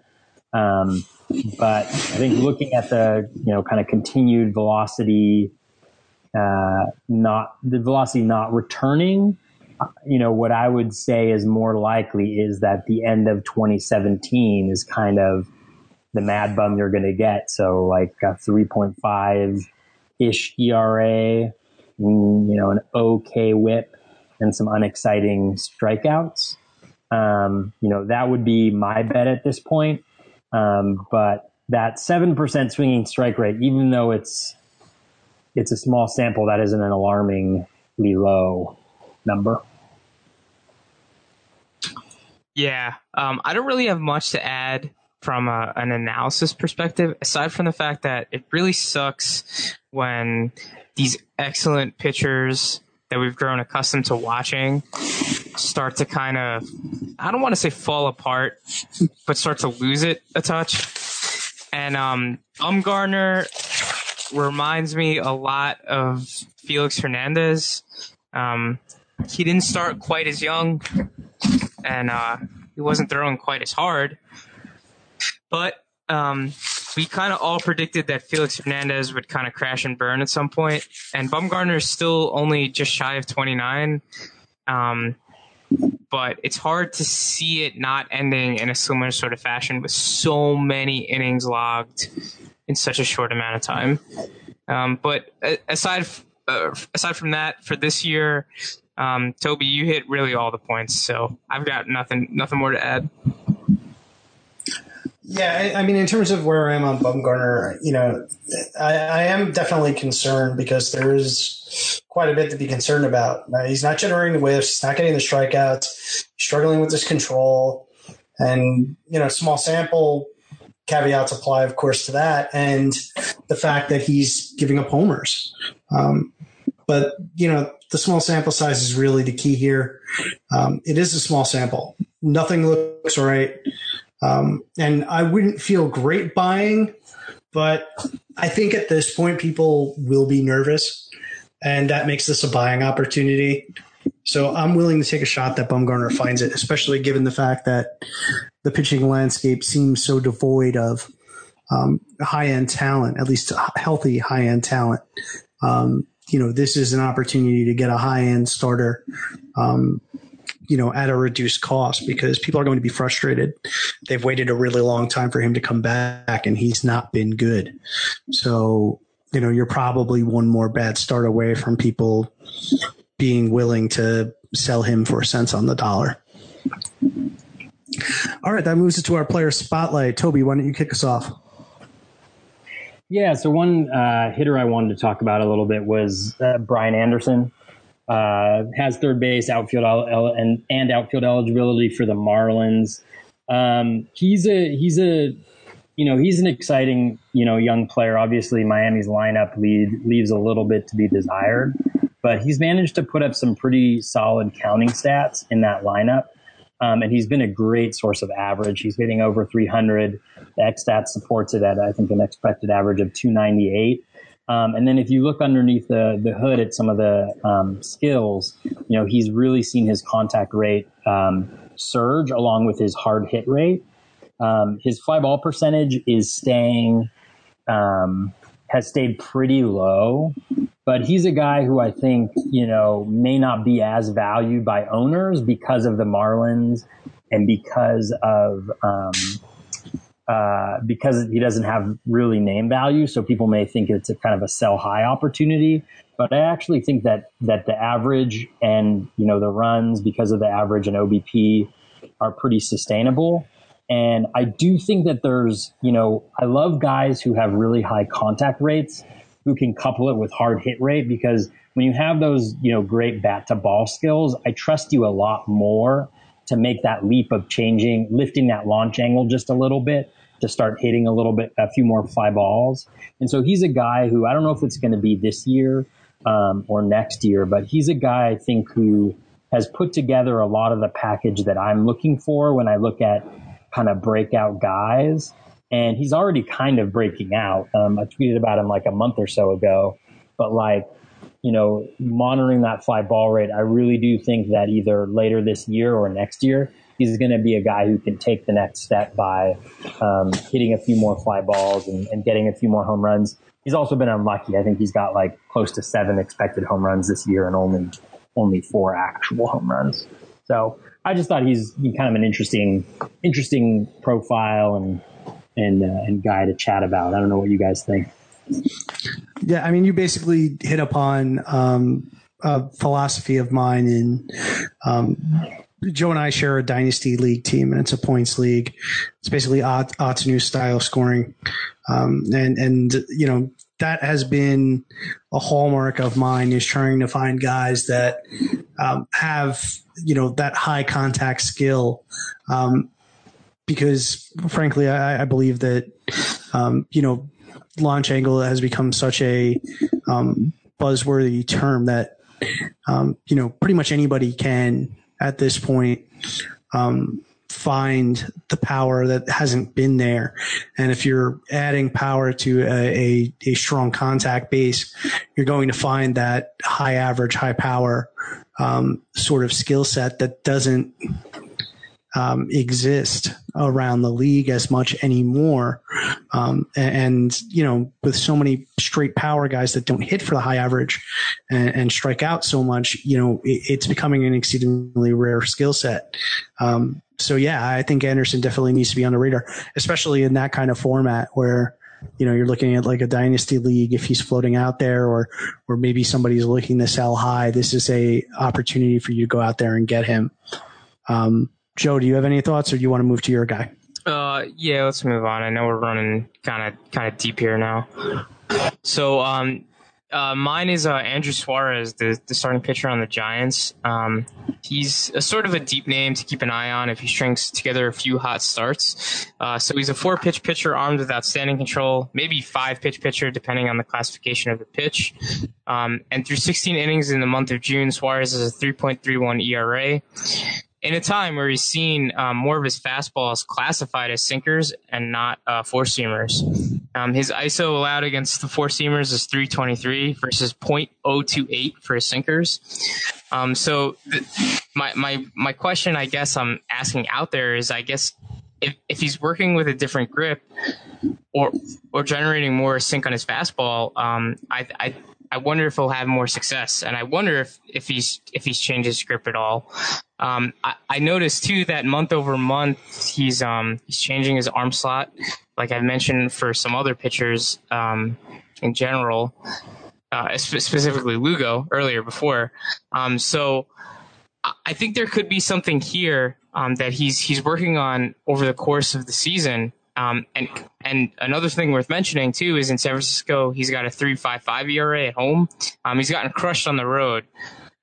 [SPEAKER 4] Um, but I think looking at the, you know, kind of continued velocity uh, not the velocity not returning, you know, what I would say is more likely is that the end of 2017 is kind of the mad bum you're going to get. So like a 3.5 ish ERA, you know, an okay whip and some unexciting strikeouts. Um, you know, that would be my bet at this point. Um, but that 7% swinging strike rate, even though it's it's a small sample. That isn't an alarmingly low number.
[SPEAKER 3] Yeah, um, I don't really have much to add from a, an analysis perspective, aside from the fact that it really sucks when these excellent pitchers that we've grown accustomed to watching start to kind of, I don't want to say fall apart, but start to lose it a touch. And um, Bumgarner reminds me a lot of Felix Hernandez. Um, he didn't start quite as young, and uh, he wasn't throwing quite as hard. But um, we kind of all predicted that Felix Hernandez would kind of crash and burn at some point, and Bumgarner is still only just shy of 29. Um, but it's hard to see it not ending in a similar sort of fashion with so many innings logged in such a short amount of time. Um, but aside uh, aside from that, for this year, um, Toby, you hit really all the points, so I've got nothing nothing more to add.
[SPEAKER 2] Yeah, I, I, mean, in terms of where I am on Bumgarner, you know, I, I, am definitely concerned because there is quite a bit to be concerned about. Uh, he's not generating the whiffs, he's not getting the strikeouts, struggling with his control, and you know, small sample caveats apply, of course, to that, and the fact that he's giving up homers. Um, but you know, the small sample size is really the key here. Um, it is a small sample. Nothing looks right. Um, and I wouldn't feel great buying, but I think at this point people will be nervous, and that makes this a buying opportunity. So I'm willing to take a shot that Bumgarner finds it, especially given the fact that the pitching landscape seems so devoid of um, high end talent, at least healthy high end talent. Um, you know, this is an opportunity to get a high end starter um, you know, at a reduced cost because people are going to be frustrated. They've waited a really long time for him to come back and he's not been good. So, you know, you're probably one more bad start away from people being willing to sell him for cents on the dollar. All right, that moves us to our player spotlight. Toby, why don't you kick us off?
[SPEAKER 4] Yeah, so one uh, hitter I wanted to talk about a little bit was uh, Brian Anderson uh, has third base, outfield el- and and outfield eligibility for the Marlins. Um, he's a he's a you know he's an exciting you know young player. Obviously, Miami's lineup lead leaves a little bit to be desired, but he's managed to put up some pretty solid counting stats in that lineup. Um, and he's been a great source of average. He's hitting over 300. The XStats supports it at, I think, an expected average of 298. Um, and then if you look underneath the, the hood at some of the um, skills, you know, he's really seen his contact rate um, surge along with his hard hit rate. Um, his fly ball percentage is staying, um, has stayed pretty low, but he's a guy who I think, you know, may not be as valued by owners because of the Marlins and because of, um, uh, because he doesn't have really name value. So people may think it's a kind of a sell high opportunity. But I actually think that that the average and you know the runs because of the average and OBP are pretty sustainable. And I do think that there's you know I love guys who have really high contact rates who can couple it with hard hit rate because when you have those you know great bat to ball skills, I trust you a lot more to make that leap of changing, lifting that launch angle just a little bit to start hitting a little bit, a few more fly balls. And so he's a guy who I don't know if it's going to be this year um, or next year, but he's a guy I think who has put together a lot of the package that I'm looking for when I look at kind of breakout guys. And he's already kind of breaking out. Um, I tweeted about him like a month or so ago, but like, you know, monitoring that fly ball rate, I really do think that either later this year or next year, he's going to be a guy who can take the next step by um, hitting a few more fly balls and, and, getting a few more home runs. He's also been unlucky. I think he's got like close to seven expected home runs this year and only only four actual home runs. So I just thought he's kind of an interesting interesting profile and and uh, and guy to chat about. I don't know what you guys think.
[SPEAKER 2] Yeah, I mean, you basically hit upon um, a philosophy of mine in um, Joe and I share a dynasty league team, and it's a points league. It's basically Ottoneu style scoring, um, and and you know that has been a hallmark of mine is trying to find guys that um, have you know that high contact skill, um, because frankly, I, I believe that um, you know launch angle has become such a um, buzzworthy term that um, you know pretty much anybody can at this point um, find the power that hasn't been there. And if you're adding power to a, a, a, strong contact base, you're going to find that high average, high power um, sort of skill set that doesn't um, exist around the league as much anymore. Um, and, you know, with so many straight power guys that don't hit for the high average and, and strike out so much, you know, it, it's becoming an exceedingly rare skill set. Um, so yeah, I think Anderson definitely needs to be on the radar, especially in that kind of format where, you know, you're looking at like a dynasty league if he's floating out there or or maybe somebody's looking to sell high. This is a opportunity for you to go out there and get him. Um, Joe, do you have any thoughts or do you want to move to your guy?
[SPEAKER 3] Uh, yeah, let's move on. I know we're running kind of kind of deep here now. So, um, uh, mine is uh, Andrew Suarez, the, the starting pitcher on the Giants. Um, he's a sort of a deep name to keep an eye on if he strings together a few hot starts. Uh, so he's a four pitch pitcher armed with outstanding control, maybe five pitch pitcher depending on the classification of the pitch. Um, and through 16 innings in the month of June, Suarez has a 3.31 ERA in a time where he's seen um, more of his fastballs classified as sinkers and not uh, four seamers. Um, his ISO allowed against the four seamers is 323 versus 0.028 for his sinkers. Um, so th- my my my question, I guess, I'm asking out there is, I guess, if if he's working with a different grip or or generating more sink on his fastball, um, I I I wonder if he'll have more success, and I wonder if, if he's if he's changed his grip at all. Um, I, I, noticed too that month over month he's um, he's changing his arm slot, like I mentioned for some other pitchers um, in general, uh, specifically Lugo earlier before. Um, so I think there could be something here um, that he's he's working on over the course of the season um, and and another thing worth mentioning too is in San Francisco, he's got a three five five ERA at home. Um, he's gotten crushed on the road,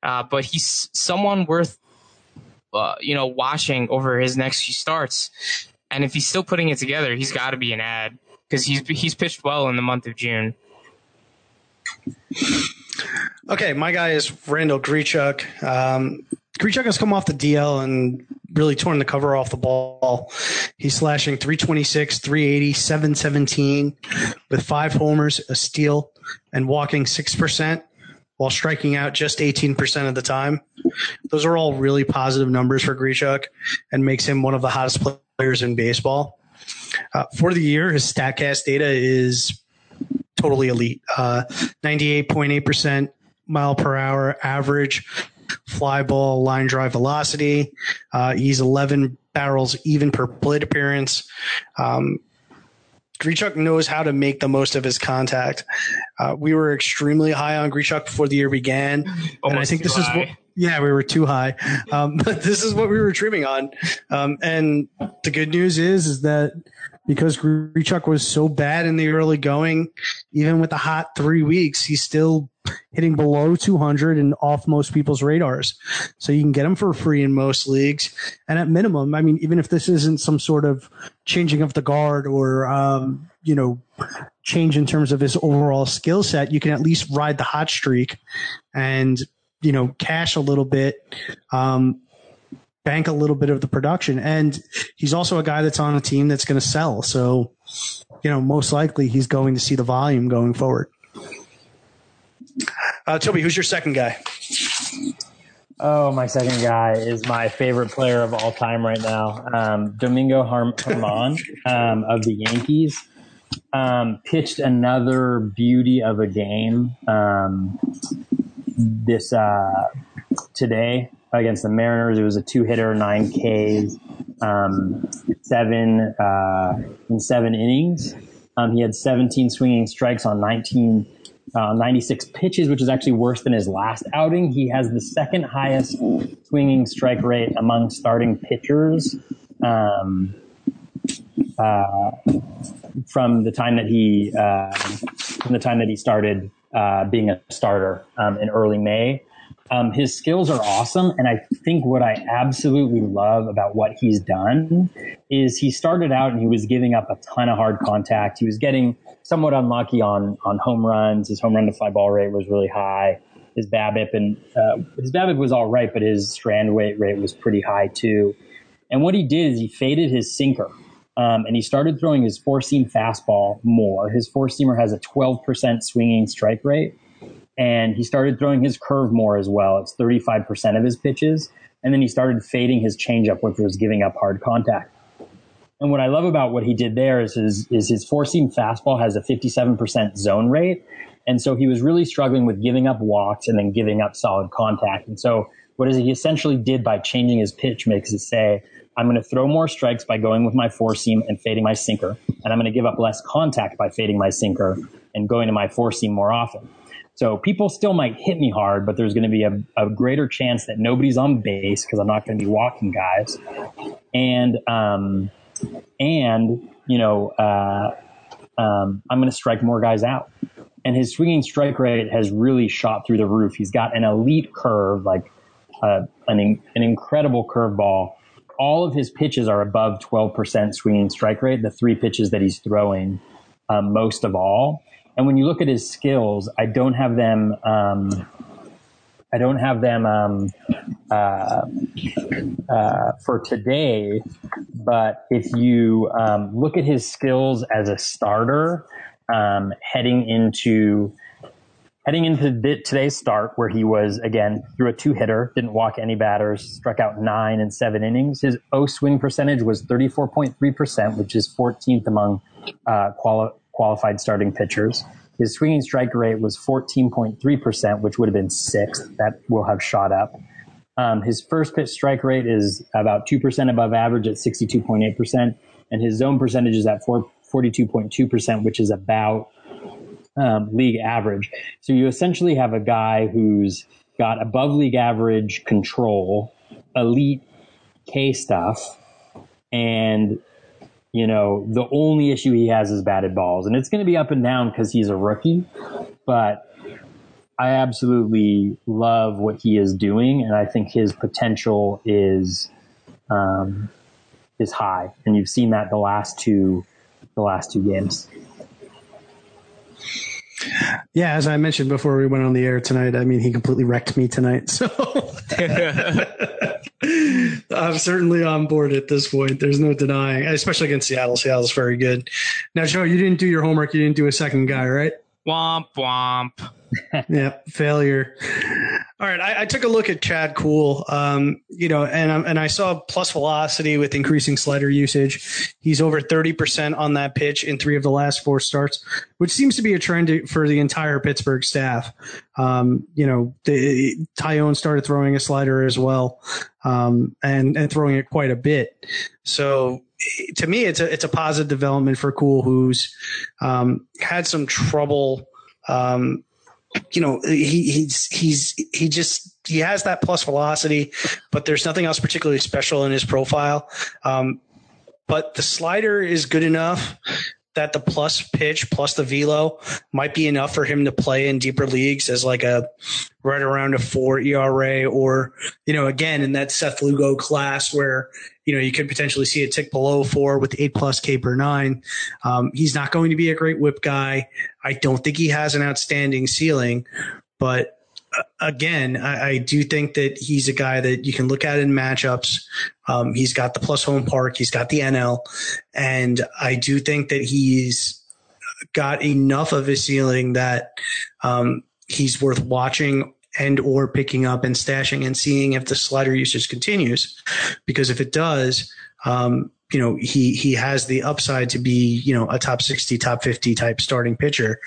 [SPEAKER 3] uh, but he's someone worth uh, you know watching over his next few starts. And if he's still putting it together, he's got to be an ad because he's he's pitched well in the month of June.
[SPEAKER 2] Okay, my guy is Randall Grichuk. Um, Grichuk has come off the DL and really torn the cover off the ball. He's slashing 326, 380, 717 with five homers, a steal, and walking 6% while striking out just 18% of the time. Those are all really positive numbers for Grichuk and makes him one of the hottest players in baseball. Uh, for the year, his StatCast data is totally elite. Uh, 98.8% mile per hour average, fly ball line drive velocity. Uh, he's 11 barrels even per plate appearance. Um, Grichuk knows how to make the most of his contact. Uh, we were extremely high on Grichuk before the year began, Almost and I think this high. is what. Yeah, we were too high, um, but this is what we were dreaming on. Um, and the good news is, is that because Grichuk was so bad in the early going, even with the hot three weeks, he still hitting below 200 and off most people's radars. So you can get him for free in most leagues. And at minimum, I mean, even if this isn't some sort of changing of the guard or, um, you know, change in terms of his overall skill set, you can at least ride the hot streak and, you know, cash a little bit. Um, bank a little bit of the production. And he's also a guy that's on a team that's going to sell. So, you know, most likely he's going to see the volume going forward. Uh, Toby, who's your second guy?
[SPEAKER 4] Oh, my second guy is my favorite player of all time right now, um, Domingo Germán um, of the Yankees. Um, pitched another beauty of a game um, this uh, today against the Mariners. It was a two hitter, nine Ks, um, seven uh, in seven innings. Um, he had 17 swinging strikes on 19, uh, 96 pitches, which is actually worse than his last outing. He has the second highest swinging strike rate among starting pitchers. Um, uh, from the time that he uh, from the time that he started uh, being a starter um, in early May. Um, his skills are awesome. And I think what I absolutely love about what he's done is he started out and he was giving up a ton of hard contact. He was getting somewhat unlucky on, on home runs. His home run to fly ball rate was really high. His BABIP and uh, his BABIP was all right, but his strand weight rate was pretty high too. And what he did is he faded his sinker. Um, and he started throwing his four seam fastball more. His four seamer has a 12% swinging strike rate and he started throwing his curve more as well. It's 35% of his pitches. And then he started fading his changeup, which was giving up hard contact. And what I love about what he did there is his, is his four seam fastball has a 57% zone rate. And so he was really struggling with giving up walks and then giving up solid contact. And so what is he essentially did by changing his pitch makes it say, I'm going to throw more strikes by going with my four seam and fading my sinker. And I'm going to give up less contact by fading my sinker and going to my four seam more often. So people still might hit me hard, but there's going to be a, a greater chance that nobody's on base because I'm not going to be walking guys. And um, and you know, uh, um, I'm going to strike more guys out. And his swinging strike rate has really shot through the roof. He's got an elite curve, like uh, an, an incredible curveball. All of his pitches are above 12% swinging strike rate, the three pitches that he's throwing um, most of all. And when you look at his skills, I don't have them. Um, I don't have them um, uh, uh, for today, but if you um, look at his skills as a starter, um, heading into heading into the, today's start, where he was again through a two hitter, didn't walk any batters, struck out nine in seven innings. His O swing percentage was thirty four point three percent, which is fourteenth among uh, quali- qualified starting pitchers. His swinging strike rate was 14.3%, which would have been sixth. That will have shot up. Um, his first pitch strike rate is about 2% above average at 62.8%, and his zone percentage is at 4, 42.2%, which is about um, league average. So you essentially have a guy who's got above league average control, elite K stuff, and you know, the only issue he has is batted balls. And it's going to be up and down because he's a rookie. But I absolutely love what he is doing. And I think his potential is, um, is high. And you've seen that the last two, the last two games.
[SPEAKER 2] Yeah, as I mentioned before we went on the air tonight, I mean, he completely wrecked me tonight. So I'm certainly on board at this point. There's no denying, especially against Seattle. Seattle's very good. Now, Joe, you didn't do your homework. You didn't do a second guy, right?
[SPEAKER 3] Womp womp.
[SPEAKER 2] yeah, failure. All right, I, I, took a look at Chad Kuhl, um, you know, and and I saw plus velocity with increasing slider usage. He's over thirty percent on that pitch in three of the last four starts, which seems to be a trend for the entire Pittsburgh staff. Um, you know, the, Taillon started throwing a slider as well, um, and and throwing it quite a bit. So to me, it's a it's a positive development for Cool, who's um, had some trouble um, you know, he, he's, he's, he just, he has that plus velocity, but there's nothing else particularly special in his profile. Um, but the slider is good enough that the plus pitch plus the velo might be enough for him to play in deeper leagues as like a right around a four ERA or, you know, again, in that Seth Lugo class where, you know, you could potentially see a tick below four with eight plus K per nine. Um, he's not going to be a great whip guy. I don't think he has an outstanding ceiling, but again, I, I, do think that he's a guy that you can look at in matchups. Um, he's got the plus home park, he's got the NL, and I do think that he's got enough of a ceiling that um, he's worth watching and or picking up and stashing and seeing if the slider usage continues. Because if it does, um, you know, he he has the upside to be, you know, a top 60, top 50 type starting pitcher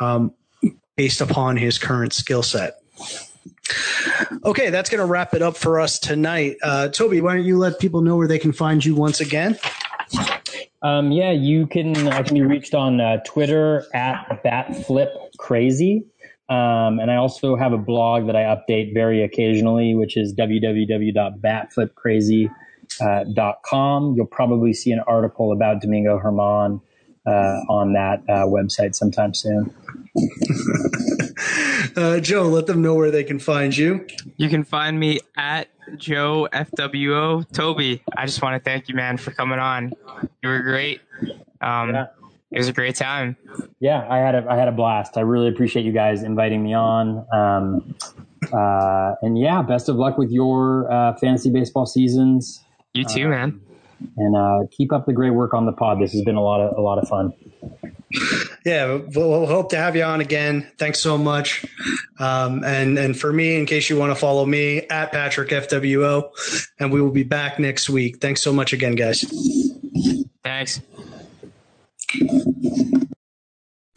[SPEAKER 2] um, based upon his current skill set. Okay, that's going to wrap it up for us tonight. Uh, Toby, why don't you let people know where they can find you once again?
[SPEAKER 4] Um, yeah, you can. I can be reached on uh, Twitter at batflipcrazy, um, and I also have a blog that I update very occasionally, which is www.batflipcrazy.com. You'll probably see an article about Domingo German uh, on that uh, website sometime soon.
[SPEAKER 2] uh, Joe, let them know where they can find you.
[SPEAKER 3] You can find me at Joe FWO. Toby, I just want to thank you, man, for coming on. You were great. Um, yeah. It was a great time.
[SPEAKER 4] Yeah, I had a I had a blast. I really appreciate you guys inviting me on. Um, uh, and yeah, best of luck with your uh, fantasy baseball seasons.
[SPEAKER 3] You too, um, man
[SPEAKER 4] and uh, keep up the great work on the pod. This has been a lot of a lot of fun.
[SPEAKER 2] Yeah, we'll hope to have you on again. Thanks so much. Um, and and for me, in case you want to follow me at Patrick FWO, and we will be back next week. Thanks so much again, guys.
[SPEAKER 3] Thanks.